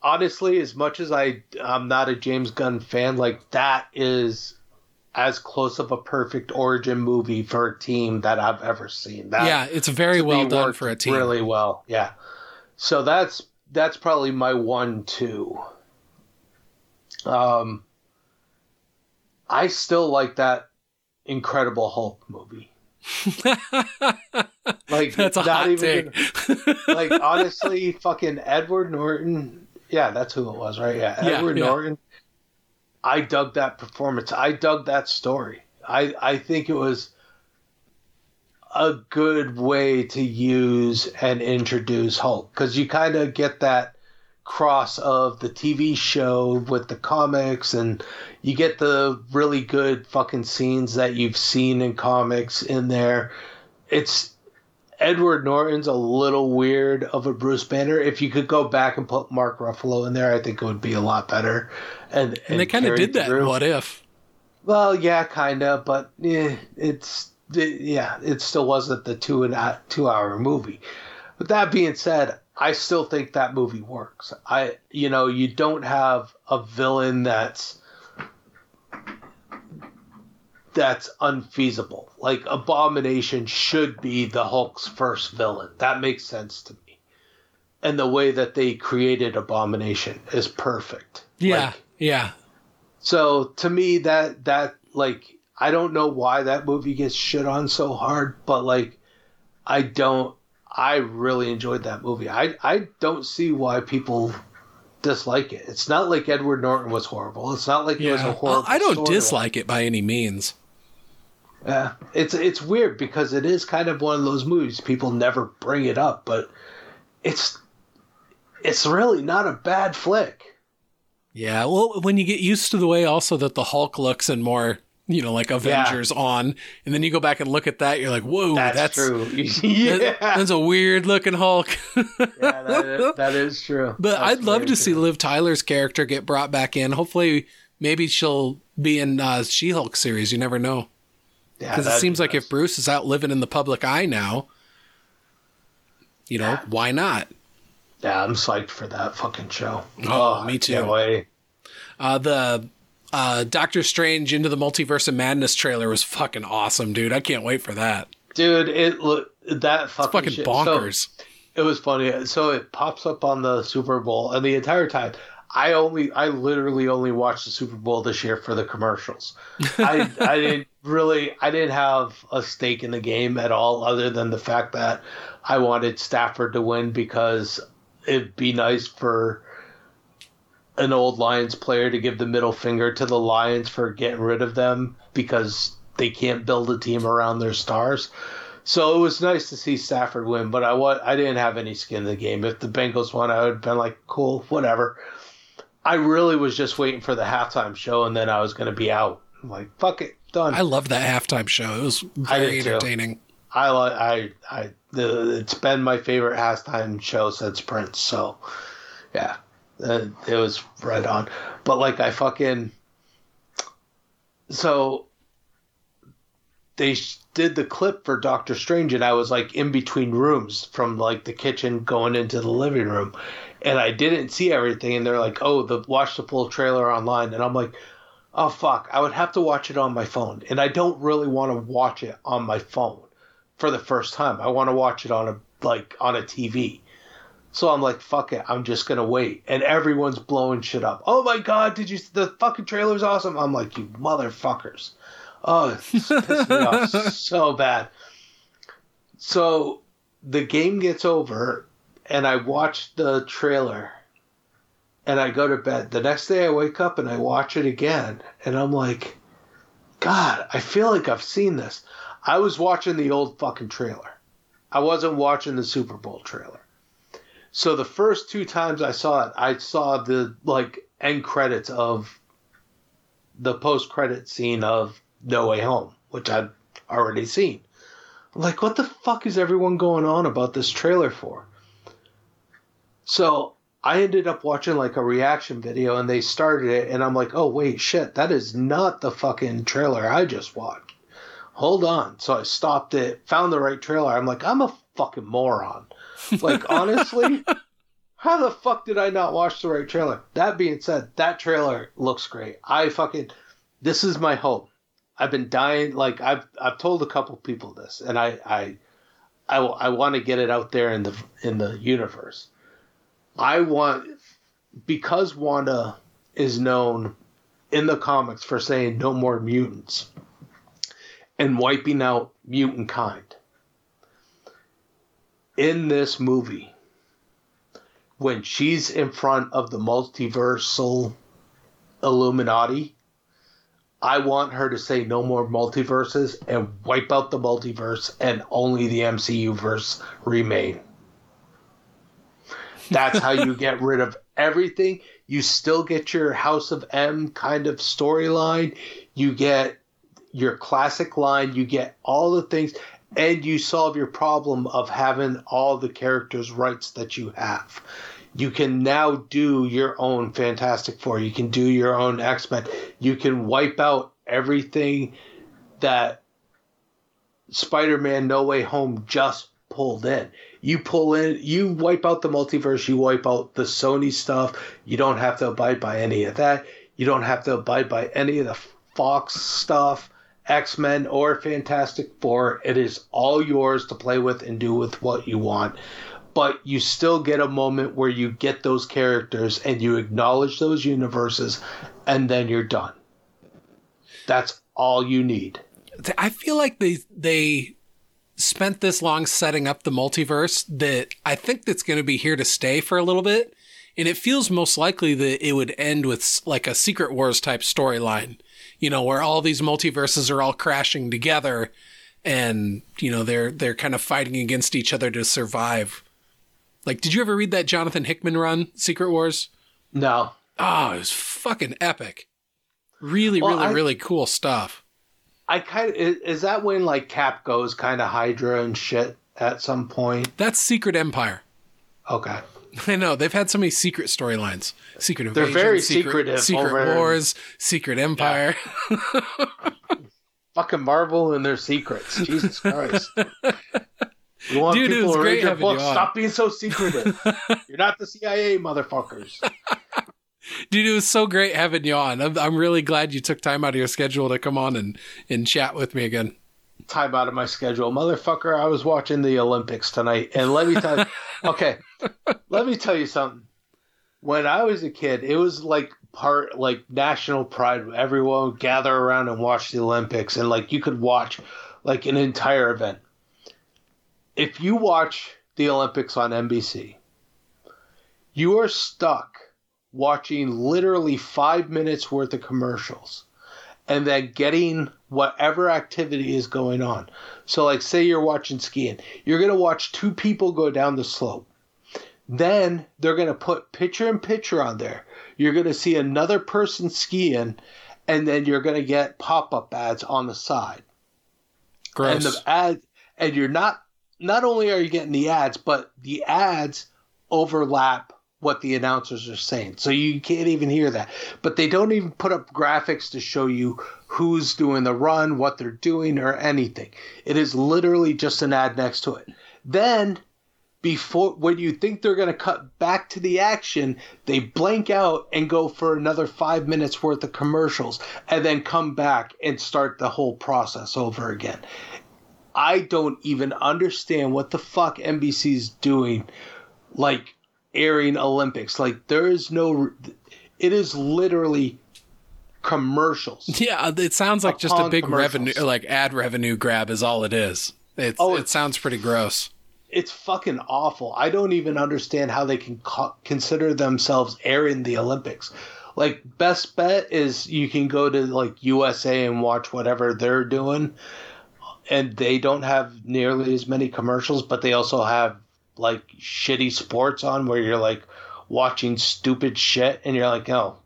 honestly, as much as I I'm not a James Gunn fan, like that is as close of a perfect origin movie for a team that I've ever seen. That, yeah, it's very well done for a team. Really well, yeah. So that's that's probably my one two. Um, I still like that Incredible Hulk movie. like That's a hot take. gonna- like honestly, fucking Edward Norton. Yeah, that's who it was, right? Yeah, Yeah, Edward yeah. Norton. I dug that performance. I dug that story. I I think it was a good way to use and introduce Hulk because you kind of get that cross of the TV show with the comics and you get the really good fucking scenes that you've seen in comics in there. It's Edward Norton's a little weird of a Bruce Banner. If you could go back and put Mark Ruffalo in there, I think it would be a lot better. And, And they kind of did that. through. What if? Well, yeah, kind of, but eh, it's it, yeah, it still wasn't the two and a two hour movie. But that being said, I still think that movie works. I you know you don't have a villain that's that's unfeasible. Like Abomination should be the Hulk's first villain. That makes sense to me. And the way that they created Abomination is perfect. Yeah, Like, yeah. so to me, that that like I don't know why that movie gets shit on so hard, but like I don't. I really enjoyed that movie. I I don't see why people dislike it. It's not like Edward Norton was horrible. It's not like it was a Yeah. horrible. I don't dislike it by any means. Yeah, it's it's weird because it is kind of one of those movies people never bring it up, but it's it's really not a bad flick. Yeah, well, when you get used to the way also that the Hulk looks and more, you know, like Avengers on, and then you go back and look at that, you're like, whoa, That's, that's, true. that- yeah, that's a weird looking Hulk. yeah that, is, that is true. But That's I'd love to see. Liv Tyler's character get brought back in. Hopefully, maybe she'll be in uh, She-Hulk series. You never know, Yeah, because it seems be like nice. if Bruce is out living in the public eye now, you know, why not? Yeah, I'm psyched for that fucking show. Oh, me too. Can't wait. Uh, the uh, Doctor Strange into the Multiverse of Madness trailer was fucking awesome, dude. I can't wait for that. Dude, it look that fucking, fucking shit. bonkers. So, it was funny. So it pops up on the Super Bowl, and the entire time, I only, I literally only watched the Super Bowl this year for the commercials. I, I didn't really, I didn't have a stake in the game at all, other than the fact that I wanted Stafford to win because it'd be nice for an old Lions player to give the middle finger to the Lions for getting rid of them because they can't build a team around their stars. So it was nice to see Stafford win, but I wa- I didn't have any skin in the game. If the Bengals won, I would have been like, cool, whatever. I really was just waiting for the halftime show, and then I was going to be out. I'm like, fuck it, done. I love that halftime show. It was I very too. entertaining. I like I I the it's been my favorite halftime show since Prince. So yeah, it was right on. But like I fucking so they did the clip for Doctor Strange, and I was like in between rooms from like the kitchen going into the living room, and I didn't see everything. And they're like, "Oh, the watch the full trailer online," and I'm like. Oh fuck! I would have to watch it on my phone, and I don't really want to watch it on my phone for the first time. I want to watch it on a like on a TV. So I'm like, fuck it, I'm just gonna wait. And everyone's blowing shit up. Oh my god, did you the fucking trailer's awesome? I'm like, you motherfuckers. Oh, it's pissed me off so bad. So the game gets over and I watch the trailer and I go to bed. The next day I wake up and I watch it again and I'm like, God, I feel like I've seen this. I was watching the old fucking trailer. I wasn't watching the Super Bowl trailer. So the first two times I saw it, I saw the like end credits of the post credit scene of No Way Home, which I'd already seen. Like, what the fuck is everyone going on about this trailer for? So I ended up watching like a reaction video and they started it and I'm like, oh wait, shit, that is not the fucking trailer I just watched hold on. So I stopped it, found the right trailer. I'm like, I'm a fucking moron. Like, honestly, how the fuck did I not watch the right trailer? That being said, that trailer looks great. I fucking, this is my hope. I've been dying. Like, I've, I've told a couple people this, and I, I, I, I want to get it out there in the, in the universe. I want, because Wanda is known in the comics for saying no more mutants and wiping out mutant kind. In this movie, when she's in front of the multiversal Illuminati, I want her to say no more multiverses and wipe out the multiverse and only the MCU verse remain. That's how you get rid of everything. You still get your House of M kind of storyline. You get your classic line, you get all the things, and you solve your problem of having all the characters' rights that you have. You can now do your own Fantastic Four. You can do your own X Men. You can wipe out everything that Spider Man No Way Home just pulled in. You pull in, you wipe out the multiverse, you wipe out the Sony stuff. You don't have to abide by any of that. You don't have to abide by any of the Fox stuff. X Men or Fantastic Four. It is all yours to play with and do with what you want. But you still get a moment where you get those characters and you acknowledge those universes, and then you're done. That's all you need. I feel like they they spent this long setting up the multiverse that I think that's going to be here to stay for a little bit. And it feels most likely that it would end with like a Secret Wars type storyline, you know, where all these multiverses are all crashing together and, you know, they're they're kind of fighting against each other to survive. Like, did you ever read that Jonathan Hickman run, Secret Wars? No. Oh, it was fucking epic. Really, Well, really, I- really cool stuff. I kind of is, is that when like Cap goes kind of Hydra and shit at some point? That's Secret Empire. Okay. I know they've had so many secret storylines. Secret They're very secret, secretive Secret over- Wars, Secret Empire. Fucking Marvel and their secrets. Jesus Christ. You want Dude, people to read your having you book? Stop being so secretive. You're not the CIA, motherfuckers. Dude, it was so great having you on. I'm, I'm really glad you took time out of your schedule to come on and, and chat with me again. Time out of my schedule, motherfucker. I was watching the Olympics tonight, and let me tell you. okay, let me tell you something. When I was a kid, it was like part like national pride. Everyone would gather around and watch the Olympics, and like you could watch like an entire event. If you watch the Olympics on NBC, you are stuck watching literally five minutes worth of commercials and then getting whatever activity is going on. So, like, say you're watching skiing, you're going to watch two people go down the slope. Then they're going to put picture in picture on there. You're going to see another person skiing, and then you're going to get pop up ads on the side. Gross. And the ad, and you're not. Not only are you getting the ads, but the ads overlap what the announcers are saying. So you can't even hear that. But they don't even put up graphics to show you who's doing the run, what they're doing, or anything. It is literally just an ad next to it. Then before when you think they're going to cut back to the action, they blank out and go for another 5 minutes worth of commercials and then come back and start the whole process over again. I don't even understand what the fuck NBC's doing like airing Olympics. Like there is no it is literally commercials. Yeah, uh, it sounds like just a big revenue, like ad revenue grab is all it is. It's, Oh, it sounds pretty gross. It's fucking awful. I don't even understand how they can co- consider themselves airing the Olympics. Like best bet is you can go to like USA and watch whatever they're doing and they don't have nearly as many commercials, but they also have like shitty sports on where you're like watching stupid shit and you're like, "Oh,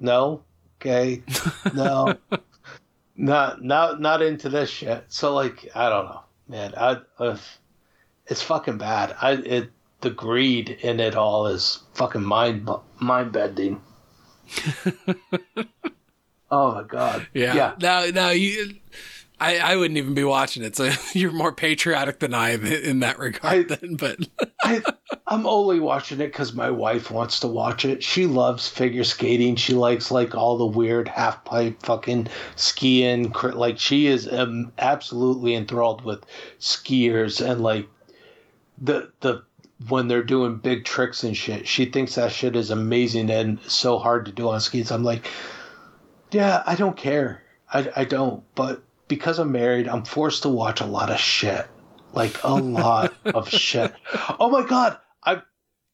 no. Okay. No. not not not into this shit." So like, I don't know, man. I uh, it's fucking bad. I it the greed in it all is fucking mind mind bending. oh my god. Yeah. Yeah. Now, now you, I, I wouldn't even be watching it. So you're more patriotic than I am in that regard. I- then, but I, I'm only watching it because my wife wants to watch it. She loves figure skating. She likes like all the weird half pipe fucking skiing. Like she is um, absolutely enthralled with skiers and like the the when they're doing big tricks and shit. She thinks that shit is amazing and so hard to do on skis. I'm like, yeah, I don't care. I I don't. But because I'm married, I'm forced to watch a lot of shit like a lot of shit. Oh my god! I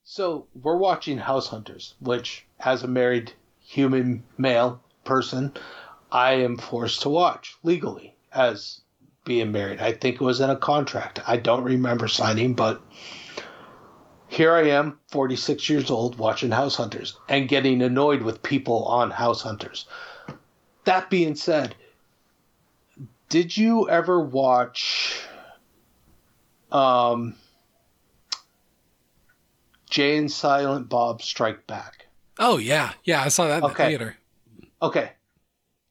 so we're watching House Hunters, which as a married human male person, I am forced to watch legally as being married. I think it was in a contract. I don't remember signing, but here I am, 46 years old, watching House Hunters and getting annoyed with people on House Hunters. That being said, did you ever watch um, Jay and Silent Bob Strike Back. oh yeah, yeah, I saw that in Okay. the theater. Okay,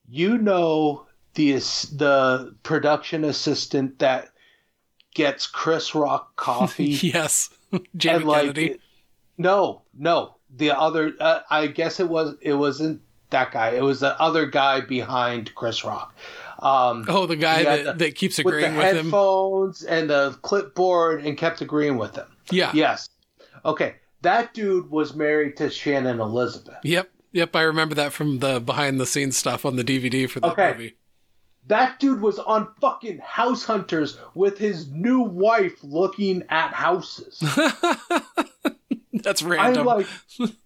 you know the the production assistant that gets Chris Rock coffee Yes, Jamie like Kennedy. no, no, the other. Uh, I guess it was it wasn't that guy. It was the other guy behind Chris Rock. Um, oh, the guy that, the- that keeps with the agreeing with, him. headphones and the clipboard and kept agreeing with him. Yeah. Yes. Okay. That dude was married to Shannon Elizabeth. Yep. Yep. I remember that from the behind the scenes stuff on the DVD for that Okay. movie. That dude was on fucking House Hunters with his new wife looking at houses. That's I random. like,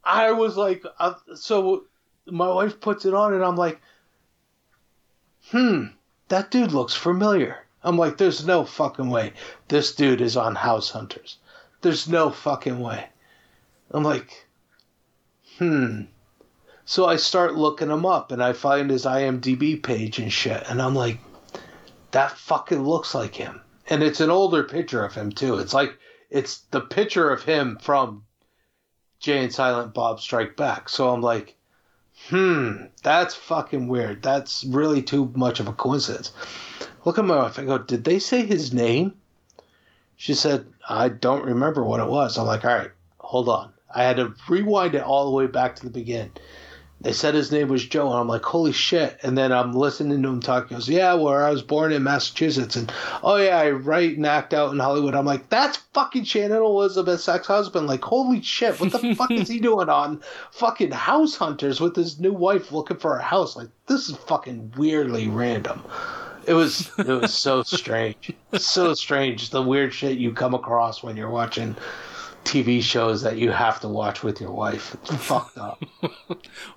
I was like, uh, so my wife puts it on and I'm like, hmm, that dude looks familiar. I'm like, there's no fucking way this dude is on House Hunters. There's no fucking way. I'm like, hmm. So I start looking him up and I find his IMDb page and shit. And I'm like, that fucking looks like him. And it's an older picture of him too. It's like, it's the picture of him from Jay and Silent Bob Strike Back. So I'm like, hmm, that's fucking weird. That's really too much of a coincidence. Look at my wife. I go, did they say his name? She said, I don't remember what it was. I'm like, all right, hold on. I had to rewind it all the way back to the beginning. They said his name was Joe, and I'm like, holy shit. And then I'm listening to him talk. He goes, yeah, where I was born in Massachusetts. And oh, yeah, I write and act out in Hollywood. I'm like, that's fucking Shannon Elizabeth's ex husband. Like, holy shit, what the fuck is he doing on fucking House Hunters with his new wife looking for a house? Like, this is fucking weirdly random. It was it was so strange, so strange. The weird shit you come across when you're watching TV shows that you have to watch with your wife. It's fucked up.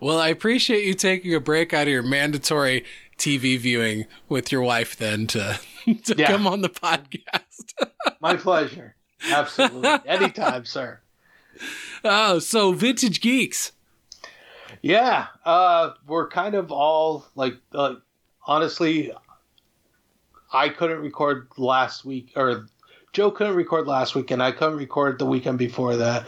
Well, I appreciate you taking a break out of your mandatory TV viewing with your wife then to to Yeah. come on the podcast. My pleasure. Absolutely. Anytime, sir. oh, so Vintage Geeks. Yeah, uh, we're kind of all like, uh, honestly, I couldn't record last week, or Joe couldn't record last week, and I couldn't record the weekend before that.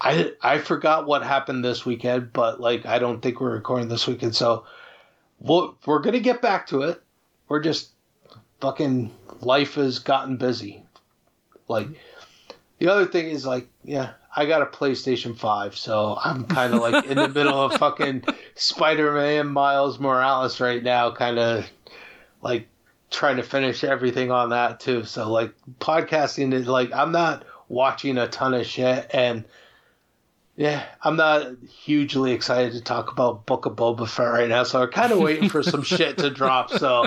I I forgot what happened this weekend, but like I don't think we're recording this weekend, so we'll, we're gonna get back to it. We're just fucking life has gotten busy. Like the other thing is like, yeah, I got a PlayStation 5, so I'm kind of like in the middle of fucking Spider-Man Miles Morales right now, kind of like trying to finish everything on that too. So like podcasting is like I'm not watching a ton of shit and yeah, I'm not hugely excited to talk about Book of Boba Fett right now, so I'm kind of waiting for some shit to drop. So,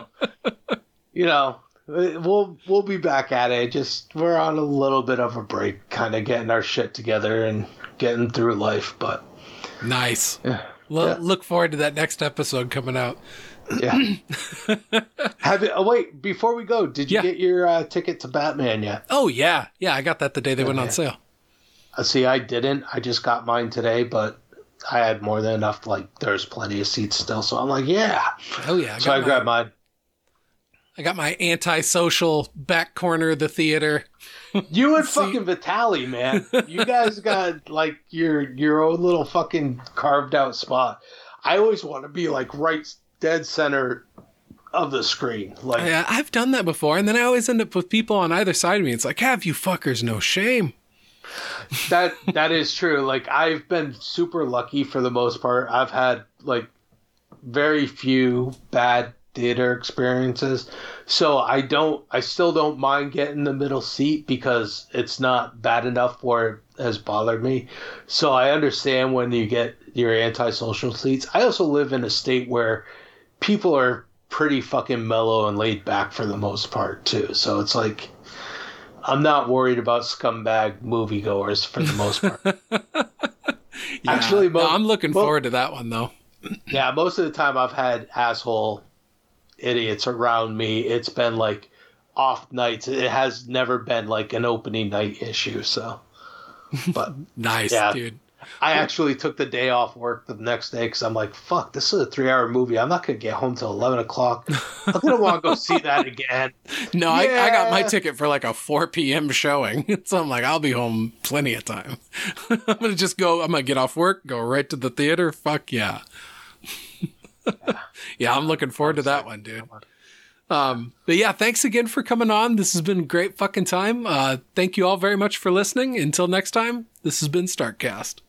you know, we'll we'll be back at it. Just we're on a little bit of a break, kind of getting our shit together and getting through life. But Nice. yeah, Yeah. look forward to that next episode coming out. Yeah. Have it? Oh wait, before we go, did you Yeah. get your uh, ticket to Batman yet? Oh yeah, yeah. I got that the day they went on sale. Uh, see, I didn't. I just got mine today, but I had more than enough. Like, there's plenty of seats still, so I'm like, yeah. Oh yeah. I So I my, grabbed mine. I got my anti-social back corner of the theater. You and fucking Vitali, man. You guys got like your your own little fucking carved out spot. I always want to be like right dead center of the screen. Like Yeah, I've done that before, and then I always end up with people on either side of me. It's like, have you fuckers no shame? that that is true. Like I've been super lucky for the most part. I've had like very few bad theater experiences. So I don't I still don't mind getting the middle seat because it's not bad enough where it has bothered me. So I understand when you get your antisocial seats. I also live in a state where people are pretty fucking mellow and laid back for the most part too. So it's like I'm not worried about scumbag moviegoers for the most part. Yeah. Actually, mo- No, I'm looking mo- forward to that one though. yeah, most of the time I've had asshole idiots around me. It's been like off nights. It has never been like an opening night issue. So, but Nice, Yeah. dude. I actually took the day off work the next day because I'm like, fuck, this is a three hour movie. I'm not gonna get home till eleven o'clock. I'm gonna want to go see that again. No, I, I got my ticket for like a 4 p.m. showing. So I'm like, I'll be home plenty of time. I'm going to just go, I'm going to get off work, go right to the theater. Fuck yeah. yeah, I'm looking forward to that one, dude. Um, but yeah, thanks again for coming on. This has been a great fucking time. Uh, thank you all very much for listening. Until next time, this has been Starkcast.